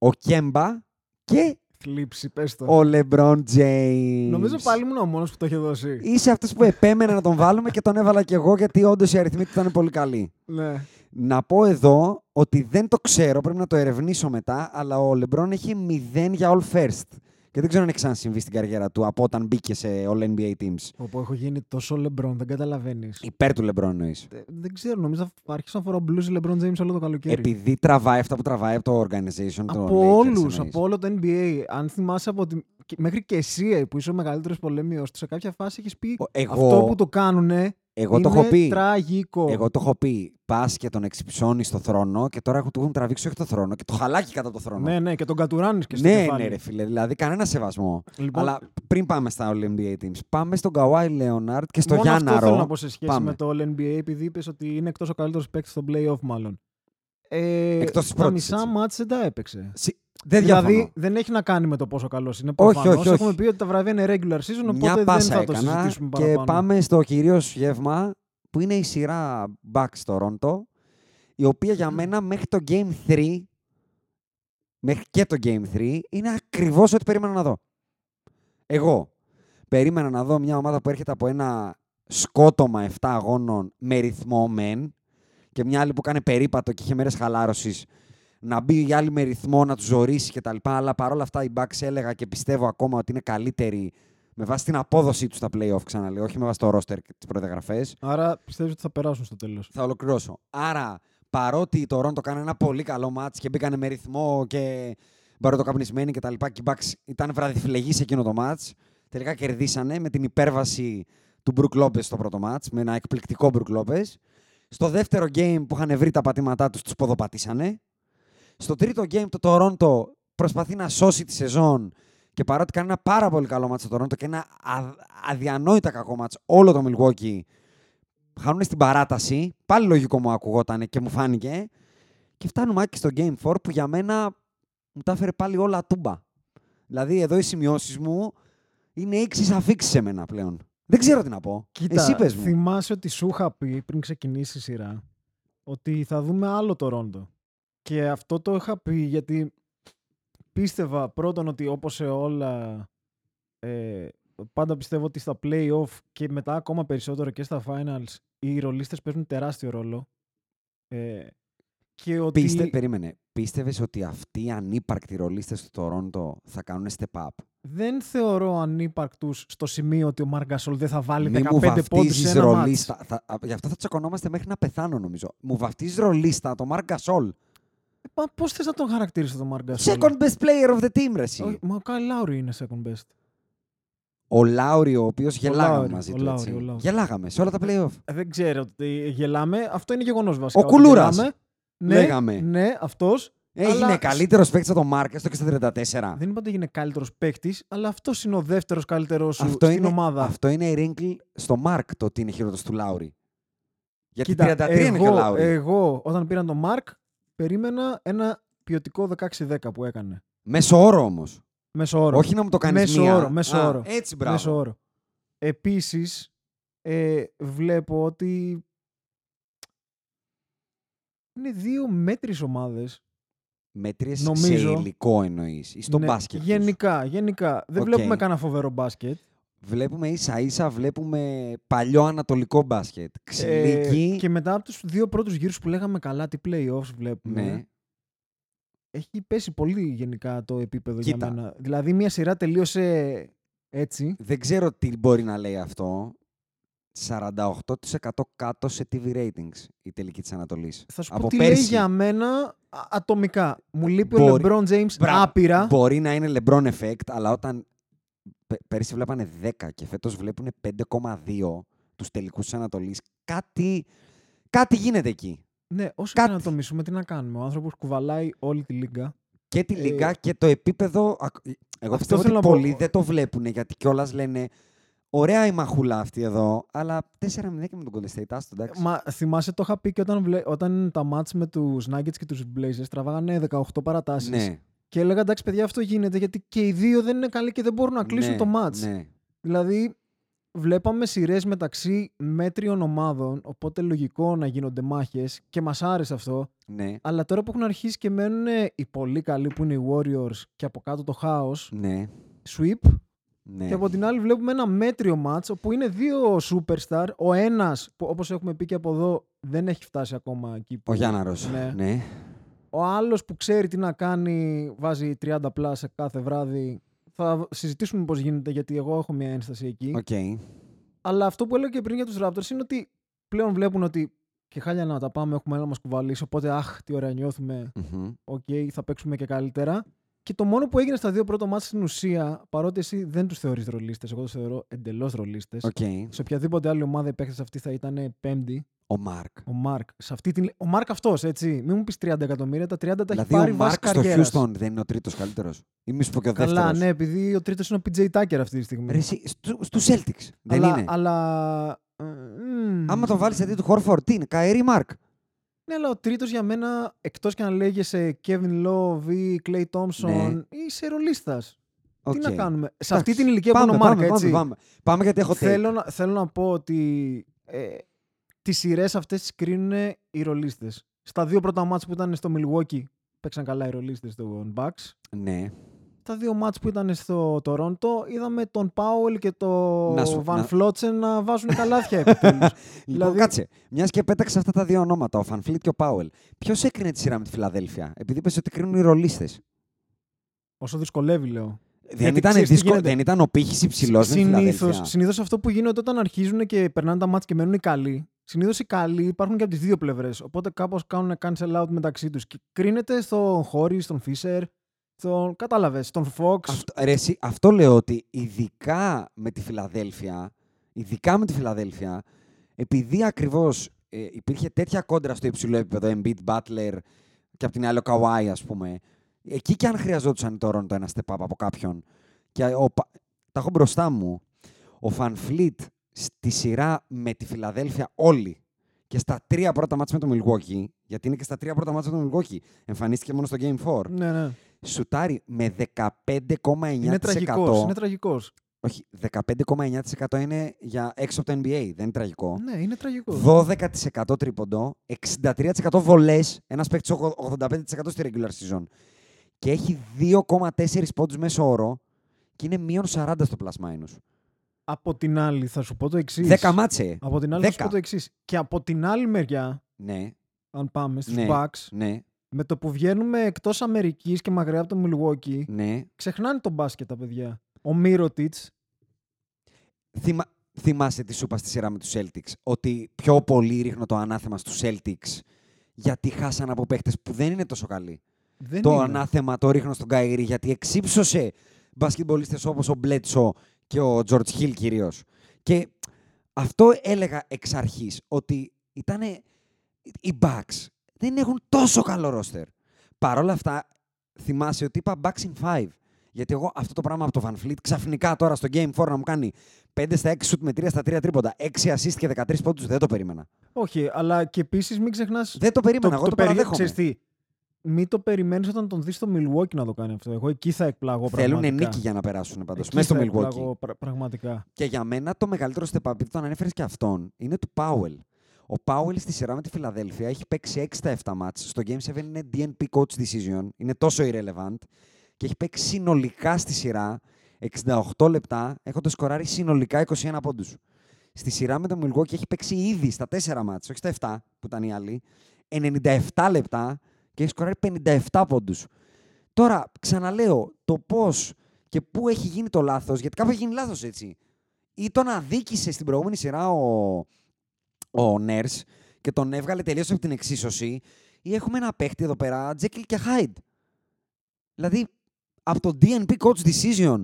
ο Κέμπα και Θλίψη, πες το. ο Λεμπρόν Τζέιμς. Νομίζω πάλι ήμουν ο μόνος που το είχε δώσει. Είσαι αυτός που επέμενε να τον βάλουμε και τον έβαλα κι εγώ γιατί όντως οι αριθμοί του ήταν πολύ καλοί. Ναι. Να πω εδώ ότι δεν το ξέρω, πρέπει να το ερευνήσω μετά, αλλά ο Λεμπρόν έχει 0 για all first. Και δεν ξέρω αν έχει ξανασυμβεί στην καριέρα του από όταν μπήκε σε All NBA Teams. Όπου έχω γίνει τόσο LeBron, δεν καταλαβαίνεις. Υπέρ του Λεμπρόν εννοείς. Δεν ξέρω, νομίζω θα αρχίσω να φοράω blues LeBron James όλο το καλοκαίρι. Επειδή τραβάει αυτά που τραβάει από το organization του από όλους, από όλο το NBA. Αν θυμάσαι από τη... και- μέχρι και εσύ ε, που είσαι ο μεγαλύτερος πολέμιος του, σε κάποια φάση έχεις πει Ο- εγώ- αυτό που το κάνουνε Εγώ είναι το έχω πει. τραγικό. Εγώ το έχω πει. Πας και τον εξυψώνεις στο θρόνο και τώρα του έχουν τραβήξει όχι το θρόνο και το χαλάκι κατά το θρόνο. Ναι, ναι, και τον κατουράνεις και στο ναι, κεφάλι. ναι, ρε φίλε. Δηλαδή κανένα σεβασμό. Λοιπόν, Αλλά πριν πάμε στα All NBA Teams, πάμε στον Kawhi Leonard και στο μόνο αυτό θέλω να Γιάνναρο. πω σε σχέση Πάμε. με το All NBA, επειδή είπες ότι είναι εκτός ο καλύτερος παίκτης στο playoff, μάλλον. Ε, Εκτός της τα πρώτης, μισά έτσι. μάτς δεν τα έπαιξε. Συ- Δεν δηλαδή διαφωνώ. δεν έχει να κάνει με το πόσο καλός είναι. Όχι, Προφανώς. όχι, όχι. Έχουμε πει ότι τα βραβεία είναι regular season, οπότε Μια δεν πάσα θα το έκανα συζητήσουμε και παραπάνω. πάμε στο κυρίως γεύμα που είναι η σειρά Bucks Toronto η οποία για μένα μέχρι το Game 3 μέχρι και το Game 3 είναι ακριβώς ό,τι περίμενα να δω. Εγώ περίμενα να δω μια ομάδα που έρχεται από ένα σκότωμα 7 αγώνων με ρυθμό μεν και μια άλλη που κάνει περίπατο και είχε μέρες χαλάρωσης να μπει η άλλη με ρυθμό, να τους ζωρίσει κτλ. Αλλά παρόλα αυτά οι Bucks έλεγα και πιστεύω ακόμα ότι είναι καλύτεροι με βάση την απόδοσή τους στα playoff, ξαναλέω, όχι με βάση το roster και τις προδιαγραφές. Άρα πιστεύεις ότι θα περάσουν στο τέλος. Θα ολοκληρώσω. Άρα, παρότι η Toronto κάνει ένα πολύ καλό μάτς και μπήκανε με ρυθμό και μπαροτοκαπνισμένοι κτλ. Και οι Bucks ήταν βραδιφλεγοί σε εκείνο το μάτς. Τελικά κερδίσανε με την υπέρβαση του Brook Lopez στο πρώτο μάτς, με ένα εκπληκτικό Brook Lopez. Στο δεύτερο game που είχαν βρει τα πατήματά τους, τους ποδοπατήσανε. Στο τρίτο game το Toronto προσπαθεί να σώσει τη σεζόν και παρότι κάνει ένα πάρα πολύ καλό μάτς στο Toronto και ένα α- αδιανόητα κακό μάτς όλο το Milwaukee χάνουν στην παράταση. Πάλι λογικό μου ακουγόταν και μου φάνηκε. Και φτάνουμε και στο Game 4 που για μένα μου τα έφερε πάλι όλα τούμπα. Δηλαδή εδώ οι σημειώσεις μου είναι ίξει αφήξει σε μένα πλέον. Δεν ξέρω τι να πω. Κοίτα, Εσύ πες μου. θυμάσαι ότι σου είχα πει πριν ξεκινήσει η σειρά ότι θα δούμε άλλο το Ρόντο. Και αυτό το είχα πει γιατί πίστευα πρώτον ότι όπως σε όλα ε, πάντα πιστεύω ότι στα play-off και μετά ακόμα περισσότερο και στα finals οι ρολίστες παίζουν τεράστιο ρόλο. Ε, και ότι... Πίστε, περίμενε. Πίστευες ότι αυτοί οι ανύπαρκτοι ρολίστες του Τορόντο θα κάνουν step up; Δεν θεωρώ ανύπαρκτους στο σημείο ότι ο Μαργκασόλ δεν θα βάλει Μη 15 μου πόντους σε βαφτίζεις ένα μάτς. ρολίστα. Θα, α, γι' αυτό θα τσακωνόμαστε μέχρι να πεθάνω νομίζω. Μου βαφτίζεις ρολίστα το Μαρκ Γκασόλ. Μα πώς θες να τον χαρακτήρισε τον Μαργκασόλ. Second best player of the team, ρε εσύ. Όχι, Μα ο Κάι Λάουρι είναι second best. Ο Λάουρι, ο οποίος γελάγαμε Λάουρι, μαζί ο του. Λάουρι, έτσι. ο Λάουρι. Γελάγαμε σε όλα τα playoff. Ε, Δεν ξέρω ότι γελάμε. Αυτό είναι γεγονός βασικά. Ο ότι Κουλούρας. γελάμε. Ναι, Λέγαμε. Ναι, αυτός. Έγινε Αλλά- καλύτερος παίκτης από τον Μάρκ, έστω και στα 34. Δεν είπα ότι έγινε καλύτερος παίκτης, αλλά αυτός είναι ο δεύτερος καλύτερος σου αυτό, στην είναι, ομάδα. αυτό είναι η wrinkle στο Μάρκ το ότι είναι χειρότερος του Λάουρι. Γιατί Κοίτα, 33 είναι και ο εγώ, Λάουρι. εγώ όταν πήραν τον Μαρκ, περίμενα ένα ποιοτικό 16-10 που έκανε. Μέσο όρο όμως. Μέσο όρο. Όχι να μου το κάνεις Μέσο μία. όρο, μέσο Α, όρο. Έτσι, μπράβο. Μέσο όρο. Επίσης, ε, βλέπω ότι είναι δύο μέτριες ομάδες. Μέτριες σε Νομίζω- υλικό εννοείς. Ή στο Ναι, μπάσκετ. τους. Γενικά, γενικά. Δεν Οκ. βλέπουμε κανένα φοβερό μπάσκετ. Βλέπουμε ίσα ίσα βλέπουμε παλιό ανατολικό μπάσκετ. Ξυλίκι. Ε, και μετά από τους δύο πρώτους γύρους που λέγαμε καλά, τι playoffs βλέπουμε, Ναι. έχει πέσει πολύ γενικά το επίπεδο Κοίτα. για μένα. Δηλαδή μια σειρά τελείωσε έτσι. Δεν ξέρω τι μπορεί να λέει αυτό. 48% κάτω σε TV ratings η τελική της Ανατολής. Θα σου Από πω τι λέει πέρσι. για μένα α- ατομικά. Μου λείπει Μπορεί- ο LeBron James Μπράβο. άπειρα. Μπορεί να είναι LeBron effect, αλλά όταν πε- πέρυσι βλέπανε 10 και φέτος βλέπουν 5,2 τους τελικούς της Ανατολής, κάτι, κάτι γίνεται εκεί. Ναι, όσο και Κάτι. να το μισούμε, τι να κάνουμε. Ο άνθρωπος κουβαλάει όλη τη λίγκα. Και τη Ε, Λίγκα και το επίπεδο. ακ- Εγώ αυτό πιστεύω θέλω ότι να πω. πολλοί δεν το βλέπουν γιατί κιόλας λένε Ωραία η μαχούλα αυτή εδώ, αλλά 4-0 και με τον Golden State. Άστο, εντάξει. Μα θυμάσαι, το είχα πει και όταν, βλέ... όταν τα μάτς με τους Nuggets και τους Blazers τραβάγανε 18 παρατάσεις. ναι, Και έλεγα εντάξει, παιδιά, αυτό γίνεται γιατί και οι δύο δεν είναι καλοί και δεν μπορούν να κλείσουν ναι, το μάτς. Ναι. Δηλαδή, βλέπαμε σειρές μεταξύ μέτριων ομάδων, οπότε λογικό να γίνονται μάχες και μας άρεσε αυτό. ναι, Αλλά τώρα που έχουν αρχίσει και μένουν οι πολύ καλοί που είναι οι Warriors και από κάτω το χάος, ναι, sweep. ναι. Και από την άλλη βλέπουμε ένα μέτριο match όπου είναι δύο superstar. Ο ένας, που όπως έχουμε πει και από εδώ, δεν έχει φτάσει ακόμα εκεί που. Ο Γιάνναρος. Ναι. Ναι. Ο άλλος που ξέρει τι να κάνει, βάζει 30 πλάς σε κάθε βράδυ. Θα συζητήσουμε πώς γίνεται, γιατί εγώ έχω μια ένσταση εκεί. Οκ. Αλλά αυτό που έλεγα και πριν για τους Raptors είναι ότι πλέον βλέπουν ότι και χάλια να τα πάμε, έχουμε έναν να μας κουβαλήσει. Οπότε, αχ, τι ωραία νιώθουμε. Μμμ. Οκ, θα παίξουμε και καλύτερα. Και το μόνο που έγινε στα δύο πρώτα ματς στην ουσία, παρότι εσύ δεν τους θεωρείς ρολίστες, εγώ τους θεωρώ εντελώς ρολίστες. Οκ. Σε οποιαδήποτε άλλη ομάδα οι παίχτες αυτοί θα ήταν πέμπτη. Ο Μάρκ. Ο Μάρκ. Σε αυτή την... Ο Μάρκ αυτός, έτσι. Μην μου πεις 30 εκατομμύρια, τα 30 τα Δηλαδή έχει πάρει ο βάση Μάρκ στο καριέρας. Houston δεν είναι ο τρίτος καλύτερος. Ή μη σου πω και ο Καλά, δεύτερος. ναι, επειδή ο τρίτος είναι ο PJ Tucker αυτή τη στιγμή. Ρε, εσύ, στου, στους Celtics. Δεν αλλά, είναι. αλλά... ε, μμ. Άμα το βάλεις αντί του Χόρφορντ, τι είναι. Kyrie Μάρκ. Ναι, αλλά ο τρίτος για μένα, εκτός και αν λέγεσαι Kevin Love ή Klay Thompson, Ναι. είσαι ρολίστας. Οκ. Τι να κάνουμε; Σε Εντάξει. αυτή την ηλικία πάμε, που είναι ο Μάρκ, πάμε, έτσι. Πάμε, πάμε. πάμε γιατί έχω θέλω, θέλω... να, θέλω να πω ότι ε, τις σειρές αυτές τις κρίνουν οι ρολίστες. Στα δύο πρώτα ματς που ήταν στο Milwaukee παίξαν καλά οι ρολίστες των Bucks. Ναι. Τα δύο ματς που ήταν στο Toronto είδαμε τον Πάουελ και τον Να σου- Van να- Vleet να βάζουν καλάθια *laughs* επιτέλους. Λοιπόν, Δηλαδή- κάτσε. Μιας και πέταξε αυτά τα δύο ονόματα, ο Φανφλίτ και ο Πάουελ. Ποιος έκρινε τη σειρά με τη Φιλαδέλφια, επειδή είπες ότι κρίνουν οι ρολίστες; Όσο δυσκολεύει, λέω. Δεν, Γιατί ήταν ξέρεις τι δύσκολο, γίνεται. δεν ήταν ο πήχης υψηλός με τη Συνήθως, Φιλαδέλφια. συνήθως αυτό που γίνεται όταν αρχίζουν και περνάνε τα ματς και μένουν οι καλοί, συνήθως οι καλοί υπάρχουν και από τις δύο πλευρές. Οπότε κάπως κάνουν cancel out μεταξύ τους. Και κρίνεται στον Χόρι, στον Φίσερ, στον, κατάλαβες, στον Fox. Αυτό, ρε, εσύ, αυτό λέω ότι ειδικά με τη Φιλαδέλφια, ειδικά με τη Φιλαδέλφια, επειδή ακριβώς ε, υπήρχε τέτοια κόντρα στο υψηλό επίπεδο, Embiid, Butler και απ' την άλλη ο Kawhi, ας πούμε, εκεί και αν χρειαζόντουσαν τώρα το ένα step up από κάποιον, και ο, Πα- τα έχω μπροστά μου, ο Φανφλίτ στη σειρά με τη Φιλαδέλφια όλοι και στα τρία πρώτα ματς με το Milwaukee, γιατί είναι και στα τρία πρώτα ματς με το Milwaukee, εμφανίστηκε μόνο στο Game 4, Ναι, ναι. Σουτάρει με 15,9%. Είναι τραγικός. Είναι τραγικός. Όχι, 15,9% είναι για έξω από το NBA, δεν είναι τραγικό. Ναι, είναι τραγικός. 12% τρίποντο, 63% βολές, ένας παίκτης 85% στη regular season. Και έχει 2,4 πόντους μέσω όρο και είναι μείον 40 στο plus minus. Από την άλλη, θα σου πω το εξής. 10 μάτσε. Από την άλλη, θα σου 10. πω το εξής. Και από την άλλη μεριά, Ναι, αν πάμε στους Ναι. Bucks, ναι, με το που βγαίνουμε εκτός Αμερικής και μακριά από το Milwaukee, ναι. ξεχνάνε τον μπάσκετ τα παιδιά. Ο Μύρωτιτς, Θυμα... Θυμάσαι τι σου είπα στη σειρά με τους Celtics, ότι πιο πολύ ρίχνω το ανάθεμα στους Celtics γιατί χάσαν από παίχτες που δεν είναι τόσο καλοί. δεν το είναι. ανάθεμα το ρίχνω στον Καϊρή γιατί εξύψωσε μπασκετμπολίστες όπως ο Μπλέτσο και ο George Hill κυρίως. Και αυτό έλεγα εξ αρχής, ότι ήταν οι Bucks δεν έχουν τόσο καλό ρόστερ. Παρ' όλα αυτά, θυμάσαι ότι είπα Bucks in 5. Γιατί εγώ αυτό το πράγμα από το Van Fleet ξαφνικά τώρα στο Game 4 να μου κάνει 5 στα 6 σουτ με 3 στα 3 τρίποντα, 6 assist και 13 πόντους, δεν το περίμενα. Όχι, αλλά και επίσης μην ξεχνάς. Δεν το περίμενα, εγώ το, περι- παραδέχομαι. ξέρεις τι, μην το περιμένεις όταν τον δεις στο Milwaukee να το κάνει αυτό. Εγώ εκεί θα εκπλαγώ Θέλουν πραγματικά. νίκη για να περάσουν πάντως, Εκεί μέσα στο θα Milwaukee. εκπλαγώ πρα- πραγματικά. Και για μένα το μεγαλύτερο step up, επειδή τον ανέφερες και αυτόν, είναι του Πάουελ. Ο Πάουελ στη σειρά με τη Φιλαδέλφια έχει παίξει 6 στα 7 μάτς. Στο Game 7 είναι DNP coach decision. Είναι τόσο irrelevant. Και έχει παίξει συνολικά στη σειρά 68 λεπτά έχοντας σκοράρει συνολικά 21 πόντους. Στη σειρά με το Milwaukee έχει παίξει ήδη στα 4 μάτς, όχι στα 7 που ήταν οι άλλοι, 97 λεπτά και έχει σκοράρει 57 πόντους. Τώρα, ξαναλέω, το πώς και πού έχει γίνει το λάθος, γιατί κάπου έχει γίνει λάθος έτσι. Ή τον αδίκησε στην προηγούμενη σειρά ο, ο Νέρς και τον έβγαλε τελείως από την εξίσωση, ή έχουμε ένα παίχτη εδώ πέρα, Τζέκιλ και Χάιντ. Δηλαδή, από το DNP coach decision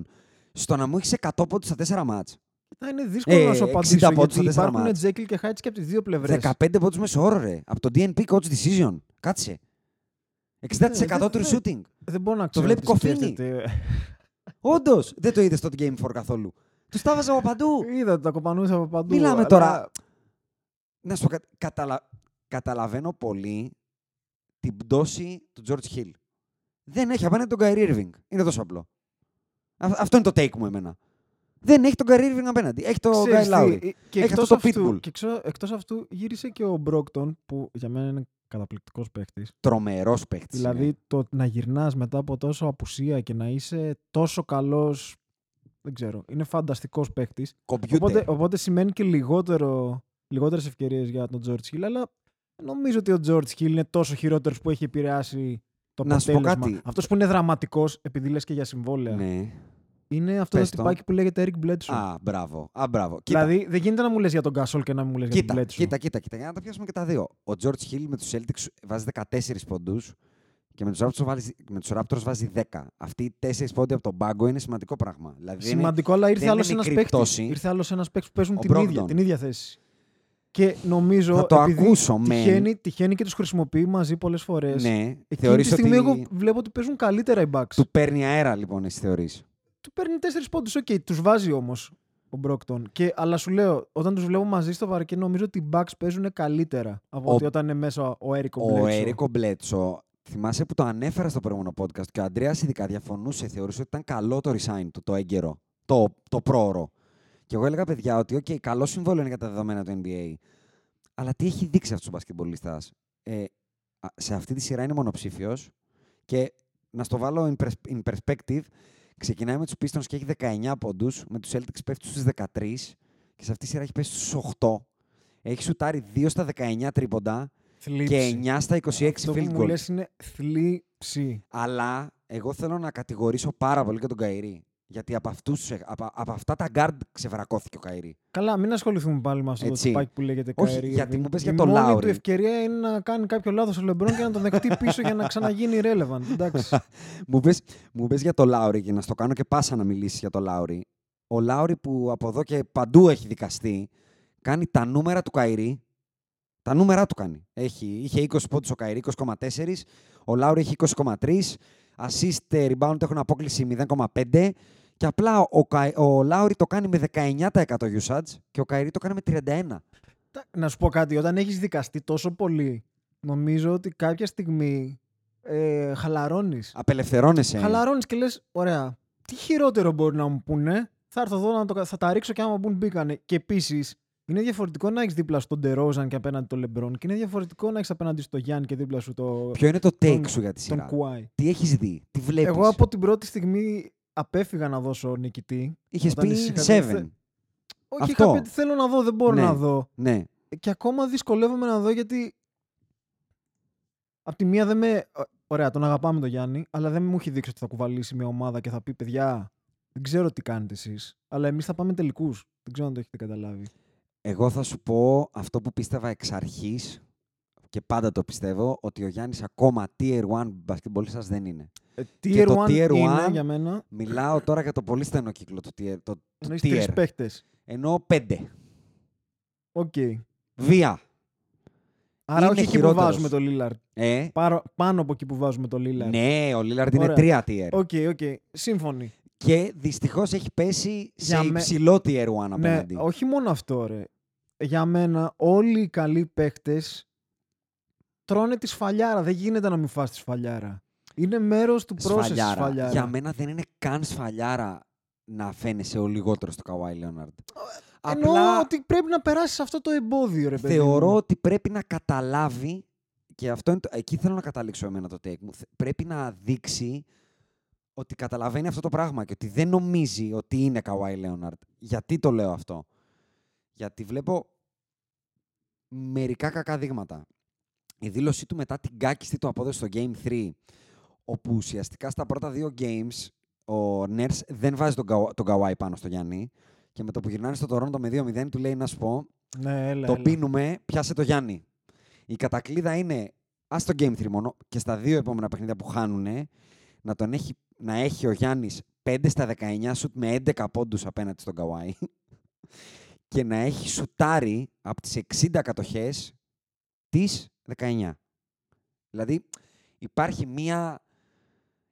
στο να μου έχεις 100 πόντους στα 4 μάτς. Θα είναι δύσκολο Ε, να σου 60 απαντήσω πόντους γιατί στα τέσσερα υπάρχουν μάτς. Τζέκιλ και Χάιτς και από τις δύο πλευρές. 15 πόντους μέσω όρο, ρε. Από το DNP coach decision. Κάτσε. 60% δεν- του δεν- shooting. Δεν μπορώ να Το ξέρω βλέπει τι κοφίνι. σκέφτεται. Όντως, δεν το είδες στο Game 4 καθόλου. Τους τα βάζα από παντού. Είδα ότι τα κοπανούσα από παντού. Μιλάμε αλλά τώρα. Να σου πω κάτι. Καταλα... Καταλαβαίνω πολύ την πτώση του George Hill. Δεν έχει απέναντι τον Kyrie Irving. Είναι τόσο απλό. Α- Αυτό είναι το take μου εμένα. Δεν έχει τον Kyrie Irving απέναντι. Έχει τον Ξέρεις Guy τι, Lowry. ε, Και Έχει εκτός, αυτό το αυτού, pitbull. και εξω- εκτός αυτού γύρισε και ο Μπρόκτον που για μένα είναι καταπληκτικός παίχτης. Τρομερός παίχτης. Δηλαδή το να γυρνάς μετά από τόσο απουσία και να είσαι τόσο καλός, δεν ξέρω, είναι φανταστικός παίχτης. Κομπιούτερ. Οπότε, οπότε σημαίνει και λιγότερο, λιγότερες ευκαιρίες για τον George Hill, αλλά νομίζω ότι ο George Hill είναι τόσο χειρότερος που έχει επηρεάσει το Να σου πω αποτέλεσμα. κάτι. Αυτός που είναι δραματικός, επειδή λες και για συμβόλαια, Ναι. είναι αυτό Πες το το. τυπάκι που λέγεται Eric Bledsoe. Α, μπράβο. Α, μπράβο. Κοίτα, Δηλαδή δεν γίνεται να μου λες για τον Gasol και να μην μου λες για κοίτα, τον Bledsoe. κοίτα, κοίτα, κοίτα. Για να τα πιάσουμε και τα δύο. Ο George Hill με τους Celtics βάζει 14 πόντους και με τους Raptors, βάζει- με τους Raptors βάζει 10. Αυτοί οι 4 πόντοι από τον πάγκο είναι σημαντικό πράγμα. Δηλαδή δεν είναι- Σημαντικό, αλλά ήρθε δεν άλλος είναι ένας μικρή παίκτης. πτώση. Ήρθε άλλος ένας παίκτης που παίζουν Ο την ίδια, Brogdon. την ίδια θέση. Και νομίζω Θα το επειδή ακούσω, μεν. τυχαίνει, τυχαίνει και τους χρησιμοποιεί μαζί πολλές φορές. Ναι, Εκείνη τη θεωρείς στιγμή ότι εγώ βλέπω ότι παίζουν καλύτερα οι Bucks. Του, του παίρνει αέρα λοιπόν, εσύ θεωρείς. παίρνει τέσσερις πόντους. Οκ, τους βάζει όμως ο Μπρόκτον. Και, αλλά σου λέω, όταν τους βλέπω μαζί στο παρκέ, νομίζω ότι οι Bucks παίζουν καλύτερα από Ο- ότι όταν είναι μέσα ο Έρικο Ο Έρικο Bledsoe, θυμάσαι που το ανέφερα στο προηγούμενο podcast και ο Αντρέας ειδικά διαφωνούσε, θεωρούσε ότι ήταν καλό το resign του, το έγκαιρο, το, το πρόωρο. Και εγώ έλεγα, παιδιά, ότι οκ, καλό συμβόλαιο είναι για τα δεδομένα του NBA. Αλλά τι έχει δείξει αυτός ο μπασκετμπολίστας. Ε, α, σε αυτή τη σειρά είναι μονοψήφιος και να στο βάλω in, pers- in perspective, ξεκινάει με τους Pistons και έχει 19 πόντους, με τους Celtics πέφτει στους 13 και σε αυτή τη σειρά έχει πέσει στους 8. Έχει σουτάρει 2 στα 19 τρίποντα και 9 στα 26 Αυτό που field μου goal. λες είναι θλίψη. Αλλά εγώ θέλω να κατηγορήσω πάρα πολύ και τον Kyrie. Γιατί από, αυτούς, από, από αυτά τα guard ξεβρακώθηκε ο Kyrie. Καλά, μην ασχοληθούμε πάλι με αυτό Έτσι. το τυπάκι που λέγεται Όχι, Kyrie γιατί Irving. μου πες Η για τον μόνη Lowry. του ευκαιρία είναι να κάνει κάποιο λάθος ο Λεμπρόν και να τον δεχτεί πίσω για να ξαναγίνει relevant. Εντάξει. *laughs* μου, πες, μου πες για το Λάουρι και να στο κάνω και πάσα να μιλήσεις για το Λάουρι. Ο Λάουρι που από εδώ και παντού έχει δικαστεί, κάνει τα νούμερα του Kyrie. Τα νούμερα του κάνει. Έχει, είχε 20 πόντους ο Kyrie, 20,4. Ο Λάουρι έχει 20,3. Assist ε, rebound έχουν απόκλιση 0,5. Και απλά ο, Kyr- ο Λάουρι το κάνει με 19% usage και ο Kyrie το κάνει με 31%. Τα- να σου πω κάτι, όταν έχεις δικαστεί τόσο πολύ, νομίζω ότι κάποια στιγμή ε, χαλαρώνεις. Απελευθερώνεσαι. Χαλαρώνεις και λες, ωραία, τι χειρότερο μπορεί να μου πούνε, θα έρθω εδώ να το, κα- θα τα ρίξω και άμα μου πούν μπήκανε. Και επίσης, είναι διαφορετικό να έχεις δίπλα στον Τερόζαν και απέναντι τον Λεμπρόν και είναι διαφορετικό να έχεις απέναντι στο Γιάννη και δίπλα σου το, Ποιο είναι το take τον- σου για τη τον σειρά; Κουάι. Τι έχεις δει, τι βλέπεις; Εγώ από την πρώτη στιγμή απέφυγα να δώσω νικητή. Είχες όταν πει εσύ είχατε- 7. Όχι, Αυτό. είχα πει ότι θέλω να δω, δεν μπορώ Ναι. να δω. Ναι. Και ακόμα δυσκολεύομαι να δω γιατί. Απ' τη μία δεν με. Ω- Ωραία, τον αγαπάμε τον Γιάννη, αλλά δεν μου έχει δείξει ότι θα κουβαλήσει μια ομάδα και θα πει: Παιδιά, δεν ξέρω τι κάνετε εσείς, αλλά εμείς θα πάμε τελικούς. Δεν ξέρω αν το έχετε καταλάβει. Εγώ θα σου πω αυτό που πίστευα εξ αρχής και πάντα το πιστεύω, ότι ο Γιάννης ακόμα tier 1 basketballistας δεν είναι. Ε, Και tier το 1 tier είναι one- για μένα. Μιλάω τώρα για το πολύ στενό κύκλο του tier. Το, το Εννοείς tier. τρεις παίχτες. Εννοώ 5. Οκ. Βία. Άρα Είναι όχι εκεί που χειρότερος. βάζουμε το Λίλαρντ. Ε, Πάνω από εκεί που βάζουμε το Λίλαρντ. ναι, ο Λίλαρντ είναι Ωραία. 3 tier. Οκ, οκ. Σύμφωνοι. Και δυστυχώς έχει πέσει σε Για με- υψηλό tier 1 Ναι, απέναντι. όχι μόνο αυτό, ρε. Για μένα, όλοι οι καλοί παίχτες τρώνε τη σφαλιάρα. Δεν γίνεται να μην φας τη σφαλιάρα. Είναι μέρος του process της σφαλιάρα. Για μένα δεν είναι καν σφαλιάρα να φαίνεσαι ο λιγότερος του Καουάι Λέοναρντ. Εννοώ ότι πρέπει να περάσεις αυτό το εμπόδιο, ρε παιδί. θεωρώ μου. ότι πρέπει να καταλάβει και αυτό είναι το, εκεί θέλω να καταλήξω εμένα το take μου. Θε- Πρέπει να δείξει ότι καταλαβαίνει αυτό το πράγμα και ότι δεν νομίζει ότι είναι Καουάι Λέοναρντ. Γιατί το λέω αυτό. Γιατί βλέπω μερικά κακά δείγματα. Η δήλωσή του μετά την κάκιστη του απόδοση στο Game 3, όπου ουσιαστικά στα πρώτα δύο games ο Νέρς δεν βάζει τον, Καου- τον Καουάι πάνω στο Γιάννη και με το που γυρνάνε στο Toronto με 2-0 του λέει να σου πω Ναι, έλα, το έλα. πίνουμε, πιάσε το Γιάννη. Η κατακλίδα είναι, ας το Game 3 μόνο, και στα δύο επόμενα παιχνίδια που χάνουν, να, τον έχει, να έχει ο Γιάννης 5 στα 19 σουτ με 11 πόντους απέναντι στον Καουάι *laughs* και να έχει σουτάρει από τις 60 κατοχές τις 19. Δηλαδή υπάρχει μία...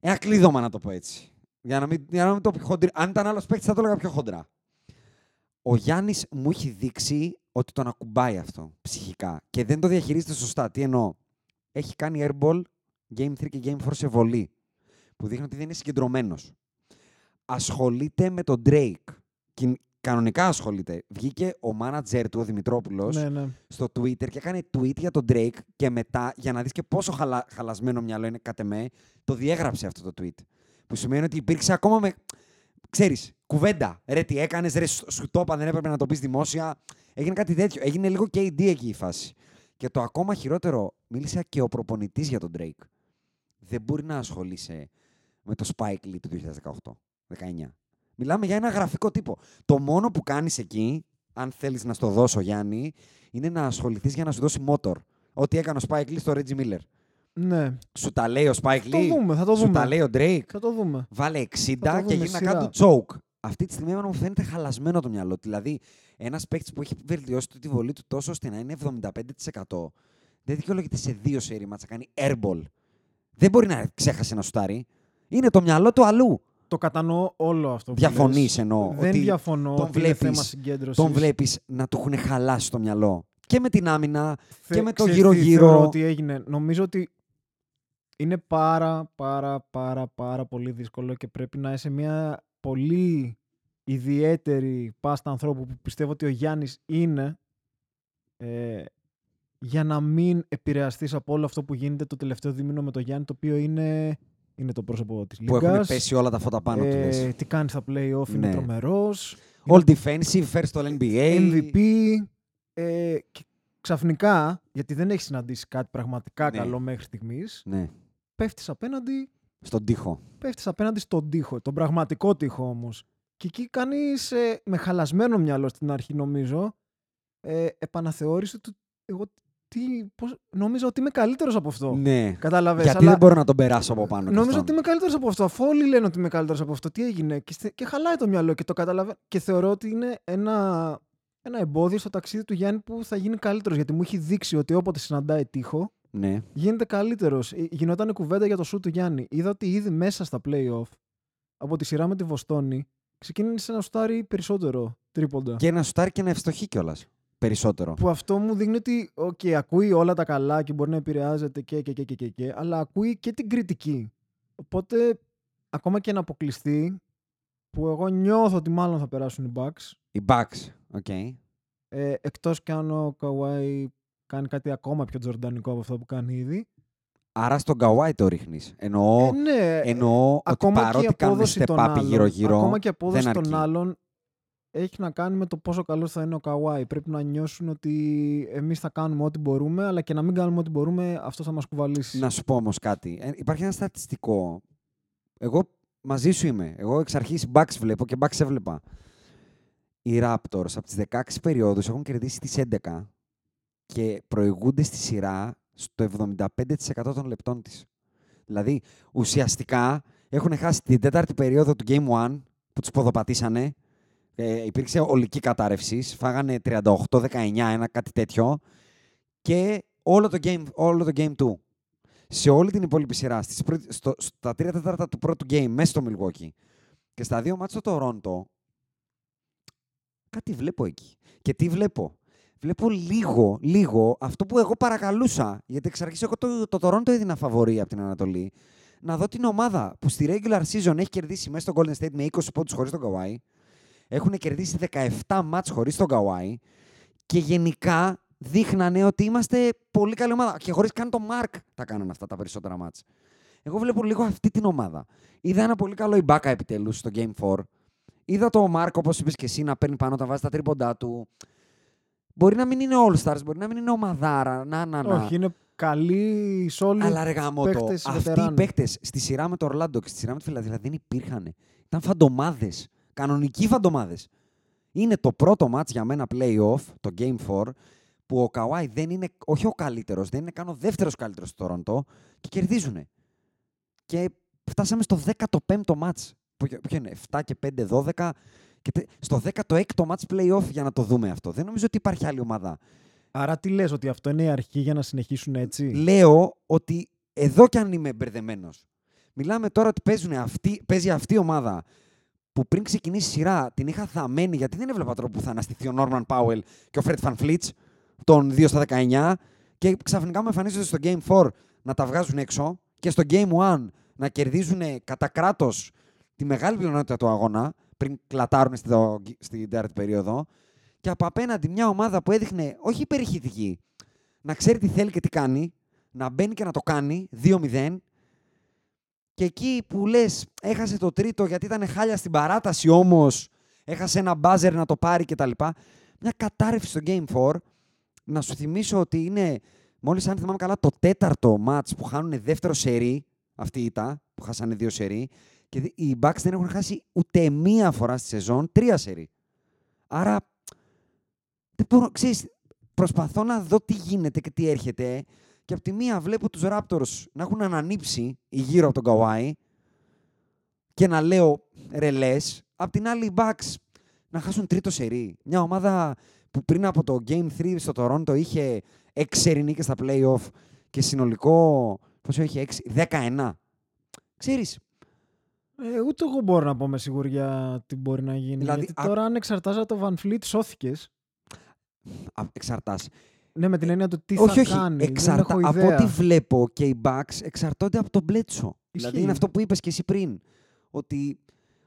Ένα κλείδωμα να το πω έτσι. Για να μην, για να μην το πει χοντρι... Αν ήταν άλλος παίκτης θα το έλεγα πιο χοντρά. Ο Γιάννης μου έχει δείξει ότι τον ακουμπάει αυτό ψυχικά και δεν το διαχειρίζεται σωστά. Τι εννοώ; Έχει κάνει airball Game 3 και Game 4 σε βολή που δείχνει ότι δεν είναι συγκεντρωμένος. Ασχολείται με τον Drake. Και κανονικά ασχολείται. Βγήκε ο manager του, ο Δημητρόπουλος, Ναι, ναι. στο Twitter και έκανε tweet για τον Drake και μετά, για να δεις και πόσο χαλα... χαλασμένο μυαλό είναι κατ' εμέ, το διέγραψε αυτό το tweet. Που σημαίνει ότι υπήρξε ακόμα με, ξέρεις, κουβέντα. Ρε τι έκανες, ρε σου σου το είπα, δεν έπρεπε να το πεις δημόσια. Έγινε κάτι τέτοιο. Έγινε λίγο KD εκεί η φάση. Και το ακόμα χειρότερο, μίλησε και ο προπονητής για τον Drake. Δεν μπορεί να ασχολείσαι με το Spike Lee του 2018-19. Μιλάμε για ένα γραφικό τύπο. Το μόνο που κάνεις εκεί, αν θέλεις να στο δώσω Γιάννη, είναι να ασχοληθείς για να σου δώσει motor. Ό,τι έκανε ο Spike Lee στο Reggie Miller. ναι. Σου τα λέει ο Spike Θα το Lee, δούμε, θα το σου δούμε. τα λέει ο Drake. Θα το δούμε. Βάλε 60 Θα το και δούμε γίνει να σειρά. κάνει το choke. Αυτή τη στιγμή εμένα μου φαίνεται χαλασμένο το μυαλό. Δηλαδή, ένας παίκτης που έχει βελτιώσει τη βολή του τόσο ώστε να είναι 75%, δεν δικαιολογείται σε δύο σερή μάτσα να κάνει airball. Δεν μπορεί να ξέχασε να σουτάρει. Είναι το μυαλό του αλλού. Το κατανοώ όλο αυτό. που Διαφωνείς λες. εννοώ, Δεν ότι διαφωνώ. τον ότι είναι βλέπεις- θέμα συγκέντρωσης. Τον βλέπεις να του έχουν χαλάσει το μυαλό. Και με την άμυνα Θε- και με το ξέρεις τι γύρω-γύρω. θεωρώ ότι έγινε. Νομίζω ότι είναι πάρα πάρα πάρα πάρα πολύ δύσκολο και πρέπει να είσαι μια πολύ ιδιαίτερη πάστα ανθρώπου που πιστεύω ότι ο Γιάννης είναι ε, για να μην επηρεαστείς από όλο αυτό που γίνεται το τελευταίο δίμηνο με το Γιάννη το οποίο είναι, είναι το πρόσωπο της που έχουν Λίγκας. πέσει όλα τα φώτα πάνω του. ε, λες. τι κάνει στα play-off, είναι Ναι. τρομερός. All defensive, first all NBA. MVP. Ε, και ξαφνικά, γιατί δεν έχεις συναντήσει κάτι πραγματικά Ναι. καλό μέχρι στιγμής, Ναι, πέφτεις απέναντι, στον τοίχο. πέφτεις απέναντι στον τοίχο, τον πραγματικό τοίχο όμως. Και εκεί κάνεις με χαλασμένο μυαλό στην αρχή, νομίζω, ε, επαναθεώρηση του. Εγώ τι, πώς, νόμιζα ότι είμαι καλύτερος από αυτό. Ναι. Κατάλαβες, Γιατί αλλά δεν μπορώ να τον περάσω από πάνω. κι Νόμιζα αυτόν. ότι είμαι καλύτερος από αυτό. Αφού όλοι λένε ότι είμαι καλύτερος από αυτό, τι έγινε; Και, στε- και χαλάει το μυαλό και το καταλαβαίνω. Και θεωρώ ότι είναι ένα, ένα εμπόδιο στο ταξίδι του Γιάννη που θα γίνει καλύτερος. Γιατί μου έχει δείξει ότι όποτε συναντάει τείχο, Ναι. γίνεται καλύτερος. Γινόταν κουβέντα για το σου του Γιάννη. Είδα ότι ήδη μέσα στα playoff από τη σειρά με τη Βοστόνη ξεκίνησε να σουτάρει περισσότερο τρίποντα. Και να σουτάρει και να ευστοχεί κιόλας. Περισσότερο. Που αυτό μου δείχνει ότι okay, ακούει όλα τα καλά και μπορεί να επηρεάζεται και, και, και, και, και, και, αλλά ακούει και την κριτική. Οπότε, ακόμα και να αποκλειστεί, που εγώ νιώθω ότι μάλλον θα περάσουν οι Bucks, Οι Bucks. Οκ. ε, εκτός και αν ο Kawhi κάνει κάτι ακόμα πιο τζορντανικό από αυτό που κάνει ήδη. Άρα στον Καουάι το ρίχνεις. Εννοώ, ε, ναι, εννοώ ότι ακόμα και η παρότι κάνουν απόδοση step των up άλλων, γύρω-γύρω. ακόμα και η απόδοση δεν των αρκεί. άλλων έχει να κάνει με το πόσο καλός θα είναι ο Kawhi. Πρέπει να νιώσουν ότι εμείς θα κάνουμε ό,τι μπορούμε, αλλά και να μην κάνουμε ό,τι μπορούμε, αυτό θα μας κουβαλήσει. Να σου πω όμως κάτι. Ε, υπάρχει ένα στατιστικό. Εγώ μαζί σου είμαι. Εγώ εξ αρχής Bucks βλέπω και Bucks έβλεπα. Οι Raptors από τις 16 περιόδους έχουν κερδίσει τις 11 και προηγούνται στη σειρά στο 75% των λεπτών της. Δηλαδή, ουσιαστικά έχουν χάσει την τέταρτη περίοδο του Game 1 που τους ποδοπατήσανε. Ε, υπήρξε ολική κατάρρευση. Φάγανε 38-19, ένα κάτι τέτοιο. Και όλο το game, όλο το game 2 σε όλη την υπόλοιπη σειρά, στις πρώτη- στο, στα τρία τέταρτα του πρώτου game, μέσα στο Milwaukee και στα δύο μάτια στο Toronto, κάτι βλέπω εκεί. Και τι βλέπω; Βλέπω λίγο, λίγο αυτό που εγώ παρακαλούσα, γιατί εξ αρχής εγώ το, το Toronto έδινα φαβορή από την Ανατολή, να δω την ομάδα που στη regular season έχει κερδίσει μέσα στο Golden State με 20 πόντους χωρίς τον Kawhi, έχουν κερδίσει 17 μάτς χωρίς τον Kawhi και γενικά δείχνανε ότι είμαστε πολύ καλή ομάδα. Και χωρίς καν τον Μάρκ τα κάνανε αυτά τα περισσότερα μάτς. Εγώ βλέπω λίγο αυτή την ομάδα. Είδα ένα πολύ καλό Ιμπάκα επιτέλους στο Game 4. Είδα το Μάρκο, όπως είπες και εσύ, να παίρνει πάνω, να βάζει τα τρίποντά του. Μπορεί να μην είναι All Stars, μπορεί να μην είναι ομαδάρα. Να, να, να. Όχι, είναι καλή, solid Αλλά ρε γάμο το. παίκτες, Αυτοί οι βετεράνοι. παίκτες στη σειρά με το Ορλάντο και στη σειρά με τη Φιλαδέλφια δεν υπήρχαν. Ήταν φαντομάδες. Κανονικοί φαντομάδες. Είναι το πρώτο μάτς για μένα playoff, το Game 4, που ο Καουάι δεν είναι, όχι ο καλύτερος, δεν είναι καν ο δεύτερος καλύτερος στο Τωρόντο και κερδίζουν. Και φτάσαμε στο 15ο μάτς. Που, ποιο είναι, 7 και 5, 12. Και τε- στο 16ο μάτς playoff για να το δούμε αυτό. Δεν νομίζω ότι υπάρχει άλλη ομάδα. Άρα τι λες, ότι αυτό είναι η αρχή για να συνεχίσουν έτσι; Λέω ότι εδώ κι αν είμαι μπερδεμένος. Μιλάμε τώρα ότι παίζουν αυτή, παίζει αυτή η ομάδα που πριν ξεκινήσει η σειρά την είχα θαμένη γιατί δεν έβλεπα τρόπο που θα αναστηθεί ο Νόρμαν Πάουελ και ο Φρέτ Φαν Φλίτς των 2 στα 19 και ξαφνικά μου εμφανίζονται στο Game 4 να τα βγάζουν έξω και στο Game 1 να κερδίζουν κατά κράτος τη μεγάλη πλειονότητα του αγώνα πριν κλατάρουν στη- το- στην τέταρτη περίοδο. Και από απέναντι μια ομάδα που έδειχνε όχι υπερηχητική, να ξέρει τι θέλει και τι κάνει, να μπαίνει και να το κάνει 2-0 και εκεί που λες έχασε το τρίτο γιατί ήταν χάλια στην παράταση όμως έχασε ένα μπάζερ να το πάρει κτλ. Μια κατάρρευση στο Game 4 να σου θυμίσω ότι είναι μόλις αν θυμάμαι καλά το τέταρτο μάτς που χάνουν δεύτερο σερί αυτή ήταν που χάσανε δύο σερί και δι- οι Bucks δεν έχουν χάσει ούτε μία φορά στη σεζόν τρία σερί. Άρα δεν μπορώ, ξέρεις, προσπαθώ να δω τι γίνεται και τι έρχεται και από τη μία βλέπω τους Raptors να έχουν ανανύψει γύρω από τον Kawhi και να λέω ρελές. Απ' την άλλη οι Bucks να χάσουν τρίτο σερί. Μια ομάδα που πριν από το Game 3 στο Toronto είχε 6 νίκες στα play-off και συνολικό, πόσο είχε, 6, 19. Ξέρεις, Ε, ούτε εγώ μπορώ να πω με σιγουριά τι μπορεί να γίνει. Δηλαδή, γιατί α- τώρα αν εξαρτάζα το Van Fleet σώθηκες. α, εξαρτάς. Ναι, με την έννοια του τι όχι, θα όχι. κάνει. Εξαρτα... Δεν έχω Από ιδέα. ό,τι βλέπω και οι Bucks εξαρτώνται από τον Μπλέτσο. Δηλαδή Ισχύει. είναι αυτό που είπες και εσύ πριν. Ότι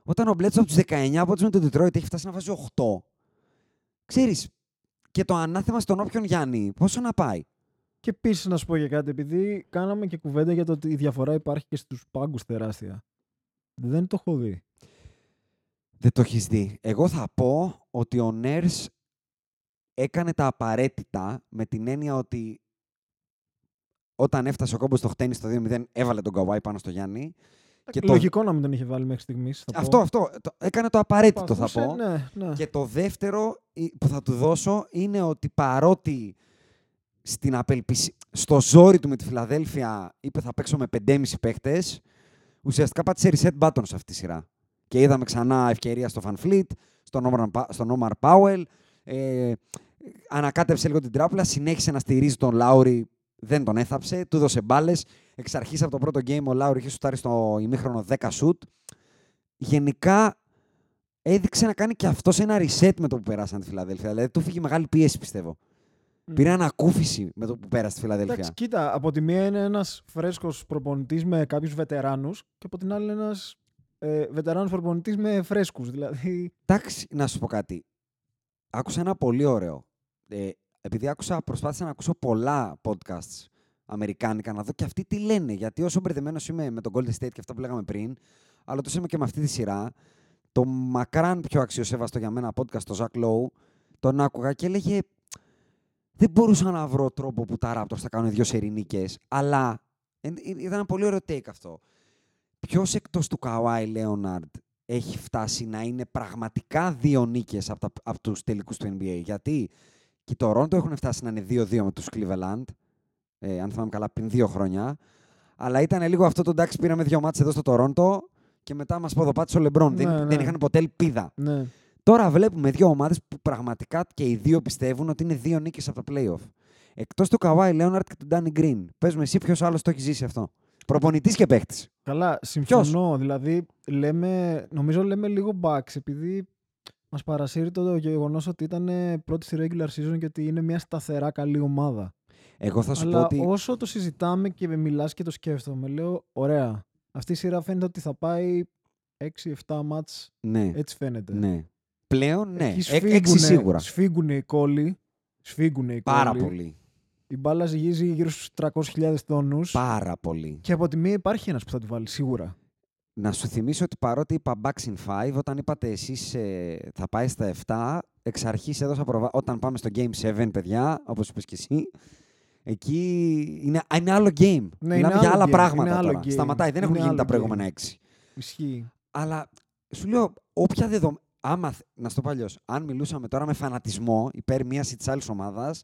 όταν ο Μπλέτσο από τους 19 από με τον Detroit έχει φτάσει να βάζει 8. Ξέρεις, και το ανάθεμα στον όποιον Γιάννη, πόσο να πάει; Και επίσης να σου πω για κάτι, επειδή κάναμε και κουβέντα για το ότι η διαφορά υπάρχει και στους πάγκους τεράστια. Δεν το έχω δει. Δεν το έχεις δει. Εγώ θα πω ότι ο Νέρς έκανε τα απαραίτητα με την έννοια ότι όταν έφτασε ο κόμπος στο χτένις στο 2-0, έβαλε τον Καουάι πάνω στο Γιάννη. Και το- Λογικό να μην τον είχε βάλει μέχρι στιγμής. Αυτό, αυτό. Το, έκανε το απαραίτητο, θα πω. Ναι, ναι. Και το δεύτερο ε, που θα του δώσω είναι ότι παρότι στην απελπισ... στο ζόρι του με τη Φιλαδέλφια είπε θα παίξω με 5,5 παίχτες, ουσιαστικά πάτησε reset button σε αυτή τη σειρά. Και είδαμε ξανά ευκαιρία στο Van Fleet, στον Omar, Pa- στον Omar Powell, ε, ανακάτεψε λίγο την τράπουλα, συνέχισε να στηρίζει τον Λάουρι, δεν τον έθαψε, του έδωσε μπάλες. Εξ αρχής από το πρώτο game ο Λάουρι είχε σουτάρει στο ημίχρονο 10 σουτ. Γενικά έδειξε να κάνει και αυτός ένα reset με το που περάσαν τη Φιλαδέλφια. Δηλαδή του φύγει μεγάλη πίεση, πιστεύω. Μμ. Πήρε ανακούφιση με το που πέρασε τη Φιλαδέλφια. Εντάξει, κοίτα, από τη μία είναι ένας φρέσκος προπονητής με κάποιους βετεράνους και από την άλλη ένας ε, βετεράνος προπονητής με φρέσκους. Δηλαδή. Εντάξει, να σου πω κάτι. Άκουσα ένα πολύ ωραίο. Ε, επειδή άκουσα, προσπάθησα να ακούσω πολλά podcasts αμερικάνικα, να δω και αυτοί τι λένε. Γιατί όσο μπερδεμένος είμαι με τον Golden State και αυτά που λέγαμε πριν, αλλά τόσο είμαι και με αυτή τη σειρά, το μακράν πιο αξιοσέβαστο για μένα podcast, το Zach Lowe, τον άκουγα και έλεγε δεν μπορούσα να βρω τρόπο που τα Raptors θα κάνουν δύο σερινίκες, αλλά ε, ε, ήταν ένα πολύ ωραίο take αυτό. Ποιος εκτός του Kawhi Leonard έχει φτάσει να είναι πραγματικά δύο νίκες από, τα, από τους τελικούς του NBA. Γιατί και το Toronto έχουν φτάσει να είναι 2-2 με τους Cleveland, ε, αν θυμάμαι καλά, πριν δύο χρόνια. Αλλά ήταν λίγο αυτό το εντάξει, πήραμε δύο μάτς εδώ στο Toronto και μετά μας ποδοπάτησε ο LeBron. δεν, Ναι, δεν ναι. είχαν ποτέ ελπίδα. Ναι. Τώρα βλέπουμε δύο ομάδες που πραγματικά και οι δύο πιστεύουν ότι είναι δύο νίκες από τα playoff. Εκτός του Kawhi Leonard και του Danny Green. Πες μου εσύ ποιος άλλος το έχεις ζήσει αυτό; Προπονητής και παίχτης. Καλά, συμφωνώ. Δηλαδή, λέμε, νομίζω λέμε λίγο backs επειδή μας παρασύρει το γεγονός ότι ήταν πρώτη στη regular season και ότι είναι μια σταθερά καλή ομάδα. Εγώ θα σου Αλλά πω ότι... όσο το συζητάμε και μιλάς και το σκέφτομαι, λέω, ωραία, αυτή η σειρά φαίνεται ότι θα πάει 6-7 μάτς, Ναι, έτσι φαίνεται. ναι. Πλέον ναι. Εκεί Εκ- Έξι σφίγγουνε- σίγουρα. Σφίγγουνε οι κόλλοι. Σφίγγουνε οι Πάρα κόλλοι. πολύ. Η μπάλα ζυγίζει γύρω στους 300.000 τόνους. Πάρα πολύ. Και από τη μία υπάρχει ένας που θα τη βάλει, σίγουρα. Να σου θυμίσω ότι παρότι είπα backs in 5, όταν είπατε εσείς ε, θα πάει στα 7, εξ αρχής έδωσα προβα... Όταν πάμε στο Game 7, παιδιά, όπως είπες και εσύ, εκεί είναι, είναι άλλο game. Ναι, Μιλάμε είναι για άλλο άλλα game, πράγματα είναι άλλο τώρα. game. Σταματάει, δεν έχουν Είναι γίνει τα άλλο προηγούμενα game. 6. Ισχύει. Αλλά σου λέω, όποια δεδομένα. Άμα, θ- να στο πω αλλιώς, αν μιλούσαμε τώρα με φανατισμό υπέρ μιας ή της άλλης ομάδας,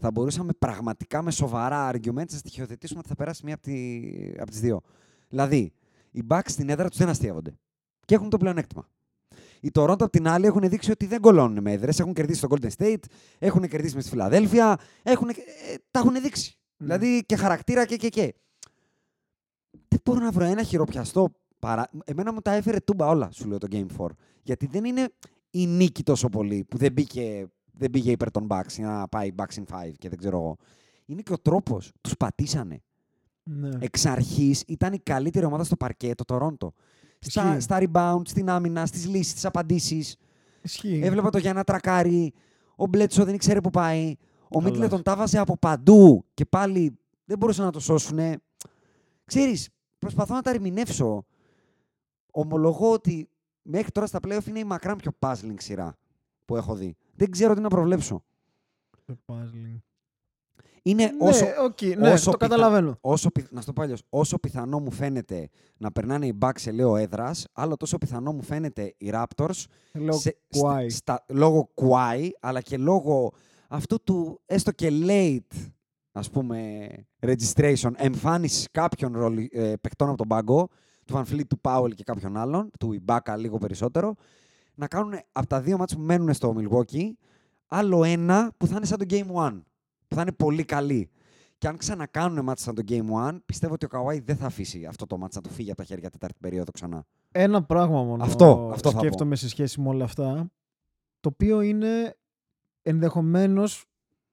θα μπορούσαμε πραγματικά με σοβαρά arguments να στοιχειοθετήσουμε ότι θα περάσει μία από, τη, από τις δύο. Δηλαδή, οι Bucks στην έδρα τους δεν αστείευονται. Και έχουν το πλεονέκτημα. Οι Toronto απ' την άλλη έχουν δείξει ότι δεν κολώνουν με έδρες. Έχουν κερδίσει στο Golden State, έχουν κερδίσει μες στη Φιλαδέλφια. Έχουν, ε, τα έχουν δείξει. Mm. Δηλαδή και χαρακτήρα και και και. Δεν μπορώ να βρω ένα χειροπιαστό παρά... Εμένα μου τα έφερε τούμπα όλα, σου λέω το Game 4. Γιατί δεν είναι η νίκη τόσο πολύ που δεν μπήκε, δεν πήγε υπέρ των Bucks για να πάει Bucks in 5 και δεν ξέρω εγώ. Είναι και ο τρόπος. Τους πατήσανε. Ναι. Εξ αρχής ήταν η καλύτερη ομάδα στο παρκέ, το Toronto. Στα, Ισχύει. στα rebound, στην άμυνα, στις λύσεις, στις απαντήσεις. Ισχύει. Έβλεπα το Γιάννα τρακάρει. Ο Μπλέτσο δεν ήξερε που πάει. Ο Καλά. Μίτλε τον τάβαζε από παντού και πάλι δεν μπορούσαν να το σώσουνε. Ξέρεις, προσπαθώ να τα ερμηνεύσω. Ομολογώ ότι μέχρι τώρα στα playoff είναι η μακράν πιο puzzling σειρά που έχω δει. Δεν ξέρω τι να προβλέψω. Το puzzling. Είναι όσο, ναι, οκ, ναι, όσο το πιθα- καταλαβαίνω. όσο, πι- να στο πω αλλιώς, όσο πιθανό μου φαίνεται να περνάνε οι Bucks σε λέω έδρας, άλλο τόσο πιθανό μου φαίνεται οι Raptors Λόγω σε- Kawhi. στα- στα- λόγω Kawhi, αλλά και λόγω αυτού του έστω και late ας πούμε registration, εμφάνιση κάποιων role, ε, παικτών από τον πάγκο, του Van Fleet, του Powell και κάποιων άλλων, του Ibaka λίγο περισσότερο, να κάνουν από τα δύο μάτς που μένουν στο Milwaukee, άλλο ένα που θα είναι σαν το Game 1, που θα είναι πολύ καλή. Και αν ξανακάνουν μάτς σαν το Game 1, πιστεύω ότι ο Kawhi δεν θα αφήσει αυτό το μάτς να του φύγει από τα χέρια τέταρτη περίοδο ξανά. Ένα πράγμα μόνο Αυτό, αυτό θα πω. σκέφτομαι σε σχέση με όλα αυτά, το οποίο είναι ενδεχομένως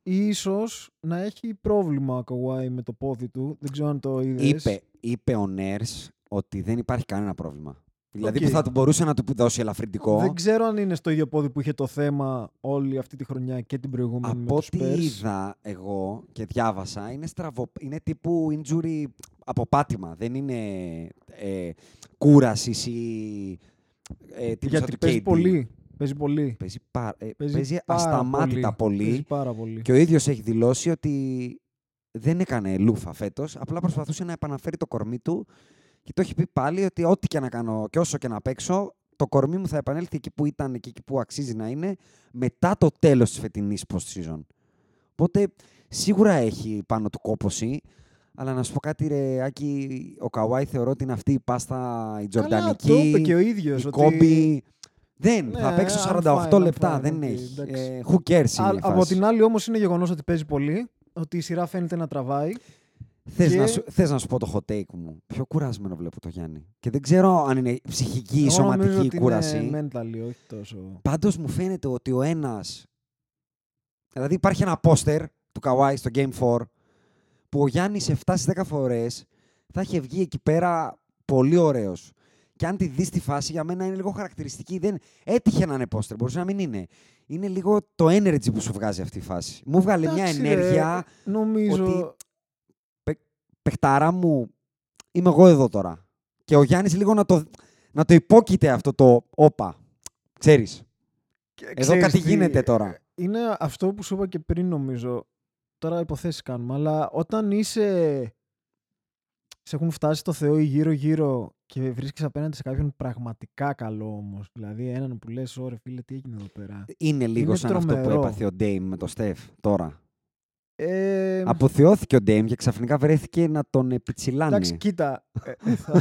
ίσως να έχει πρόβλημα ο Kawhi με το πόδι του. Δεν ξέρω αν το είδες. Είπε, είπε ο Nurse ότι δεν υπάρχει κανένα πρόβλημα. Δηλαδή Οκ. που θα του μπορούσε να του δώσει ελαφρυντικό. Δεν ξέρω αν είναι στο ίδιο πόδι που είχε το θέμα όλη αυτή τη χρονιά και την προηγούμενη με Από τους ό,τι Spurs. είδα εγώ και διάβασα, είναι, στραβο, είναι τύπου injury από πάτημα. Δεν είναι ε, κούραση ή ε, τύπου σαν Γιατί του παίζει KD. πολύ. Παίζει πολύ. Παίζει, πα- ε, Παίζει παίζει πάρα ασταμάτητα πολύ. Παίζει πάρα πολύ. Και ο ίδιος έχει δηλώσει ότι δεν έκανε λούφα φέτος, απλά προσπαθούσε να επαναφέρει το κορμί του και το έχει πει πάλι ότι ό,τι και να κάνω και όσο και να παίξω, το κορμί μου θα επανέλθει εκεί που ήταν και εκεί που αξίζει να είναι μετά το τέλος της φετινής post-season. Οπότε σίγουρα έχει πάνω του κόποση, αλλά να σου πω κάτι ρε Άκη, ο Καουάι θεωρώ ότι είναι αυτή η πάστα η Καλά, Τζορντανική, το είπε και ο ίδιος. η ότι... Κόμπι. Δεν, Ναι, θα παίξω I'm 48 fine, I'm λεπτά, fine, δεν okay, έχει. εντάξει. Ε, who cares είναι Α, η από φάση. την άλλη όμως είναι γεγονός ότι παίζει πολύ, ότι η σειρά φαίνεται να τραβάει. Θες, Και- να σου, θες να σου πω το hot take μου. Πιο κουρασμένο βλέπω το Γιάννη. Και δεν ξέρω αν είναι ψυχική ή Εγώ νομίζω σωματική ότι κούραση. Είναι mental, όχι τόσο. Πάντως μου φαίνεται ότι ο ένας... Δηλαδή υπάρχει ένα πόστερ του Καουάι στο Game 4 που ο Γιάννης 7 στις 10 φορές θα είχε βγει εκεί πέρα πολύ ωραίος. Και αν τη δεις τη φάση, για μένα είναι λίγο χαρακτηριστική. Δεν... Έτυχε να είναι πόστερ, μπορούσε να μην είναι. Είναι λίγο το energy που σου βγάζει αυτή η φάση. Μου βγάλε μια Εντάξει, ρε, ενέργεια Νομίζω. ότι- παιχτάρα μου, είμαι εγώ εδώ τώρα. Και ο Γιάννης λίγο να το, να το υπόκειται αυτό το όπα. Ξέρεις. και Εδώ ξέρεις κάτι τι, γίνεται τώρα. Είναι αυτό που σου είπα και πριν νομίζω. Τώρα υποθέσεις κάνουμε, αλλά όταν είσαι... Σε έχουν φτάσει στο Θεό ή γύρω-γύρω και βρίσκεις απέναντι σε κάποιον πραγματικά καλό όμως. Δηλαδή έναν που λες, ωραία φίλε, τι έγινε εδώ πέρα. Είναι λίγο Είναι σαν αυτό που τρομερό. έπαθε ο Ντέιμ με το Στεφ τώρα. Ε, Αποθεώθηκε ο Ντέιμ και ξαφνικά βρέθηκε να τον επιτσιλάνει. Εντάξει, κοίτα. ε, θα,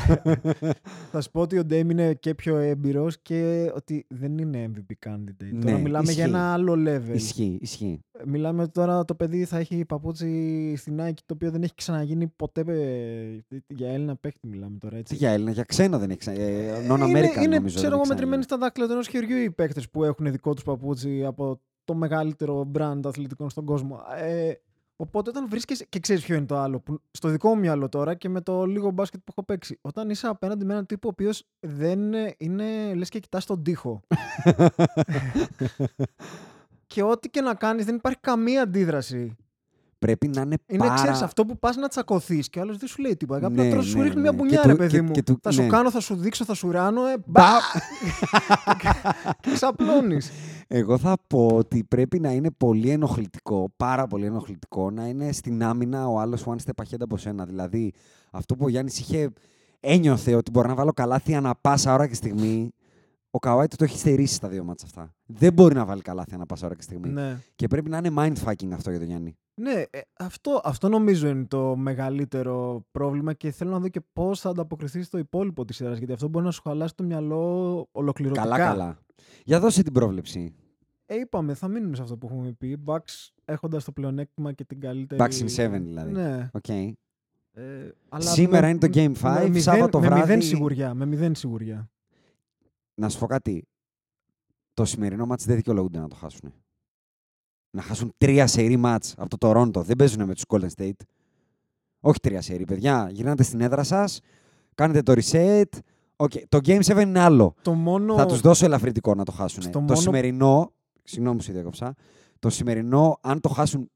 *laughs* θα σου πω ότι ο Ντέιμ είναι και πιο έμπειρος και ότι δεν είναι MVP candidate. τώρα Ναι, μιλάμε για ισχύει. ένα άλλο level. Ισχύει, ισχύει. Μιλάμε ότι τώρα το παιδί θα έχει παπούτσι στην Nike το οποίο δεν έχει ξαναγίνει ποτέ ε, για Έλληνα παίχτη μιλάμε τώρα Τι έτσι. για Έλληνα, για ξένο δεν έχει ξανά. Ε, non είναι, American είναι νομίζω. ξέρω δεν εγώ έχει μετρημένοι ξαναγίνει. στα δάκτυλα ενός χεριού οι παίχτες που έχουν δικό τους παπούτσι από το μεγαλύτερο brand αθλητικών στον κόσμο. Ε, οπότε όταν βρίσκεσαι. και ξέρεις ποιο είναι το άλλο. Που, στο δικό μου μυαλό τώρα και με το λίγο μπάσκετ που έχω παίξει. Όταν είσαι απέναντι με έναν τύπο ο οποίος δεν είναι. είναι λες και κοιτάς τον τοίχο. *laughs* και ό,τι και να κάνεις δεν υπάρχει καμία αντίδραση. πρέπει να είναι, Είναι, πάρα... ξέρεις, αυτό που πας να τσακωθείς και ο άλλος δεν σου λέει τίποτα. Απλά Ναι, τώρα σου ναι, ρίχνει ναι. μια Και μπουνιά, του- ρε παιδί και- μου. και του- θα σου ναι. κάνω, θα σου δείξω, θα σου ράνω, ε, μπα! *laughs* και ξαπλώνεις. *laughs* Εγώ θα πω ότι πρέπει να είναι πολύ ενοχλητικό, πάρα πολύ ενοχλητικό, να είναι στην άμυνα ο άλλος one step ahead από σένα. Δηλαδή, αυτό που ο Γιάννης είχε ένιωθε ότι μπορεί να βάλω καλάθι ανά πάσα ώρα και στιγμή, ο Καουάι του το έχει στερήσει στα δύο μάτσα αυτά. Δεν μπορεί να βάλει καλάθι ανά πάσα ώρα και στιγμή. ναι. Και πρέπει να είναι mindfucking αυτό για τον Γιάννη. Ναι, ε, αυτό, αυτό νομίζω είναι το μεγαλύτερο πρόβλημα και θέλω να δω και πώς θα ανταποκριθεί στο υπόλοιπο της σειράς. Γιατί αυτό μπορεί να σου χαλάσει το μυαλό ολοκληρωτικά. Καλά, καλά. Για δώσε την πρόβλεψη. Ε, είπαμε, θα μείνουμε σε αυτό που έχουμε πει. Bucks έχοντας το πλεονέκτημα και την καλύτερη. Bucks in seven, δηλαδή. Ναι. Οκ. Ε, αλλά Σήμερα με- είναι το Game με 5, μηδέν- Σάββατο με βράδυ. μηδέν σιγουριά. Με μηδέν σιγουριά. Να σου πω κάτι. Το σημερινό μάτς δεν δικαιολογούνται να το χάσουν. Να χάσουν τρία σερί ματς από το Τορόντο. Δεν παίζουν με τους Golden State. Όχι τρία σερί, παιδιά. Γυρνάτε στην έδρα σας, κάνετε το reset. Okay. Το Game 7 είναι άλλο. Το μόνο. Θα τους δώσω ελαφρυντικό να το χάσουν. Στο Το μόνο- σημερινό, συγγνώμη που σε διέκοψα, το σημερινό, αν το χάσουν,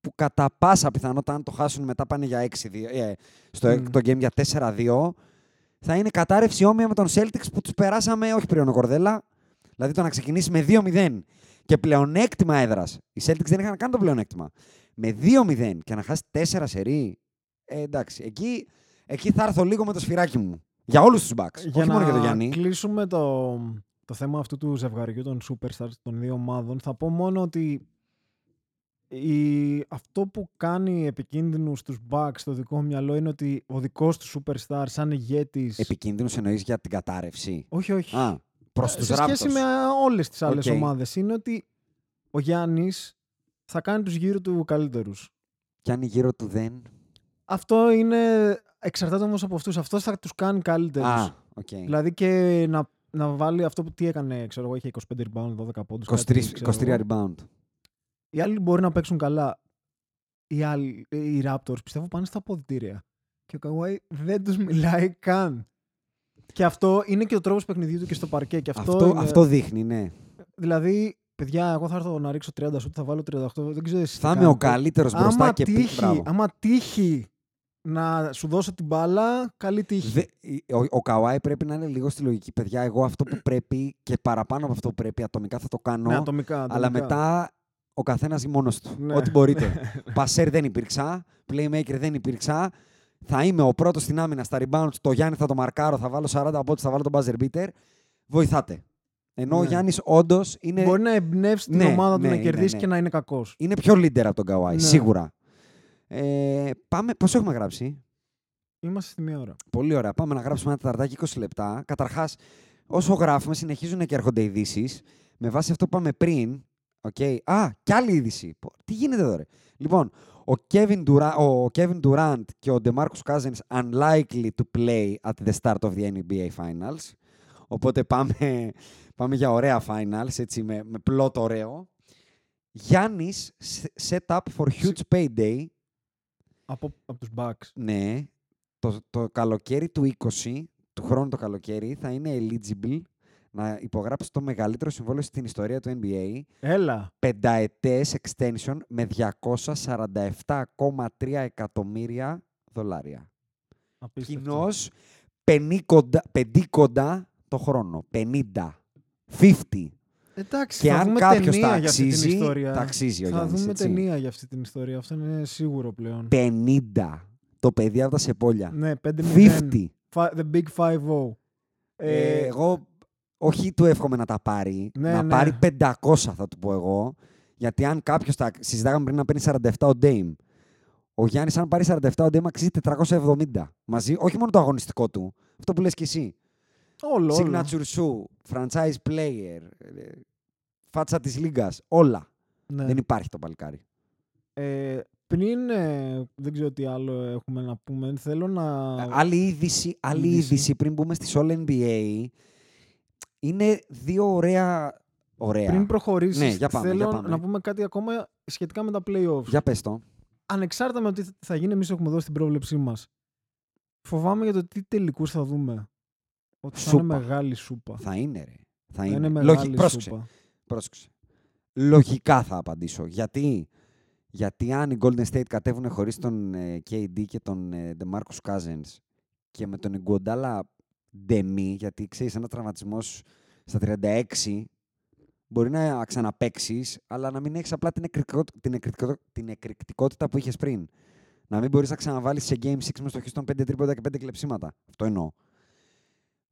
που κατά πάσα πιθανότητα αν το χάσουν μετά πάνε για 6-2, ε, στο Μμ. το game για 4-2, θα είναι κατάρρευση όμοια με τον Celtics που τους περάσαμε, όχι πριν ο Κορδέλα, δηλαδή το να ξεκινήσει με 2-0 και πλεονέκτημα έδρας. Οι Celtics δεν είχαν καν το πλεονέκτημα. Με 2-0 και να χάσει 4 σερί, ε, εντάξει, εκεί, εκεί θα έρθω λίγο με το σφυράκι μου. Για όλους τους Bucks, για όχι να μόνο για τον Γιάννη. κλείσουμε το, το θέμα αυτού του ζευγαριού των superstars των δύο ομάδων, θα πω μόνο ότι η, αυτό που κάνει επικίνδυνους τους Bucks στο δικό μου μυαλό είναι ότι ο δικός του superstar σαν ηγέτης... Επικίνδυνος εννοείς για την κατάρρευση. Όχι, όχι. Α, προς τους σε σχέση Raptors. με όλες τις άλλες Οκ. ομάδες είναι ότι ο Γιάννης θα κάνει τους γύρω του καλύτερους. Κι αν γύρω του δεν... Αυτό είναι εξαρτάται όμως από αυτούς. Αυτός θα τους κάνει καλύτερους. Α, οκ. Δηλαδή και να, να βάλει αυτό που τι έκανε, ξέρω εγώ, είχε 25 rebound, 12 πόντους. 23, κάτι, ξέρω 23 εγώ. rebound. Οι άλλοι μπορεί να παίξουν καλά. Οι, άλλοι, οι Raptors πιστεύω πάνε στα αποδυτήρια. Και ο Kawhi δεν τους μιλάει καν. Και αυτό είναι και ο τρόπος παιχνιδιού του και στο παρκέ. Και αυτό, Αυτό, είναι- αυτό δείχνει, ναι. Δηλαδή, παιδιά, εγώ θα έρθω να ρίξω 30 σουτ, θα βάλω 38. Δεν ξέρω εσύ τι Θα είμαι ο κάνετε. καλύτερος μπροστά άμα και πει τύχει, μπράβο. άμα τύχει να σου δώσω την μπάλα, καλή τύχη. Δε- ο, ο Καουάι πρέπει να είναι λίγο στη λογική, παιδιά. Εγώ αυτό που πρέπει και παραπάνω από αυτό που πρέπει ατομικά θα το κάνω. ναι, ατομικά, αλλά ατομικά. μετά ο καθένας μόνος του. Ναι. Ό,τι μπορείτε. Πασέρ δεν υπήρξα. Playmaker δεν υπήρξα. Θα είμαι ο πρώτος στην άμυνα στα rebounds. Το Γιάννη θα το μαρκάρω. Θα βάλω 40 από ό,τι θα βάλω τον buzzer beater. Βοηθάτε. Ενώ ο Ναι. Γιάννης όντως είναι, Μπορεί να εμπνεύσει την Ναι, ομάδα του ναι, να ναι, κερδίσει ναι. και να είναι κακός. είναι πιο leader από τον Καουάι. Ναι. Σίγουρα. Ε, πάμε. Πώ έχουμε γράψει; Είμαστε στη μία ώρα. Πολύ ωραία. Πάμε να γράψουμε ένα τεταρτάκι 20 λεπτά. Καταρχάς, όσο γράφουμε, συνεχίζουν και έρχονται ειδήσεις. Με βάση αυτό που είπαμε πριν. Okay. Α, κι άλλη είδηση. Πω, Τι γίνεται εδώ, ρε; Λοιπόν, ο Kevin, Durant, ο Kevin Durant και ο DeMarcus Cousins unlikely to play at the start of the NBA Finals. Οπότε πάμε, πάμε για ωραία finals, έτσι, με, με πλότ ωραίο. Γιάννης set up for huge payday Από, από τους Bucks. ναι, το, το καλοκαίρι του 20, του χρόνου το καλοκαίρι, θα είναι eligible να υπογράψει το μεγαλύτερο συμβόλαιο στην ιστορία του NBA. Έλα. Πενταετές extension με 247,3 εκατομμύρια δολάρια. Απίστευτο. Κοινώς πενήκοντα, πεντήκοντα το χρόνο. 50. 50. Εντάξει, Και θα αν δούμε κάποιος ταινία τα για αυτή την αξίζει, ιστορία. τα αξίζει ο θα Γιάννης, δούμε έτσι. ταινία για αυτή την ιστορία. Αυτό είναι σίγουρο πλέον. 50. Το παιδί από τα Σεπόλια. Ναι, 5-0. 50. Fi- The Big 5-0. Ε, Ε, εγώ όχι του εύχομαι να τα πάρει. Ναι, να ναι. πάρει 500 θα του πω εγώ. Γιατί αν κάποιος. Τα... Συζητάγαμε πριν να παίρνει 47 ο Dame. Ο Γιάννης, αν πάρει 47 ο Dame, αξίζει 470. Μαζί, όχι μόνο το αγωνιστικό του. Αυτό που λες και εσύ. όλο, όλο. Signature σου, franchise player, ε, φάτσα της λίγας, όλα. Ναι. Δεν υπάρχει το παλικάρι. Ε, πριν, ε, δεν ξέρω τι άλλο έχουμε να πούμε, θέλω να... Ε, Άλλη είδηση, άλλη είδηση. είδηση πριν μπούμε στη All NBA. Είναι δύο ωραία. Ωραία. Πριν προχωρήσεις, Ναι, για πάμε, θέλω για πάμε. να πούμε κάτι ακόμα σχετικά με τα playoffs. Για πες το. Ανεξάρτητα με ότι θα γίνει, εμείς έχουμε δώσει την πρόβλεψή μας. Φοβάμαι για το τι τελικούς θα δούμε. Ότι θα είναι Σούπα. μεγάλη σούπα. Θα είναι, ρε. Θα Θα είναι. είναι Λογι- μεγάλη Πρόσεξε. σούπα. Πρόσεξε. Λογικά θα απαντήσω. Γιατί, Γιατί αν οι Golden State κατέβουν χωρίς τον ε, KD και τον ε, DeMarcus Cousins και με τον Iguodala ντεμή, γιατί ξέρεις ένας τραυματισμός στα 36 μπορεί να ξαναπέξει, αλλά να μην έχεις απλά την, εκρηκτικο- την, εκρηκτικο- την εκρηκτικότητα που είχες πριν. Να μην μπορείς να ξαναβάλεις σε Game 6 με στο χείστον 5 τρίποντα και 5 κλεψίματα. Αυτό εννοώ.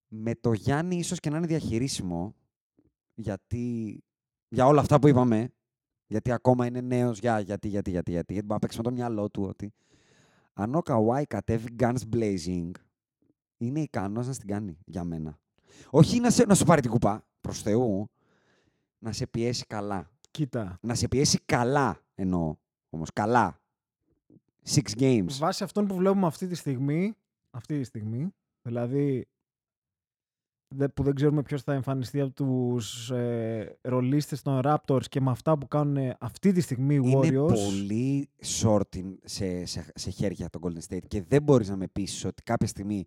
Με το Γιάννη ίσως και να είναι διαχειρίσιμο, γιατί για όλα αυτά που είπαμε, γιατί ακόμα είναι νέος, για, γιατί, γιατί, γιατί, γιατί, γιατί μπορεί να παίξει με το μυαλό του ότι αν ο Καουάι κατέβει guns blazing, είναι ικανός να στην κάνει για μένα. Όχι να, σε, να σου πάρει την κουπά, προς Θεού, να σε πιέσει καλά. Κοίτα. Να σε πιέσει καλά εννοώ, όμως καλά. Six games. Βάσει αυτών που βλέπουμε αυτή τη στιγμή, αυτή τη στιγμή, δηλαδή δε- που δεν ξέρουμε ποιος θα εμφανιστεί από τους ε, ρολίστες των Raptors και με αυτά που κάνουν αυτή τη στιγμή οι Είναι Warriors. πολύ short in- σε, σε, σε χέρια των Golden State και δεν μπορείς να με πείσεις ότι κάποια στιγμή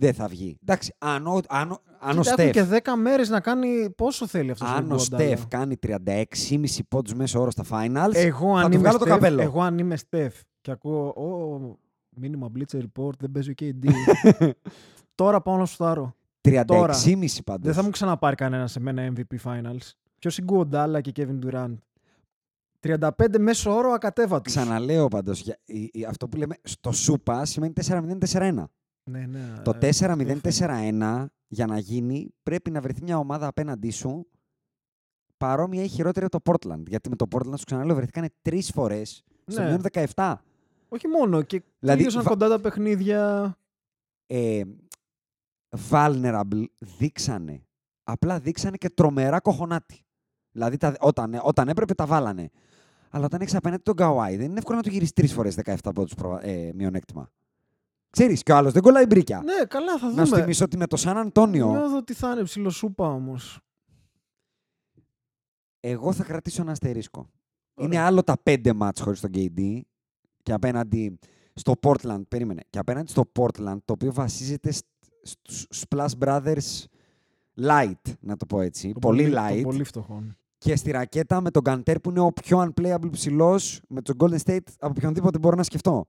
δεν θα βγει. Εντάξει, αν ο, αν, ο- αν ο Κοίτα, έχουν Στεφ, και 10 μέρες να κάνει πόσο θέλει αυτός αν ο Iguodala. Στεφ κάνει 36,5 πόντους μέσω όρο στα finals, Εγώ θα αν, του είμαι βγάλω το Steph, καπέλο. εγώ αν είμαι Στεφ και ακούω «Ω, μήνυμα Blitzer Report, δεν παίζει ο KD. *laughs* Τώρα πάω να σου θάρω. 36,5 πάντως. Δεν θα μου ξαναπάρει κανένα σε μένα MVP Finals. Ποιος η Γκουοντάλα και Kevin Durant; 35 μέσο όρο ακατέβατος. Ξαναλέω πάντως, για- η- η- αυτό που λέμε στο σούπα σημαίνει 4-0-4-1. Ναι, ναι. Το ε, 4-0-4-1 για να γίνει πρέπει να βρεθεί μια ομάδα απέναντί σου παρόμοια ή χειρότερη από το Portland. Γιατί με το Portland, σου ξαναλέω, βρεθήκανε τρεις φορές στο Ναι. μείον 17. Όχι μόνο. Και Δηλαδή, τελείωσαν βα- κοντά τα παιχνίδια. Ε, vulnerable δείξανε. Απλά δείξανε και τρομερά κοχονάτι. Δηλαδή τα, όταν, όταν έπρεπε τα βάλανε. Αλλά όταν έχεις απέναντι τον Καουάι, δεν είναι εύκολο να το γυρίσεις τρεις φορές 17 πόντου ε, μειονέκτημα. Ξέρεις, και ο άλλος δεν κολλάει μπρίκια. Ναι, καλά, θα να σου δούμε. θυμίσω ότι με το Σαν Αντώνιο. Νιώθω ότι θα είναι ψιλοσούπα όμως. Εγώ θα κρατήσω ένα αστερίσκο. Ωραία. Είναι άλλο τα πέντε μάτς χωρίς τον KD και απέναντι στο Portland, περίμενε, και απέναντι στο Portland, το οποίο βασίζεται σ- στους Splash Brothers light, να το πω έτσι, πολύ, light, Πολύ φτωχό. και στη ρακέτα με τον Kanter που είναι ο πιο unplayable ψηλός με τον Golden State από οποιονδήποτε μπορώ να σκεφτώ.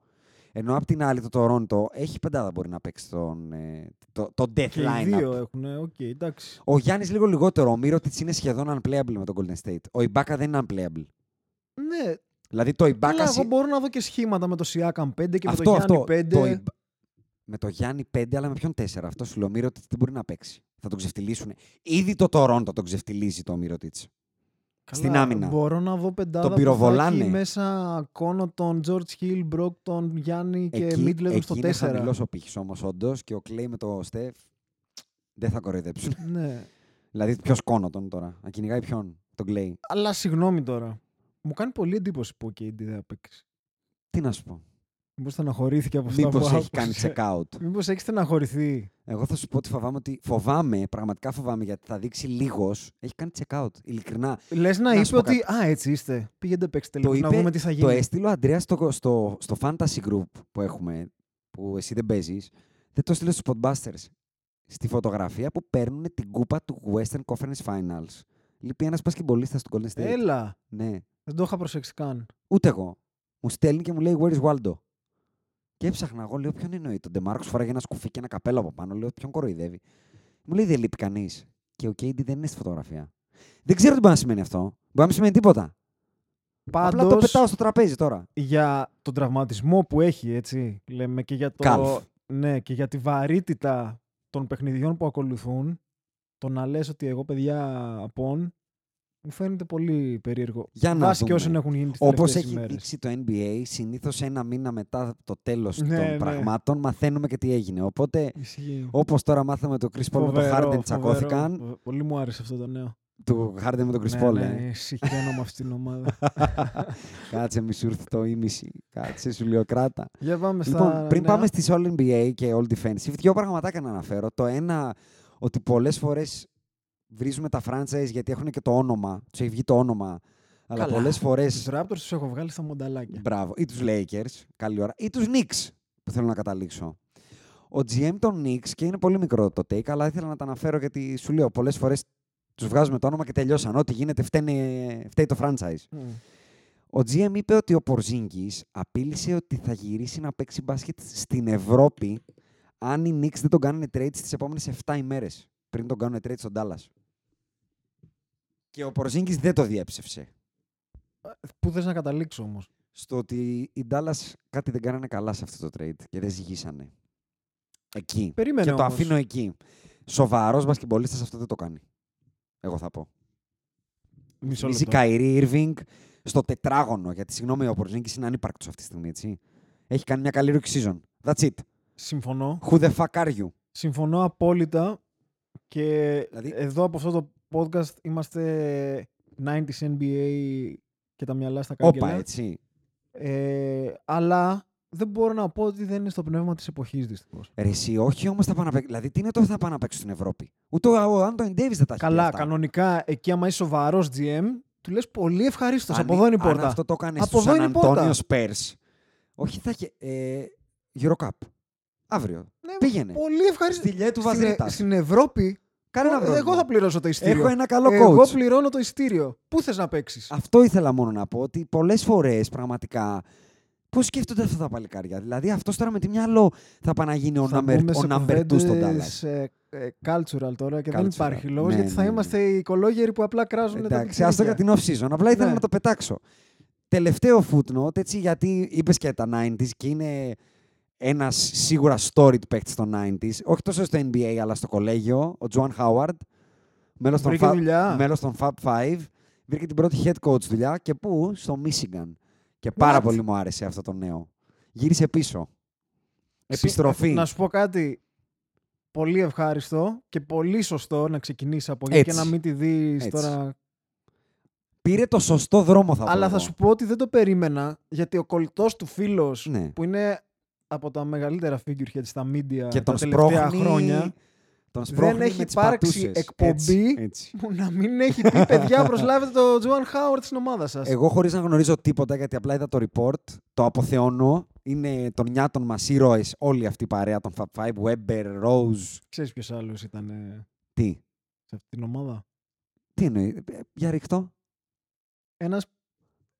Ενώ απ' την άλλη το Toronto έχει πεντάδα μπορεί να παίξει τον, ε, το, το death Και οι lineup. δύο έχουν. Οκ, εντάξει. Ο Γιάννης λίγο λιγότερο. Ο Mirotić είναι σχεδόν unplayable με τον Golden State. Ο Ibaka δεν είναι unplayable. Ναι, Δηλαδή το Ιμπάκα. καλά, συ- εγώ μπορώ να δω και σχήματα με το Siakam 5 και αυτό, με το Γιάννη αυτό. 5. Το Ιμπ- Με το Γιάννη 5, αλλά με ποιον 4. Αυτό σου λέω. Ο Μύρωτιτς δεν μπορεί να παίξει. Θα τον ξεφτυλίσουν. Ήδη το Toronto τον ξεφτυλίζει το Μύρωτιτς. Καλά, στην άμυνα. Μπορώ να δω πεντάδα Τον που θα πυροβολάνε. έχει μέσα κόνο τον George Hill, Brock, τον Γιάννη και Εκεί, Middleton εκεί στο είναι 4. χαμηλός ο πύχης όμως, όντως. Και ο Κλέη με το Στεφ δεν θα κοροϊδέψουν. *laughs* ναι. δηλαδή, ποιος κόνο τον τώρα. Να κυνηγάει ποιον, τον Κλέη. Αλλά συγγνώμη τώρα. Μου κάνει πολύ εντύπωση που ο KD δεν θα παίξει. Τι να σου πω. Μήπως στεναχωρήθηκε από αυτά Μήπως που έχει κάνει άκουσε. check out. Μήπως έχει στεναχωρηθεί. Εγώ θα σου πω ότι φοβάμαι ότι. Φοβάμαι, πραγματικά φοβάμαι γιατί θα δείξει λίγος. Έχει κάνει check out. Ειλικρινά. Λες να, Να σου είπε πω ότι «Α, έτσι είστε. Πήγαινε παίξτε λίγο, Το, να είπε, δούμε τι θα το γίνει». έστειλε ο Αντρέας στο, στο, στο fantasy group που έχουμε, που εσύ δεν παίζεις. Δεν το έστειλε στους Podbusters. Στη φωτογραφία που παίρνουν την κούπα του Western Conference Finals. Λείπει ένας πασκεμπολίστα του Golden State. Έλα. Ναι. Δεν το είχα προσέξει καν. Ούτε εγώ. Μου στέλνει και μου λέει Where is Waldo; Και έψαχνα εγώ, λέω ποιον εννοεί. Τον Ντεμάρκο φοράγε ένα σκουφί και ένα καπέλο από πάνω. Λέω ποιον κοροϊδεύει. Μου λέει δεν λείπει κανείς. Και ο KD δεν είναι στη φωτογραφία. Δεν ξέρω τι μπορεί να σημαίνει αυτό. Μπορεί να μην σημαίνει τίποτα. Απλά το Πάντως, πετάω στο τραπέζι τώρα. για τον τραυματισμό που έχει, έτσι, λέμε, και για, το, Καλφ. ναι, και για τη βαρύτητα των παιχνιδιών που ακολουθούν, το να λες ότι εγώ, παιδιά, απόν, μου φαίνεται πολύ περίεργο. Για να Βάσει και δούμε. όσων έχουν γίνει τις Όπως τελευταίες έχει ημέρες. δείξει το NBA, συνήθως ένα μήνα μετά το τέλος Ναι, των ναι. πραγμάτων μαθαίνουμε και τι έγινε. Οπότε, Ισχύει. όπως τώρα μάθαμε το Chris Paul με το Φοβερό, Harden τσακώθηκαν. φοβερό. Πολύ μου άρεσε αυτό το νέο. Του Harden με τον Chris ναι, Paul. ναι, ε. συχαίνω με αυτή την ομάδα. *laughs* Κάτσε, μη σου έρθει το ίμιση. Κάτσε, σου λέω κράτα. Για πάμε στα Λοιπόν, πριν νέα. πάμε στις All NBA και All Defensive, δύο πραγματάκια να αναφέρω. Το ένα, ότι πολλές φορές βρίζουμε τα franchise γιατί έχουν και το όνομα. Τους έχει βγει το όνομα. Αλλά Καλά. πολλές Τους φορές... Raptors τους έχω βγάλει στα μονταλάκια. Μπράβο. Ή τους Lakers, καλή ώρα. Ή τους Knicks, που θέλω να καταλήξω. Ο GM των Knicks, και είναι πολύ μικρό το take, αλλά ήθελα να τα αναφέρω γιατί σου λέω πολλές φορές τους βγάζουμε το όνομα και τελειώσαν. Ό,τι γίνεται φταίνει, φταίει το franchise. Μμ. Ο GM είπε ότι ο Πορζίνγκης απείλησε ότι θα γυρίσει να παίξει μπάσκετ στην Ευρώπη αν οι Knicks δεν τον κάνουν trade στις επόμενες 7 ημέρες πριν τον κάνουν trade στον Dallas. Και ο Πορζίνγκης δεν το διέψευσε. Πού θες να καταλήξω όμως; Στο ότι οι Dallas κάτι δεν κάνανε καλά σε αυτό το trade και δεν ζυγίσανε. Εκεί. Περίμενε και το όμως. αφήνω εκεί. Σοβαρός μπασκετμπολίστας αυτό δεν το κάνει. Εγώ θα πω. Μισό Μισή λεπτό. Καϊρή Irving στο τετράγωνο. Γιατί συγγνώμη, ο Πορζίνγκης είναι ανύπαρκτος αυτή τη στιγμή, έτσι. Έχει κάνει μια καλή rookie season. That's it. Συμφωνώ. Who the fuck are you? Συμφωνώ απόλυτα και Δηλαδή- εδώ από αυτό το podcast είμαστε 90s NBA και τα μυαλά στα κάγκελα. Όπα, έτσι. Ε, αλλά δεν μπορώ να πω ότι δεν είναι στο πνεύμα της εποχής δυστυχώς. Ρε, εσύ, όχι όμως θα πάνε να παίξουν. Δηλαδή, τι είναι το θα πάνε να παίξουν στην Ευρώπη; Ούτε ο ο Άντωνι Ντέιβι δεν τα έχει πει Καλά, αυτά. κανονικά εκεί άμα είσαι σοβαρός GM, του λες πολύ ευχαρίστως, Αν- από εδώ είναι η πόρτα. Αν αυτό το έκανε Από στο εδώ Σαν είναι η πόρτα. Αντώνιο Spurs, όχι θα είχε. Ε, Eurocup. Αύριο. Ναι, Πήγαινε. Πολύ ευχαρίστως. Στη λιέ του Στην, Βαζρίτα. στην Ευρώπη, Κανένα εγώ πρόβλημα. θα πληρώσω το ειστήριο. Έχω ένα καλό Εγώ coach. πληρώνω το ειστήριο. Πού θες να παίξεις; Αυτό ήθελα μόνο να πω ότι πολλές φορές πραγματικά. Πώς σκέφτονται αυτά τα παλικάρια; Δηλαδή, αυτός τώρα με τι μυαλό θα πάει να γίνει ο Θα number, μπούμε ο σε number two στον Dallas. κουβέντες, ε, ε, cultural τώρα και δεν Cultural. υπάρχει λόγος Ναι, γιατί θα ναι, ναι. είμαστε οι οικολόγεροι που απλά κράζουν τα Εντάξει, άστο για πιτσιρίκια. την off-season. Απλά ήθελα Ναι. να το πετάξω. Τελευταίο footnote, έτσι, γιατί είπες και τα 90s και είναι ένας σίγουρα storied παίκτης στο 90s. Όχι τόσο στο NBA, αλλά στο κολέγιο. Ο Τζουάν Χάουαρντ. Μέλος των, Βρήκε Fa- δουλειά. μέλος των Fab Five. Βρήκε την πρώτη head coach δουλειά και πού; Στο Michigan. Και πάρα What? πολύ μου άρεσε αυτό το νέο. Γύρισε πίσω. Επιστροφή. Να σου πω κάτι. Πολύ ευχάριστο και πολύ σωστό να ξεκινήσεις από εκεί και Έτσι. να μην τη δεις Έτσι. τώρα. Πήρε το σωστό δρόμο, θα πω. Αλλά θα εγώ. σου πω ότι δεν το περίμενα γιατί ο κολλητός του φίλος Ναι. που είναι από τα μεγαλύτερα figureheads στα media Και τα τον τελευταία σπρώχνει, χρόνια τον δεν σπρώχνει έχει με τις υπάρξει πατούσες. εκπομπή Έτσι, έτσι. που να μην έχει πει παιδιά προσλάβετε το Τζουάν Χάουαρτ στην ομάδα σας. Εγώ χωρίς να γνωρίζω τίποτα, γιατί απλά είδα το report, το αποθεώνω. Είναι των νιάτων μας ήρωε όλη αυτή η παρέα των Fab Five, Weber, Rose. Ξέρεις ποιος άλλος ήταν ε, Τι, σε αυτή την ομάδα; τι εννοεί, ε, για ρίχτω. Ένας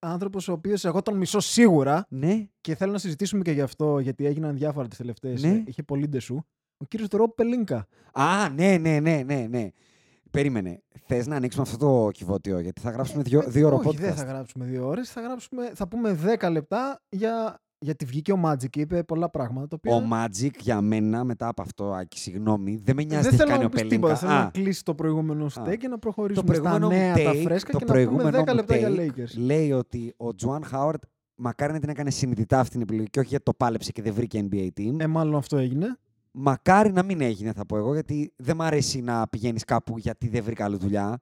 άνθρωπος ο οποίος εγώ τον μισώ σίγουρα Ναι, και θέλω να συζητήσουμε και γι' αυτό γιατί έγιναν διάφορα τις τελευταίες. Ναι. ε, Είχε πολύ ντεσού. Ο κύριος Ρόπ Πελίνκα. Α, ναι, ναι, ναι, ναι, ναι. Περίμενε. Θες να ανοίξουμε αυτό το κυβότιο, γιατί θα γράψουμε δύο, δύο ώρο Ε, Όχι, podcast. δεν θα γράψουμε δύο ώρες. Θα, γράψουμε, θα πούμε 10 λεπτά για... γιατί βγήκε ο Magic και είπε πολλά πράγματα. Το οποίο Ο Magic για μένα, μετά από αυτό, Άκη, συγγνώμη, δεν με νοιάζει δεν τι έχει θέλω κάνει να ο πεις Πελίνκα. τίποτα. Θέλω Α, να κλείσει το προηγούμενο stake και να το προχωρήσουμε στα προηγούμενο νέα, μου τα take- φρέσκα το και να πούμε προηγούμενο 10 μου λεπτά για take Lakers. Λέει ότι ο Τζουάν Χάουαρτ μακάρι να την έκανε συνειδητά αυτή την επιλογή και όχι γιατί το πάλεψε και δεν βρήκε NBA team. Ε, μάλλον αυτό έγινε. Μακάρι να μην έγινε, θα πω εγώ, γιατί δεν μ' αρέσει να πηγαίνεις κάπου γιατί δεν βρήκα άλλη δουλειά.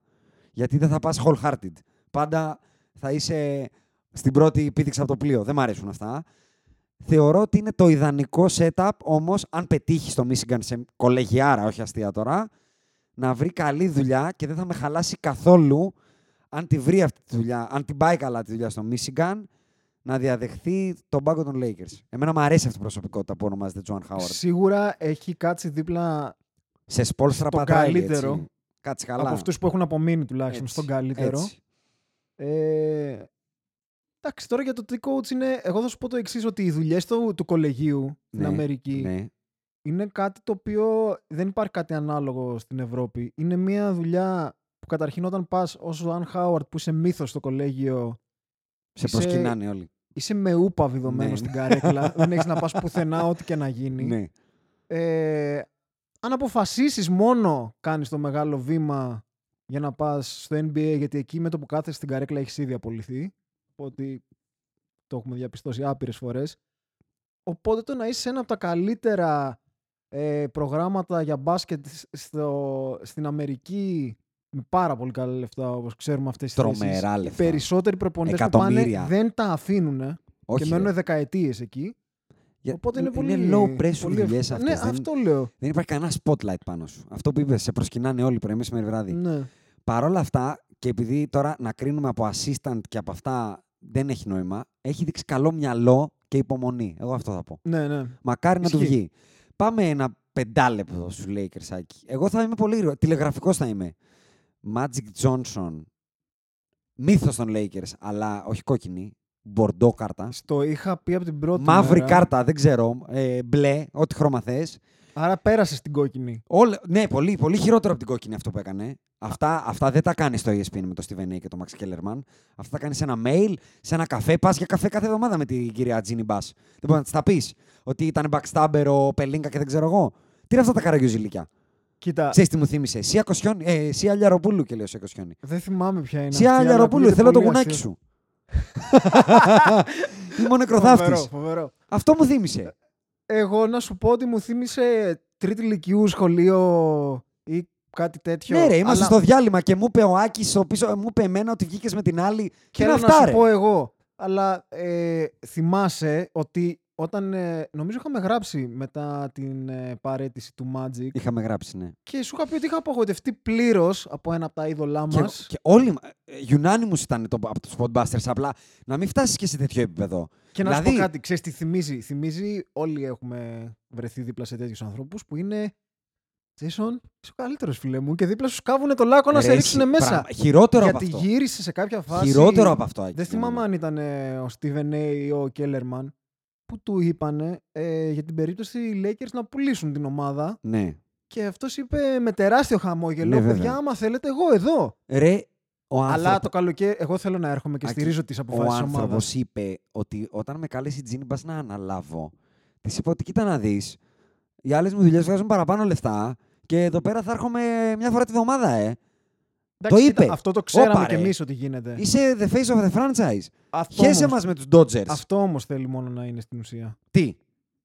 Γιατί δεν θα πας wholehearted. Πάντα θα είσαι στην πρώτη πήδηξη από το πλοίο. Δεν μ' αρέσουν αυτά. Θεωρώ ότι είναι το ιδανικό setup, όμως, αν πετύχεις το Michigan σε κολεγιάρα, όχι αστεία τώρα, να βρει καλή δουλειά και δεν θα με χαλάσει καθόλου αν τη βρει αυτή τη δουλειά, αν την πάει καλά τη δουλειά στο Michigan, να διαδεχθεί τον πάγκο των Lakers. Εμένα μου αρέσει αυτή η προσωπικότητα που ονομάζεται John Howard. Σίγουρα έχει κάτσει δίπλα Σε σπόλστρα στον πατάει, καλύτερο. έτσι. Κάτσε καλά. από αυτούς που έχουν απομείνει τουλάχιστον Έτσι, στον καλύτερο. έτσι. Ε, εντάξει, τώρα για το τι coach είναι, εγώ θα σου πω το εξής ότι οι δουλειές του, του κολεγίου στην Ναι, Αμερική Ναι. είναι κάτι το οποίο δεν υπάρχει κάτι ανάλογο στην Ευρώπη. Είναι μια δουλειά που καταρχήν όταν πας ως ο Αν Χάουαρτ που είσαι μύθος στο κολέγιο Σε Είσαι- προσκυνάνε όλοι. είσαι με ούπα βιδωμένος Ναι. στην καρέκλα, *laughs* δεν έχεις να πας πουθενά ό,τι και να γίνει. Ναι. Ε, αν αποφασίσεις μόνο κάνεις το μεγάλο βήμα για να πας στο NBA γιατί εκεί με το που κάθεσαι στην καρέκλα έχεις ήδη απολυθεί ότι το έχουμε διαπιστώσει άπειρες φορές οπότε το να είσαι σε ένα από τα καλύτερα ε, προγράμματα για μπάσκετ σ- στο, στην Αμερική με πάρα πολύ καλά λεφτά όπως ξέρουμε αυτές τις Τρομερά θέσεις. Οι λεφτά. περισσότεροι προπονητές που πάνε Εκατομμύρια. δεν τα αφήνουν Όχι, και ρε. μένουν δεκαετίες εκεί Για- Οπότε είναι πολύ. low pressure πολύ δουλειές ευκολό. αυτές. Ναι, δεν, αυτό λέω. δεν υπάρχει κανένα spotlight πάνω σου. Αυτό που είπες, σε προσκυνάνε όλοι πρωί, μεσημέρι, βράδυ. Ναι. Παρ' όλα αυτά, και επειδή τώρα να κρίνουμε από assistant και από αυτά δεν έχει νόημα, έχει δείξει καλό μυαλό και υπομονή. Εγώ αυτό θα πω. ναι, ναι. Μακάρι να του Ισχύει. βγει. Πάμε ένα πεντάλεπτο στους Lakers, Άκη. Εγώ θα είμαι πολύ γρήγορο. Τηλεγραφικός θα είμαι. Magic Johnson. Μύθος των Lakers, αλλά όχι κόκκινη. μπορντό κάρτα. Στο είχα πει από την πρώτη Μαύρη μέρα, κάρτα, δεν ξέρω. Ε, μπλε, ό,τι χρώμα θες. Άρα πέρασε στην κόκκινη. Όλα, ναι, πολύ, πολύ χειρότερο από την κόκκινη αυτό που έκανε. Αυτά, αυτά δεν τα κάνεις στο ESPN με το Steven A και το Max Kellerman. Αυτά τα κάνεις σε ένα mail, σε ένα καφέ. Πας για καφέ κάθε εβδομάδα με την κυρία Τζίνι Μπα. Δεν μπορείς να της τα πεις. Ότι ήταν backstabber ο Πελίνκα και δεν ξέρω εγώ. Τι είναι αυτά τα καραγιουζιλίκια. Κοίτα, Ξέρεις τι μου θύμισε; Σία Κοσιόνι. Ε, Σία Αλιαροπούλου και λέω σε Κοσιόνι. δεν θυμάμαι ποια είναι. Σία αυτή, αλλά Αλιαροπούλου, ακούγεται θέλω το πολύ γουνάκι αστείο. σου. *laughs* Είμαι ο νεκροθάφτη. Φοβερό, φοβερό. Αυτό μου θύμισε. Εγώ να σου πω ότι μου θύμισε τρίτη ηλικιού σχολείο ή κάτι τέτοιο. Ναι, ρε, είμαστε αλλά στο διάλειμμα και μου είπε ο Άκης ο πίσω, μου είπε εμένα ότι βγήκες με την άλλη. Και είναι Θέλω να αυτά, σου ρε; πω εγώ. Αλλά ε, θυμάσαι ότι όταν. ε, νομίζω είχαμε γράψει μετά την ε, παρέτηση του Magic Είχαμε γράψει, ναι. και σου είχα πει ότι είχα απογοητευτεί πλήρως από ένα από τα είδωλά Και, μας. και όλοι. ε, Unanimous ήταν το, από τους Spotbusters. Απλά να μην φτάσεις και σε τέτοιο επίπεδο. Και να σου δηλαδή- πω κάτι, ξέρεις τι θυμίζει. Θυμίζει, όλοι έχουμε βρεθεί δίπλα σε τέτοιους ανθρώπους που είναι. Jason, είσαι ο καλύτερος φίλε μου και δίπλα σου σκάβουν το λάκκο να σε Ρε, ρίξουν εσύ, μέσα. πράγμα- Χειρότερο Γιατί από αυτό. γύρισες σε κάποια φάση. Χειρότερο από αυτό. Άκη, Δεν για μένα. θυμάμαι αν ήταν ε, ο Steven A ή ο Κέλερμαν που του είπανε ε, για την περίπτωση οι Lakers να πουλήσουν την ομάδα Ναι. και αυτός είπε με τεράστιο χαμόγελο Ναι, βέβαια. παιδιά άμα θέλετε εγώ εδώ. Ρε, ο Αλλά άνθρωπο. το καλοκαίρι εγώ θέλω να έρχομαι και Άκη, στηρίζω τις Ο αποφάσεις της άνθρωπος ομάδας. είπε ότι όταν με κάλεσε η Τζίνι Μπας να αναλάβω, της είπα ότι κοίτα να δεις. Οι άλλες μου δουλειές βγάζουν παραπάνω λεφτά και εδώ πέρα θα έρχομαι μια φορά τη βδομάδα, ε. Εντάξει, το είπε. κοίτα, αυτό το ξέραμε Όπα, κι ρε. εμείς ότι γίνεται. Είσαι the face of the franchise. Αυτό Χέσε όμως, μας με τους Dodgers. αυτό όμως θέλει μόνο να είναι στην ουσία. Τι;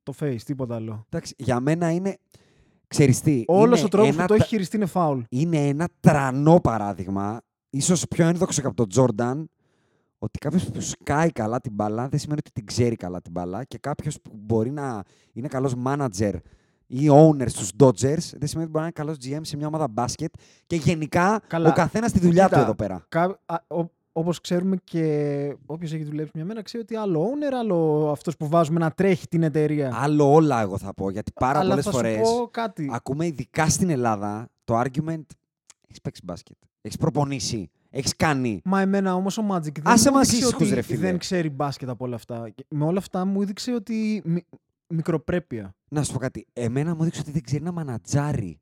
Το face, τίποτα άλλο. Εντάξει, για μένα είναι. Ξέρεις τι. Όλος είναι ο τρόπος ένα που το έχει τα- χειριστεί είναι φάουλ. Είναι ένα τρανό παράδειγμα, ίσως πιο ένδοξο και από τον Τζόρνταν, ότι κάποιος που σκάει καλά την μπάλα δεν σημαίνει ότι την ξέρει καλά την μπάλα και κάποιος που μπορεί να είναι καλός manager ή owner στους Dodgers δεν σημαίνει ότι μπορεί να είναι καλός GM σε μια ομάδα μπάσκετ και γενικά Καλά. ο καθένας τη δουλειά Κοίτα, του εδώ πέρα. Κα... α, ο- όπως ξέρουμε και όποιος έχει δουλέψει μια μέρα ξέρει ότι άλλο owner, άλλο αυτός που βάζουμε να τρέχει την εταιρεία. Άλλο όλα εγώ θα πω, γιατί πάρα Αλλά πολλές θα φορές σου πω κάτι. ακούμε ειδικά στην Ελλάδα το argument έχεις παίξει μπάσκετ, έχεις προπονήσει, έχεις κάνει. Μα εμένα όμως ο Magic δεν Άσε μου μας έδειξε ήσυχους, ότι ρε φίλε. δεν ξέρει μπάσκετ από όλα αυτά. Και Με όλα αυτά μου έδειξε ότι μι- μικροπρέπεια. Να σου πω κάτι. Εμένα μου έδειξε ότι δεν ξέρει να μανατζάρει.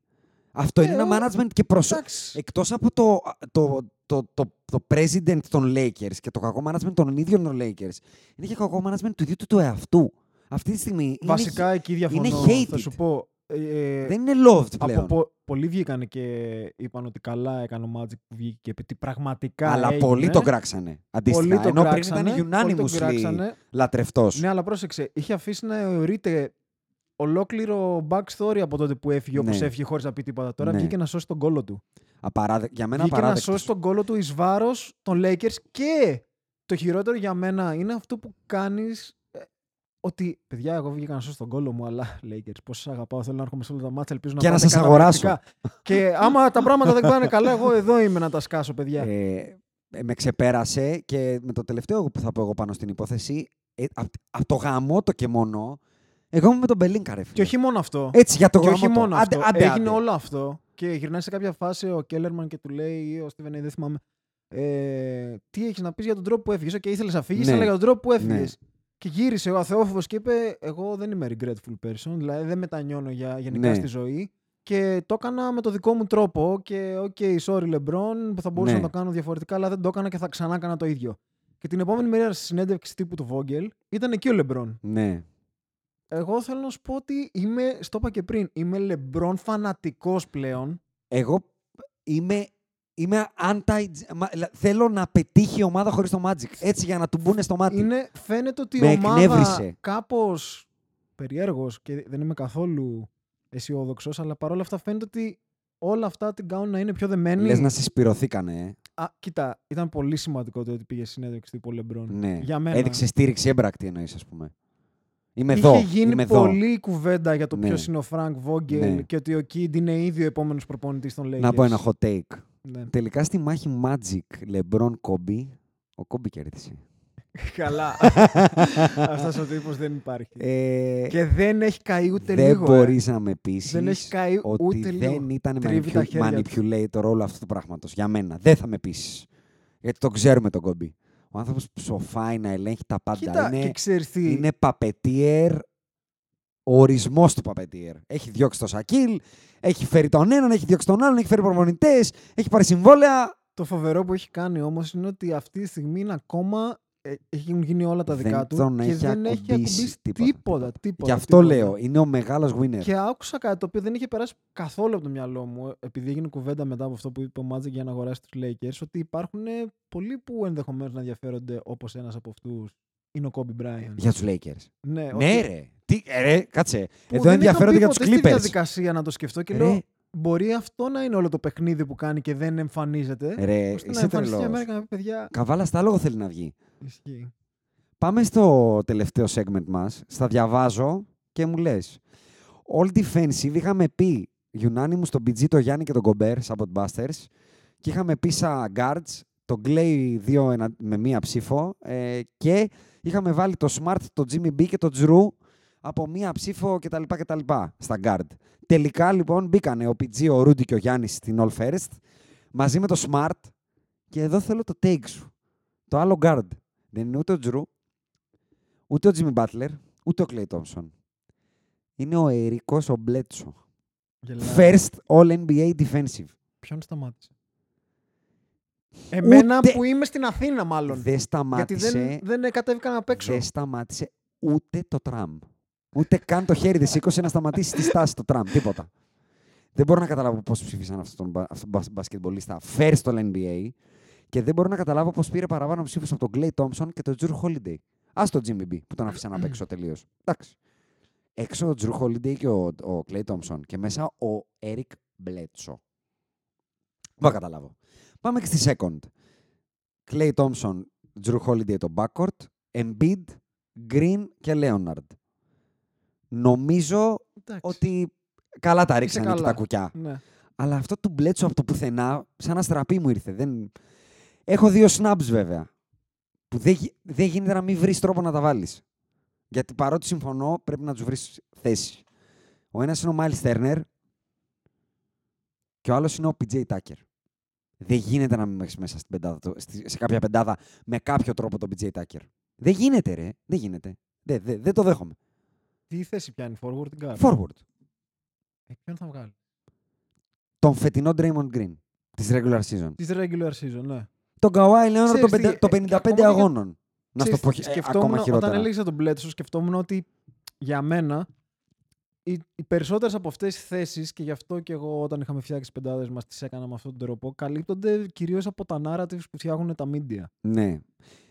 Αυτό Ε, είναι ένα ο- management και προσωπικό. Εντάξει. Εκτός από το, το, το, το, το president των Lakers και το κακό management των ίδιων των Lakers, είναι και κακό management του ίδιου του του εαυτού. Αυτή τη στιγμή Βασικά εκεί διαφωνώ. είναι Θα hated. σου πω. Ε, δεν είναι loved πλέον. από πο- πολλοί βγήκαν και είπαν ότι καλά έκανε ο Magic που βγήκε και επειδή πραγματικά Αλλά έγινε. πολλοί το κράξανε. Αντίστοιχα. Πολλοί το Ενώ πριν κράξανε, ήταν πολλοί το unanimously κράξανε. λατρευτός. Ναι, αλλά πρόσεξε. Είχε αφήσει να αιωρείται ολόκληρο backstory από τότε που έφυγε όπως Ναι. έφυγε χωρίς να πει τίποτα. Τώρα Ναι. βγήκε να σώσει τον κόλο του. Απαράδε... Για μένα βγήκε να απαράδεκτος. σώσει τον κόλο του εις βάρος των Lakers και το χειρότερο για μένα είναι αυτό που κάνεις ε, ότι, παιδιά, εγώ βγήκα να σώσω τον κόλο μου, αλλά Lakers, πώς σας αγαπάω, θέλω να έρχομαι σε όλα τα μάτια, ελπίζω να Και να πάτε σας αγοράσω. καταπληκτικά. και άμα τα πράγματα δεν πάνε καλά, εγώ εδώ είμαι να τα σκάσω, παιδιά. Ε, ε, με ξεπέρασε και με το τελευταίο που θα πω εγώ πάνω στην υπόθεση, ε, από απ το γαμό το και μόνο, εγώ είμαι με τον Μπελίνκα, ρε φίλε. και όχι μόνο αυτό. Έτσι, για το και γαμό όχι το. μόνο Άντε, αυτό. άντε, Έγινε άντε. όλο αυτό και γυρνάει σε κάποια φάση ο Κέλερμαν και του λέει, ή ο Στίβεν, δεν θυμάμαι, ε, τι έχεις να πεις για τον τρόπο που έφυγες. Και ήθελες να φύγεις, Ναι. αλλά για τον τρόπο που έφυγες. Ναι. Και γύρισε ο αθεόφοβος και είπε: Εγώ δεν είμαι regretful person, δηλαδή δεν μετανιώνω για, γενικά Ναι. στη ζωή. Και το έκανα με το δικό μου τρόπο. Και, ok, sorry, LeBron, που θα μπορούσα Ναι. να το κάνω διαφορετικά, αλλά δεν το έκανα και θα ξανά έκανα το ίδιο. Και την επόμενη μέρα στη συνέντευξη τύπου του Vogel ήταν εκεί ο LeBron. Ναι. Εγώ θέλω να σου πω ότι είμαι, στο είπα και πριν, είμαι LeBron φανατικός πλέον. Εγώ είμαι, είμαι anti... μα- λα- Θέλω να πετύχει η ομάδα χωρίς το Magic. Έτσι για να του μπουν στο μάτι. Είναι, φαίνεται ότι Με η ομάδα εκνεύρισε. κάπως περιέργως και δεν είμαι καθόλου αισιόδοξος, αλλά παρόλα αυτά φαίνεται ότι όλα αυτά την κάνουν να είναι πιο δεμένη. Λες να συσπηρωθήκανε, ε. Α, κοίτα, ήταν πολύ σημαντικό το ότι πήγε συνέντευξη τύπου Λεμπρόν. Ναι. Για μένα. Έδειξε στήριξη έμπρακτη εννοείς, ας πούμε. Είμαι Είχε εδώ. γίνει είμαι εδώ. πολλή κουβέντα για το Ναι. ποιος είναι ο Frank Vogel Ναι. και ότι ο Kidd είναι ήδη ο επόμενος προπονητής των Lakers. Να πω ένα hot take. Ναι. Τελικά στη μάχη Magic, LeBron, Kobe, ο Kobe κέρδισε. Καλά. *laughs* Αυτός ο τύπος δεν υπάρχει. Ε, Και δεν έχει καεί ούτε δεν λίγο. ε. μπορείς να με πείσεις Δεν έχει καεί ότι ούτε λίγο. δεν ήταν Τρίβει τα manipu- χέρια του. manipulator όλο αυτό το πράγματος. Για μένα. Δεν θα με πείσεις. Γιατί το ξέρουμε τον Kobe. Ο άνθρωπος ψοφάει να ελέγχει τα πάντα. Κοίτα, είναι, και ξέρεις τι, είναι παπετιέρ, ο ορισμός του παπετιέρ. Έχει διώξει το Σακίλ, έχει φέρει τον έναν, έχει διώξει τον άλλον, έχει φέρει προπονητές, έχει πάρει συμβόλαια. το φοβερό που έχει κάνει όμως είναι ότι αυτή τη στιγμή είναι ακόμα ε, έχουν γίνει όλα τα Δεν δικά του τον και έχει δεν έχει ακουμπήσει ακουμπήσει τίποτα, τίποτα. τίποτα, Γι' αυτό τίποτα. λέω, είναι ο μεγάλος winner. Και άκουσα κάτι το οποίο δεν είχε περάσει καθόλου από το μυαλό μου, ε, επειδή έγινε κουβέντα μετά από αυτό που είπε ο Μάτζεκ για να αγοράσει τους Lakers, ότι υπάρχουν ε, πολλοί που ενδεχομένως να ενδιαφέρονται όπως ένας από αυτούς είναι ο Kobe Bryant. Για τους Lakers. Ναι, Ναι ότι- ρε. Τι, ε, ρε, κάτσε. που Εδώ δεν ενδιαφέρονται είχα για μπει τους ποτέ στη Clippers. διαδικασία να το σκεφτώ και Ρε. λέω, μπορεί αυτό να είναι όλο το παιχνίδι που κάνει και δεν εμφανίζεται. Ρε, ώστε να είσαι εμφανιστεί μια τρελός. μέρα και να πει παιδιά. Καβάλα στα άλογο θέλει να βγει. Ισχύει. Πάμε στο τελευταίο segment μας. Στα διαβάζω και μου λες. All defensive είχαμε πει unanimous στον BG, το Γιάννη και τον Κομπέρ, Sabot Busters. Και είχαμε πει σαν guards, τον Clay δύο ενα- με μία ψήφο. ε, και είχαμε βάλει το Smart, το Jimmy B και το Drew από μία ψήφο κτλ. κτλ στα guard. Τελικά λοιπόν μπήκανε ο PG, ο Rudy και ο Γιάννης στην All First μαζί με το Smart και εδώ θέλω το take σου. Το άλλο guard. Δεν είναι ούτε ο Drew, ούτε ο Jimmy Butler, ούτε ο Clay Thompson. Είναι ο Ερικός ο Μπλέτσο. Γελάω. First All NBA Defensive. Ποιον σταμάτησε; Εμένα Ούτε- που είμαι στην Αθήνα, μάλλον. Δεν Γιατί σταμάτησε, δεν, δεν κατέβηκα να παίξω. δεν σταμάτησε ούτε το τραμ. Ούτε καν το χέρι δεν σήκωσε να σταματήσει τη στάση το τραμ. Τίποτα. Δεν μπορώ να καταλάβω πώς ψήφισαν αυτόν τον μπα- αυτόν τον μπα- μπασκετμπολίστα first All NBA και δεν μπορώ να καταλάβω πώς πήρε παραπάνω ψήφους από τον Clay Thompson και τον Drew Holiday. Ας τον Jimmy B που τον άφησα να παίξω τελείως. Εντάξει. Έξω ο Drew Holiday και ο, ο Clay Thompson και μέσα ο Eric Bledsoe. Δεν μπορώ να καταλάβω. Πάμε και στη second. Clay Thompson, Drew Holiday το backcourt, Embiid, Green και Leonard. Νομίζω Εντάξει. ότι καλά τα Είσαι ρίξανε εκεί καλά. τα κουκιά. Ναι. Αλλά αυτό του μπλέτσο από το πουθενά, σαν αστραπή μου ήρθε. Δεν... Έχω δύο snaps βέβαια. Που δεν, γι- δεν γίνεται να μην βρεις τρόπο να τα βάλεις. Γιατί παρότι συμφωνώ, πρέπει να τους βρεις θέση. Ο ένας είναι ο Miles Turner και ο άλλος είναι ο PJ Tucker. Δεν γίνεται να μην έχεις μέσα στην πεντάδα, το- στη- σε κάποια πεντάδα με κάποιο τρόπο τον PJ Tucker. Δεν γίνεται, ρε. Δεν γίνεται. Δεν, δεν, δεν το δέχομαι. Τι θέση πιάνει, forward ή guard; Forward. Ε, ποιον θα βγάλει; Τον φετινό Draymond Green της regular season. Της regular season, ναι. Τον Kawhi Leonard Ξέρεις των τι, πεντα- των ε, 55 ακόμα και- αγώνων. Να στο Ξέρεις πω τι, χει- ε, σκεφτόμουν, ακόμα χειρότερα. Όταν έλεγα τον Bledsoe, σκεφτόμουν ότι για μένα οι, οι περισσότερες από αυτές τι θέσεις και γι' αυτό και εγώ όταν είχαμε φτιάξει τις πεντάδες μας τις έκανα με αυτόν τον τρόπο, καλύπτονται κυρίως από τα narratives που φτιάχνουν τα media. Ναι.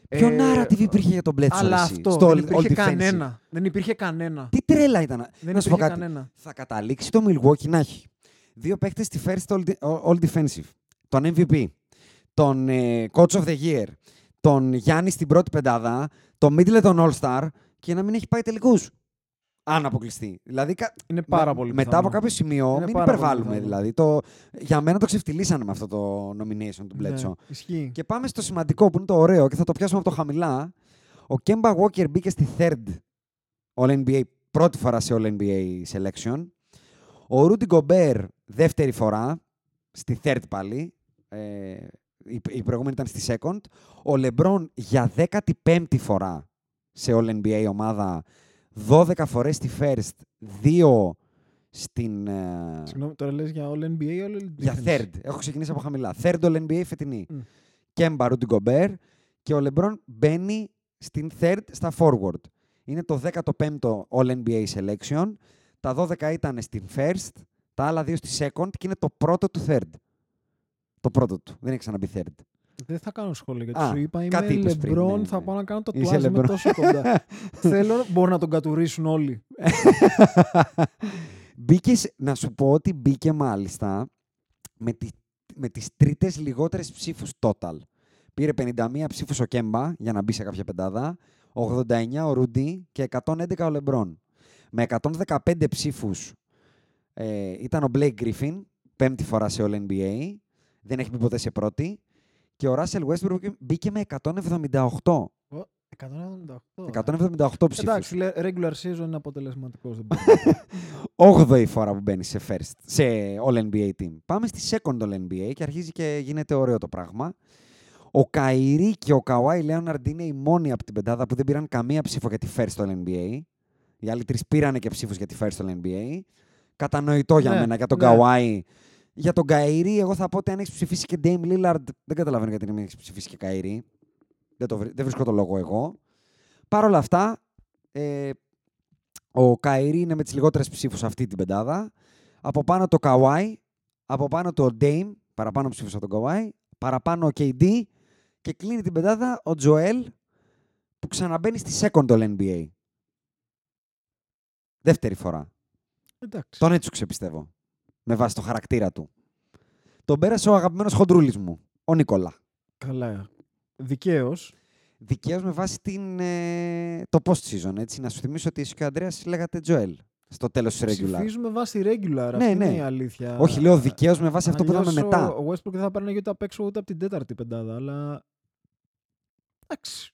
Ποιο Ε, narrative υπήρχε για τον Bledsoe, Αλλά εσύ, αυτό στο δεν all- υπήρχε all defensive? κανένα. Δεν υπήρχε κανένα. Τι τρέλα ήταν. Δεν να σου πω υπήρχε κάτι. κανένα. Θα καταλήξει το Milwaukee να έχει δύο παίχτες στη first all, de- all defensive. Τον MVP, τον ε, coach of the year, τον Γιάννη στην πρώτη πεντάδα, τον Middleton All-Star και να μην έχει πάει τελικούς. Αν αποκλειστεί. Δηλαδή, κα- Είναι πάρα με- πολύ μετά πιθανό. από κάποιο σημείο, Είναι μην πάρα πολύ υπερβάλλουμε. πιθανό. Δηλαδή, το, για μένα το ξεφτυλίσανε με αυτό το nomination του Ναι, Bledsoe. ισχύει. Και πάμε στο σημαντικό που είναι το ωραίο και θα το πιάσουμε από το χαμηλά. Ο Kemba Walker μπήκε στη third All NBA, πρώτη φορά σε All NBA selection. Ο Rudy Gobert δεύτερη φορά, στη third πάλι. Ε, η, η προηγούμενη ήταν στη second. Ο LeBron για 15η φορά σε All NBA ομάδα, 12 φορές στη first, 2 στην... ε, Συγγνώμη, τώρα λες για all NBA ή all για defense? third. Έχω ξεκινήσει από χαμηλά. Third All NBA φετινή. Μμ. Kemba Rudy Gobert και ο LeBron μπαίνει στην third στα forward. Είναι το 15ο All NBA selection. Τα 12 ήταν στην first, τα άλλα δύο στη second και είναι το πρώτο του third. Το πρώτο του. Δεν έχει ξαναμπεί third. Δεν θα κάνω σχόλιο γιατί Α, σου είπα είμαι κάτι είπες πριν, LeBron, ναι, θα ναι. πάω να κάνω το Είσαι τουάζ, είμαι LeBron. τόσο κοντά. *laughs* Θέλω, μπορεί να τον κατουρίσουν όλοι. *laughs* μπήκες, σε- να σου πω ότι μπήκε μάλιστα με, τη, με τις τρίτες λιγότερες ψήφους total. Πήρε 51 ψήφους ο Κέμπα για να μπει σε κάποια πεντάδα, 89 ο Ρούντι και 111 ο Λεμπρόν. Με 115 ψήφους ε, ήταν ο Blake Griffin, πέμπτη φορά σε All NBA, δεν έχει μπει ποτέ σε πρώτη, και ο Russell Westbrook μπήκε με 178. 198. 178 ψήφους. Εντάξει, λέ- regular season είναι αποτελεσματικός. δεν μπορώ. 8η *laughs* φορά που μπαίνει σε first, σε All NBA team. Πάμε στη second All NBA και αρχίζει και γίνεται ωραίο το πράγμα. Ο Kyrie και ο Kawhi Leonard είναι οι μόνοι από την πεντάδα που δεν πήραν καμία ψήφο για τη first στο NBA. Οι άλλοι τρεις πήραν και ψήφους για τη first στο NBA. Κατανοητό για Ναι, μένα. Για τον ναι. Καουάι. Για τον Kyrie, εγώ θα πω ότι αν έχεις ψηφίσει και Dame Lillard, δεν καταλαβαίνω γιατί δεν έχεις ψηφίσει και Kyrie. Δεν, το, βρι- δεν βρίσκω το λόγο εγώ. Παρ' όλα αυτά, ε, ο Καϊρή είναι με τις λιγότερες ψήφους σε αυτή την πεντάδα. Από πάνω το Καουάι, από πάνω το Dame, παραπάνω ψήφους από τον Καουάι, παραπάνω ο KD και κλείνει την πεντάδα ο Τζοέλ που ξαναμπαίνει στη second all NBA. Δεύτερη φορά. Εντάξει. Τον έτσουξε πιστεύω. Με βάση το χαρακτήρα του. Τον πέρασε ο αγαπημένος χοντρούλης μου, ο Νίκολα. Καλά. Δικαίως. Δικαίως με βάση την, ε, το post season. Έτσι. Να σου θυμίσω ότι εσύ και ο Αντρέα λέγατε Τζοέλ στο τέλος της regular. Ψηφίζουμε βάση regular. Ναι, αυτή ναι. είναι η αλήθεια. Όχι, λέω δικαίως με βάση αυτό που είδαμε Αλλιώς μετά. Ο Westbrook δεν θα παίρνει ούτε απ' έξω ούτε από την τέταρτη πεντάδα. Αλλά. Εντάξει.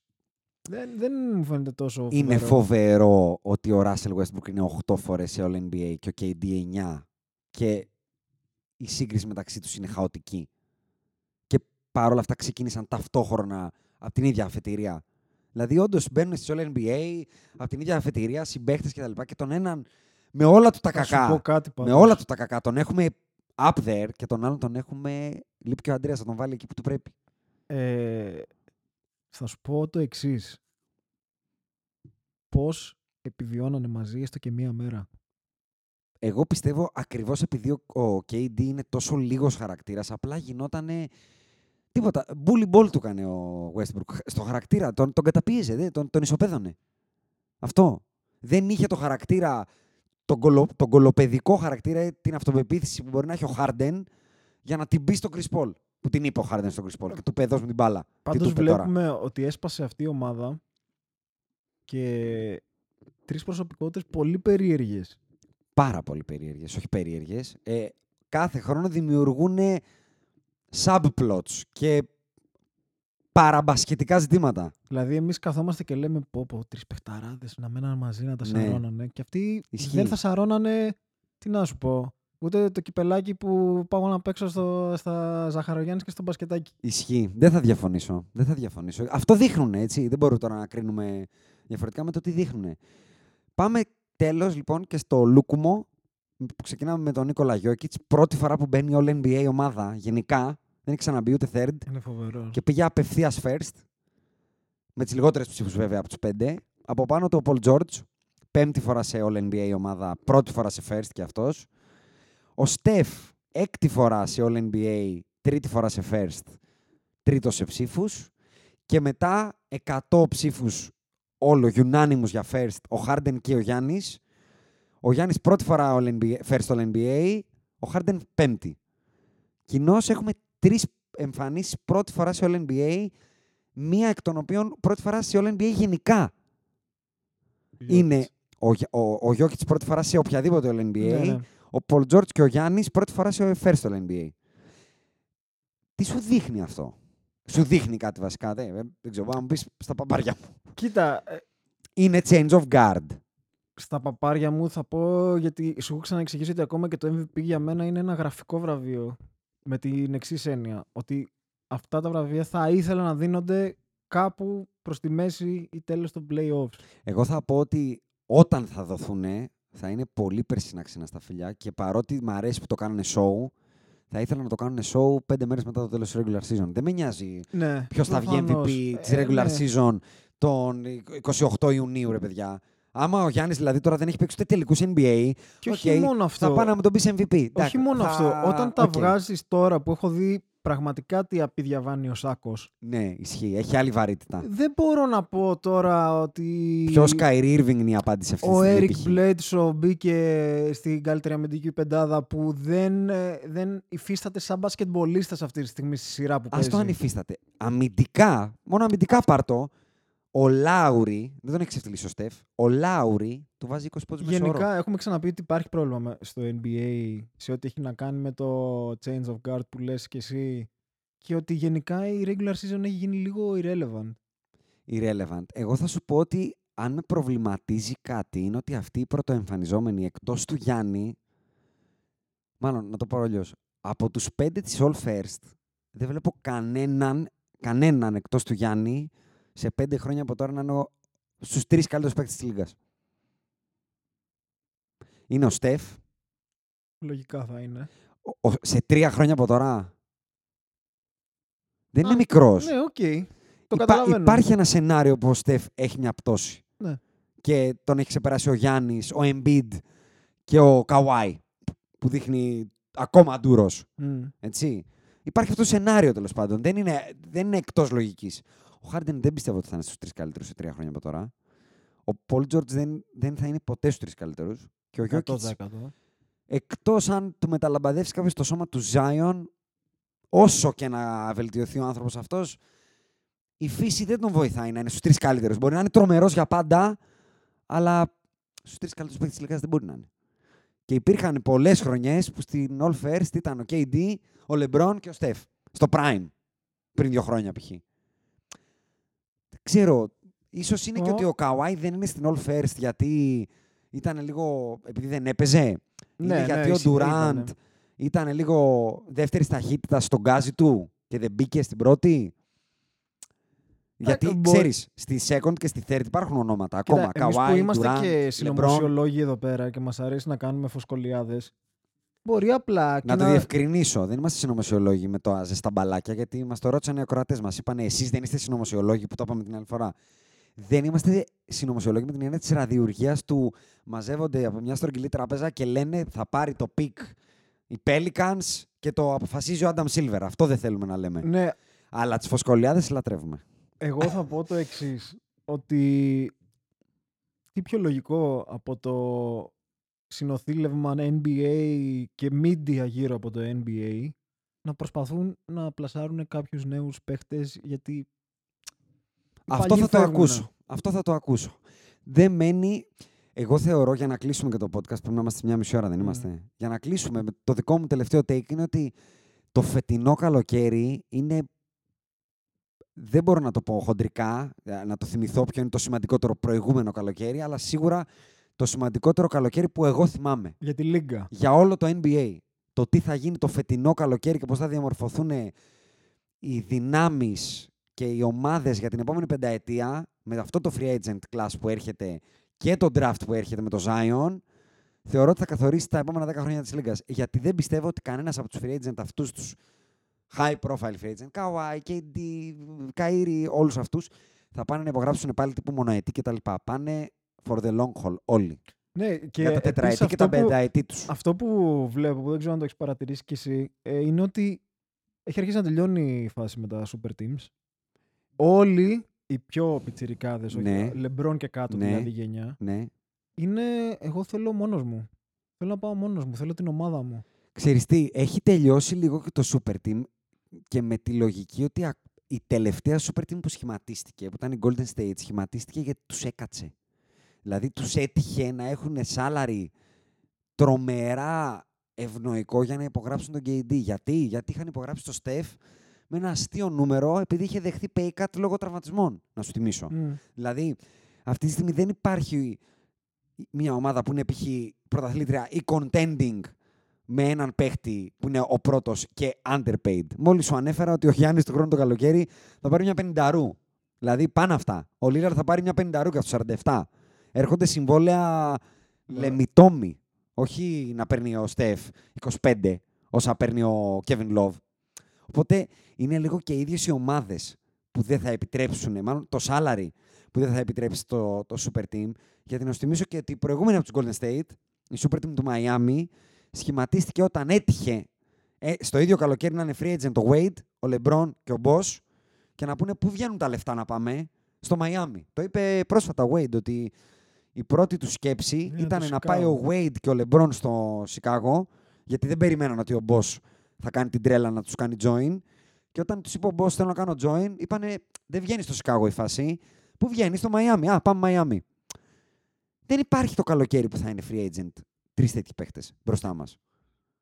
Δεν, δεν μου φαίνεται τόσο. Είναι φοβερό. φοβερό ότι ο Russell Westbrook είναι 8 φορές σε All NBA και ο KD 9 και η σύγκριση μεταξύ τους είναι χαοτική. Και παρόλα αυτά ξεκίνησαν ταυτόχρονα από την ίδια αφετηρία. Δηλαδή, όντως μπαίνουν στη All NBA από την ίδια αφετηρία, συμπαίχτες κτλ. Και, τα λοιπά και τον έναν με όλα του τα Θα σου κακά. πω κάτι Με πάντως. όλα του τα κακά. Τον έχουμε up there και τον άλλον τον έχουμε. Λείπει και ο Αντρέας, θα τον βάλει εκεί που του πρέπει. Ε, θα σου πω το εξής. Πώς επιβιώνανε μαζί έστω και μία μέρα. Εγώ πιστεύω ακριβώς επειδή ο, ο KD είναι τόσο λίγος χαρακτήρας, απλά γινότανε. Τίποτα. Bully ball του έκανε ο Westbrook. Στο χαρακτήρα. Τον, τον καταπίεζε, δεν, τον, τον ισοπαίδωνε. Αυτό. Δεν είχε το χαρακτήρα, τον, κολο, τον κολοπεδικό χαρακτήρα, ε, την αυτοπεποίθηση που μπορεί να έχει ο Harden για να την μπει στο Chris Paul. Που την είπε ο Harden στον Chris Paul και του παιδό με την μπάλα. Τι Πάντως του είπε τώρα; βλέπουμε ότι έσπασε αυτή η ομάδα και τρεις προσωπικότητες πολύ περίεργες. Πάρα πολύ περίεργες. Όχι περίεργες. Ε, κάθε χρόνο δημιουργούν subplots και παραμπασχετικά ζητήματα. Δηλαδή, εμείς καθόμαστε και λέμε: Πω, πω, τρεις παιχταράδες να μέναν μαζί να τα Ναι. σαρώνανε. Και αυτοί Ισχύει. δεν θα σαρώνανε. Τι να σου πω. Ούτε το κυπελάκι που πάω να παίξω στο, στα Ζαχαρογιάννης και στο μπασκετάκι. Ισχύει. Δεν θα διαφωνήσω. Δεν θα διαφωνήσω. Αυτό δείχνουν, έτσι. Δεν μπορούμε τώρα να κρίνουμε διαφορετικά με το τι δείχνουν. Πάμε τέλος λοιπόν και στο Λούκουμο που ξεκινάμε με τον Νίκολα Γιώκητς. Πρώτη φορά που μπαίνει All NBA ομάδα γενικά. Δεν έχει ξαναμπεί ούτε third. Είναι φοβερό. Και πήγε απευθείας first. Με τις λιγότερες ψήφους βέβαια από τους πέντε. Από πάνω του ο Paul George. Πέμπτη φορά σε All NBA ομάδα. Πρώτη φορά σε first και αυτός. Ο Στεφ. Έκτη φορά σε All NBA. Τρίτη φορά σε first. Τρίτος σε ψήφους. Και μετά 100 ψήφους όλο unanimous για first. Ο Harden και ο Γιάννης. Ο Γιάννης πρώτη φορά All NBA, first All NBA. Ο Harden πέμπτη. Κοινώς έχουμε τρεις εμφανίσεις πρώτη φορά σε All NBA. Μία εκ των οποίων πρώτη φορά σε All NBA γενικά. Είναι ο, Για- ο, ο Γιώκητς πρώτη φορά σε οποιαδήποτε All NBA. Ναι, ναι. Ο Paul George και ο Γιάννης πρώτη φορά σε first All NBA. Τι σου δείχνει αυτό; Σου δείχνει κάτι βασικά. Δεν, δεν ξέρω, να μου πεις στα παπάρια μου. Κοίτα, ε, Είναι change of guard. στα παπάρια μου θα πω γιατί σου έχω ξαναεξηγήσει ότι ακόμα και το MVP για μένα είναι ένα γραφικό βραβείο. Με την εξή έννοια. Ότι αυτά τα βραβεία θα ήθελα να δίνονται κάπου προς τη μέση ή τέλος των playoffs. Εγώ θα πω ότι όταν θα δοθούν θα είναι πολύ περσινά ξένα στα φιλιά και παρότι μου αρέσει που το κάνουν show, θα ήθελα να το κάνουν show πέντε μέρες μετά το τέλος της regular season. Δεν με νοιάζει Ναι, ποιος θα βγει προφανώς. MVP της Ε, regular ναι. season τον 28 Ιουνίου, ρε παιδιά. Άμα ο Γιάννης δηλαδή τώρα δεν έχει παίξει ούτε τελικούς NBA, Και όχι οκ, μόνο αυτό. θα πάει να μου τον πεις MVP. Όχι Εντάξει, μόνο θα- αυτό. Όταν τα οκ. βγάζεις τώρα που έχω δει πραγματικά τι απίδια βάνει ο σάκος, Ναι, ισχύει. Έχει άλλη βαρύτητα. δεν μπορώ να πω τώρα ότι Ποιο Kyrie Irving είναι η απάντηση αυτή ο τη Eric στιγμή. π.χ. Bledsoe μπήκε στην καλύτερη αμυντική πεντάδα που δεν, ε, δεν υφίσταται σαν μπασκετμπολίστας αυτή τη στιγμή στη σειρά που Α παίζει. το αν υφίσταται. Αμυντικά, μόνο αμυντικά πάρτο, ο Λάουρι, δεν τον έχεις ξεφτυλίσει ο Στεφ, ο Λάουρι του βάζει 20 πόντους μέσα Γενικά έχουμε ξαναπεί ότι υπάρχει πρόβλημα με- στο NBA σε ό,τι έχει να κάνει με το change of guard που λες και εσύ και ότι γενικά η regular season έχει γίνει λίγο irrelevant. Irrelevant. Εγώ θα σου πω ότι αν με προβληματίζει κάτι είναι ότι αυτοί οι πρωτοεμφανιζόμενοι εκτός του Γιάννη, μάλλον να το πω αλλιώς. από τους πέντε της All First δεν βλέπω κανέναν κανέναν εκτός του Γιάννη σε πέντε χρόνια από τώρα να είναι στους τρεις καλύτερους παίκτες της Λίγκα. Είναι ο Στεφ. Λογικά θα είναι. ο- σε τρία χρόνια από τώρα. Δεν είναι Α, μικρός. Ναι, οκ. Το καταλαβαίνω. υπάρχει ένα σενάριο που ο Στεφ έχει μια πτώση. Ναι. Και τον έχει ξεπεράσει ο Γιάννης, ο Embiid και ο Καουάι. Που δείχνει ακόμα ντούρο. Μμ. Έτσι. Υπάρχει αυτό το σενάριο τέλος πάντων. Δεν είναι, δεν είναι εκτός λογικής. Ο Χάρντεν δεν πιστεύω ότι θα είναι στους τρεις καλύτερους σε τρία χρόνια από τώρα. Ο Πολ Τζόρτζ δεν, δεν θα είναι ποτέ στους τρεις καλύτερους. Και ο Γιώκητς, 100%. εκτός αν του μεταλαμπαδεύσει κάποιος το σώμα του Ζάιον, όσο και να βελτιωθεί ο άνθρωπος αυτός, η φύση δεν τον βοηθάει να είναι στους τρεις καλύτερους. Μπορεί να είναι τρομερός για πάντα, αλλά στους τρεις καλύτερους παίκτες της Λίγκα δεν μπορεί να είναι. Και υπήρχαν πολλές χρονιές που στην All First ήταν ο KD, ο LeBron και ο Steph. Στο Prime. Πριν δύο χρόνια π.χ. Δεν ξέρω. Ίσως είναι και Ο- ότι ο Kawhi δεν είναι στην All First γιατί ήταν λίγο. επειδή δεν έπαιζε. Ναι, είναι ναι, γιατί ο ισχύει, Durant ήτανε. ήταν λίγο δεύτερη ταχύτητα στον γκάζι του και δεν μπήκε στην πρώτη. Γιατί Ε, μπο- ξέρεις, στη second και στη third υπάρχουν ονόματα ακόμα. Κοίτα, εμείς Kawhi, που είμαστε Durant, και LeBron. συνωμοσιολόγοι εδώ πέρα και μας αρέσει να κάνουμε φωσκολιάδες, μπορεί απλά και Να το διευκρινίσω. Δεν είμαστε συνωμοσιολόγοι με τα ζεστά μπαλάκια, γιατί μας το ρώτησαν οι ακροατές μας. Είπαν εσείς δεν είστε συνωμοσιολόγοι που το είπαμε την άλλη φορά. Δεν είμαστε συνωμοσιολόγοι με την έννοια της ραδιουργίας του μαζεύονται από μια στρογγυλή τράπεζα και λένε θα πάρει το pick οι Pelicans και το αποφασίζει ο Adam Silver. Αυτό δεν θέλουμε να λέμε. Ναι, Αλλά τις φωσκολιάδε λατρεύουμε. εγώ θα πω το εξής ότι τι πιο λογικό από το συνοθήλευμα NBA και media γύρω από το NBA να προσπαθούν να πλασάρουν κάποιους νέους παίχτες γιατί οι Αυτό παλιοί θα το φεύγουνε. ακούσω. Αυτό θα το ακούσω. Δεν μένει. Εγώ θεωρώ για να κλείσουμε και το podcast, πρέπει να είμαστε μια μισή ώρα, δεν Mm. είμαστε. Για να κλείσουμε, με- το δικό μου τελευταίο take είναι ότι το φετινό καλοκαίρι είναι. Δεν μπορώ να το πω χοντρικά, ε, να το θυμηθώ ποιο είναι το σημαντικότερο προηγούμενο καλοκαίρι, αλλά σίγουρα το σημαντικότερο καλοκαίρι που εγώ θυμάμαι για τη λίγκα. για όλο το NBA. Το τι θα γίνει το φετινό καλοκαίρι και πώς θα διαμορφωθούν οι δυνάμεις και οι ομάδες για την επόμενη πενταετία με αυτό το free agent class που έρχεται και το draft που έρχεται με το Zion θεωρώ ότι θα καθορίσει τα επόμενα 10 χρόνια της Λίγκας. Γιατί δεν πιστεύω ότι κανένας από τους free agent αυτούς τους high profile free agent, Kawhi, KD, Kyrie, όλους αυτούς θα πάνε να υπογράψουν πάλι τύπου μονοετή κτλ. Πάνε for the long haul όλοι. Ναι, και για τα επίσης τετραετή και αυτό τα που- πενταετή τους. Αυτό που βλέπω, που δεν ξέρω αν το έχεις παρατηρήσει κι εσύ, ε, είναι ότι έχει αρχίσει να τελειώνει η φάση με τα super teams. Όλοι οι πιο πιτσιρικάδες, Ναι. όχι Λεμπρόν και κάτω Ναι. δηλαδή γενιά, Ναι. είναι εγώ θέλω μόνος μου. Θέλω να πάω μόνος μου, θέλω την ομάδα μου. Ξέρεις τι, έχει τελειώσει λίγο και το Super Team και με τη λογική ότι α- η τελευταία Super Team που σχηματίστηκε, που ήταν η Golden State, σχηματίστηκε γιατί τους έκατσε. Δηλαδή τους έτυχε να έχουν salary τρομερά ευνοϊκό για να υπογράψουν τον KD. Γιατί, Γιατί είχαν υπογράψει το Steph με ένα αστείο νούμερο επειδή είχε δεχθεί pay cut λόγω τραυματισμών, να σου θυμίσω. Μμ. Δηλαδή, αυτή τη στιγμή δεν υπάρχει μια ομάδα που είναι π.χ. πρωταθλήτρια ή contending με έναν παίχτη που είναι ο πρώτος και underpaid. Μόλις σου ανέφερα ότι ο Γιάννης του χρόνου το καλοκαίρι θα πάρει μια πενηνταρού. Δηλαδή πάνε αυτά. Ο Λίλαρ θα πάρει μια πενηνταρού και από του 47. Έρχονται συμβόλαια Ναι. λεμιτόμοι. Όχι να παίρνει ο Στεφ 25 όσα παίρνει ο Kevin Love. Οπότε είναι λίγο και οι ίδιες οι ομάδες που δεν θα επιτρέψουν, μάλλον το salary που δεν θα επιτρέψει το, το Super Team. Γιατί να σου θυμίσω και ότι η προηγούμενη από τους Golden State, η Super Team του Miami, σχηματίστηκε όταν έτυχε ε, στο ίδιο καλοκαίρι να είναι free agent ο Wade, ο LeBron και ο Boss και να πούνε πού βγαίνουν τα λεφτά να πάμε στο Miami. Το είπε πρόσφατα ο Wade ότι η πρώτη του σκέψη Είναι ήταν το να πάει ο Chicago. Wade και ο LeBron στο Σικάγο γιατί δεν περιμέναν ότι ο Boss θα κάνει την τρέλα να τους κάνει join και όταν τους είπε ο Boss θέλω να κάνω join είπανε δεν βγαίνει στο Σικάγο η φάση Πού βγαίνει στο Miami. Α, πάμε Miami. Δεν υπάρχει το καλοκαίρι που θα είναι free agent τρεις τέτοιοι παίχτε μπροστά μας.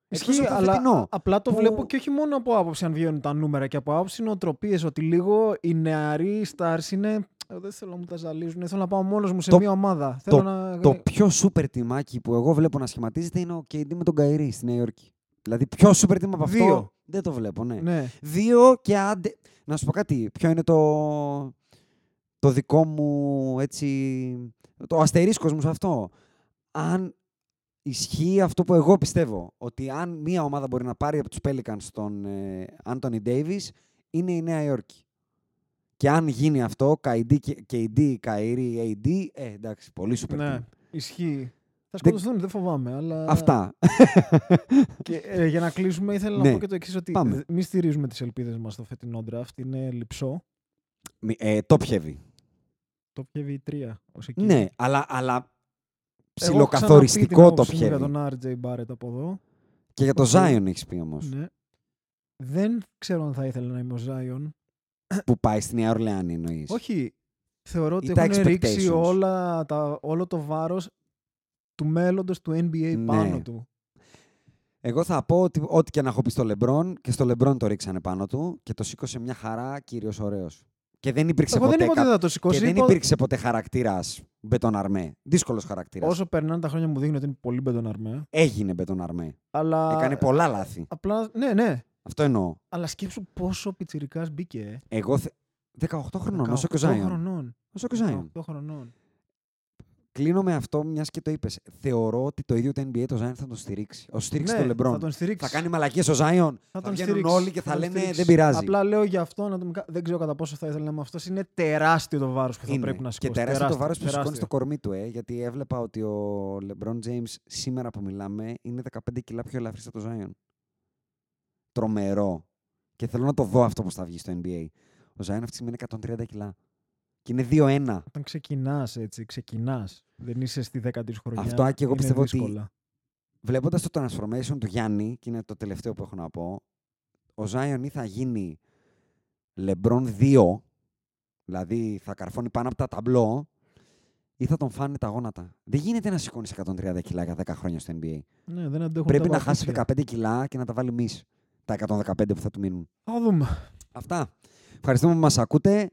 Ισχύει, αλλά α- απλά το βλέπω και όχι μόνο από άποψη αν βγαίνουν τα νούμερα και από άποψη νοοτροπίες ότι λίγο οι νεαροί stars είναι «Εγώ δεν θέλω να μου τα ζαλίζουν, θέλω να πάω μόνος μου σε Το- μια ομάδα. Θέλω να... Το πιο super τιμάκι που εγώ βλέπω να σχηματίζεται είναι ο KD με τον Καϊρή στη Νέα Υόρκη. Δηλαδή πιο super team από αυτό. Δύο. Δεν το βλέπω, ναι. Ναι. Δύο και άντε. Να σου πω κάτι. Ποιο είναι το, το δικό μου έτσι. Το αστερίσκος μου σε αυτό. Αν ισχύει αυτό που εγώ πιστεύω, ότι αν μία ομάδα μπορεί να πάρει από τους Pelicans τον ε, Anthony Davis, είναι η Νέα Υόρκη. Και αν γίνει αυτό, KD, KD Kyrie, AD, ε, εντάξει, πολύ super ναι. team. Ισχύει. Θα σκοτωθούν, δεν φοβάμαι. Αλλά... Αυτά. Και, ε, για να κλείσουμε, ήθελα Ναι. να πω και το εξής: Ότι Πάμε. μη στηρίζουμε τις ελπίδες μας στο φετινό draft. Είναι λειψό. Μη- ε, top heavy. Το πιεύει 3 ως εκεί. Ναι, αλλά, αλλά Εγώ ψιλοκαθοριστικό έχω top ξαναπεί την άποψή μου heavy. Για τον RJ Barrett από εδώ. Και για το Ok. Zion έχεις πει όμως. Ναι. Δεν ξέρω αν θα ήθελα να είμαι ο Zion. Που πάει στη Νέα Ορλεάνη εννοείς; Όχι. Θεωρώ ότι Ή τα έχουν ρίξει expectations. όλα τα, όλο το βάρος του μέλλοντος του NBA Ναι. πάνω του. Εγώ θα πω ότι ό,τι και να έχω πει στο Λεμπρόν και στο Λεμπρόν το ρίξανε πάνω του και το σήκωσε μια χαρά κύριο ωραίος. Και δεν υπήρξε Εγώ δεν ποτέ, είπα ότι κα- θα το και σηκώσει. δεν είπα- υπήρξε ποτέ χαρακτήρας μπετοναρμέ. Δύσκολος χαρακτήρας. Όσο περνάνε τα χρόνια μου δείχνει ότι είναι πολύ μπετοναρμέ. Έγινε μπετοναρμέ. Αλλά... Έκανε πολλά λάθη. Απλά, ναι, ναι. Αυτό εννοώ. Αλλά σκέψου πόσο πιτσιρικάς μπήκε. ε. Εγώ. θε- 18 χρονών, όσο και ο 18 Ζάιον. χρονών. Όσο και ο Zion. 18 χρονών. Κλείνω με αυτό, μιας και το είπες. Θεωρώ ότι το ίδιο το NBA το Zion θα τον στηρίξει. Όσο στηρίξει Ναι, το Λεμπρόν. Θα τον στηρίξει. Θα κάνει μαλακίες ο Zion. Θα, τον βγαίνουν στηρίξει. όλοι και θα, τον λένε στηρίξει. δεν πειράζει. Απλά λέω για αυτόν ατομικά. Δεν ξέρω κατά πόσο θα ήθελα να είμαι αυτός. Είναι τεράστιο το βάρος που θα Είναι. πρέπει να Και σηκώσει. τεράστιο το βάρος που τεράστιο. σηκώνει στο κορμί του, ε, γιατί έβλεπα ότι ο LeBron James σήμερα που μιλάμε είναι 15 κιλά πιο ελαφρύς από το Zion. Τρομερό. Και θέλω να το δω αυτό που θα βγει στο NBA. Ο Zion αυτή τη στιγμή είναι 130 κιλά. Και είναι 2-1. Όταν ξεκινάς έτσι, ξεκινάς. Δεν είσαι στη δέκατη σου χρονιά. Αυτό, Άκη, εγώ είναι πιστεύω ότι δύσκολα. Βλέποντας το transformation του Γιάννη, και είναι το τελευταίο που έχω να πω, ο Zion ή θα γίνει LeBron 2, δηλαδή θα καρφώνει πάνω από τα ταμπλό, ή θα τον φάνε τα γόνατα. Δεν γίνεται να σηκώνεις 130 κιλά για 10 χρόνια στο NBA. Ναι, δεν αντέχουν Πρέπει τα να χάσει παπούτσια. 15 κιλά και να τα βάλει μη. Τα 115 που θα του μείνουν. Θα δούμε. Αυτά. Ευχαριστούμε που μας ακούτε.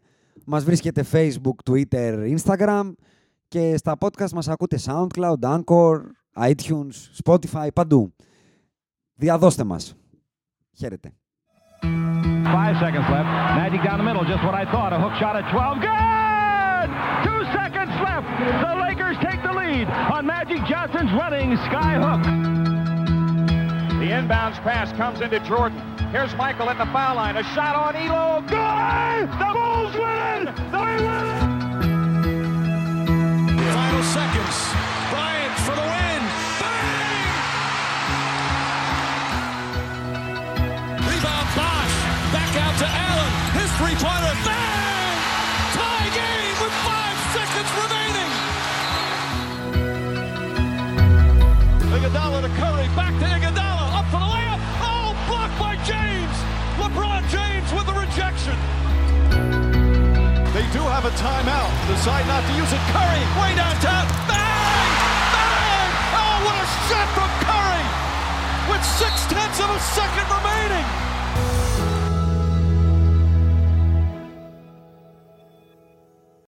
Μας βρίσκεται Facebook, Twitter, Instagram και στα podcast μας ακούτε SoundCloud, Anchor, iTunes, Spotify, παντού. Διαδώστε μας. Χαίρετε. Five seconds left. Magic down the middle, just what I thought. A hook shot at 12. Good! Two seconds left. The Lakers take the lead on Magic Johnson's running sky hook. The inbounds pass comes into Jordan. Here's Michael at the foul line. A shot on Elo. Good! The Bulls win! They win! Final seconds. Bryant for the win. Bang! Rebound Bosch. Back out to Allen. His three-pointer. Bang! They do have a timeout. Decide not to use it. Curry, way downtown. Bang! Bang! Oh, what a shot from Curry! With six tenths of a second remaining.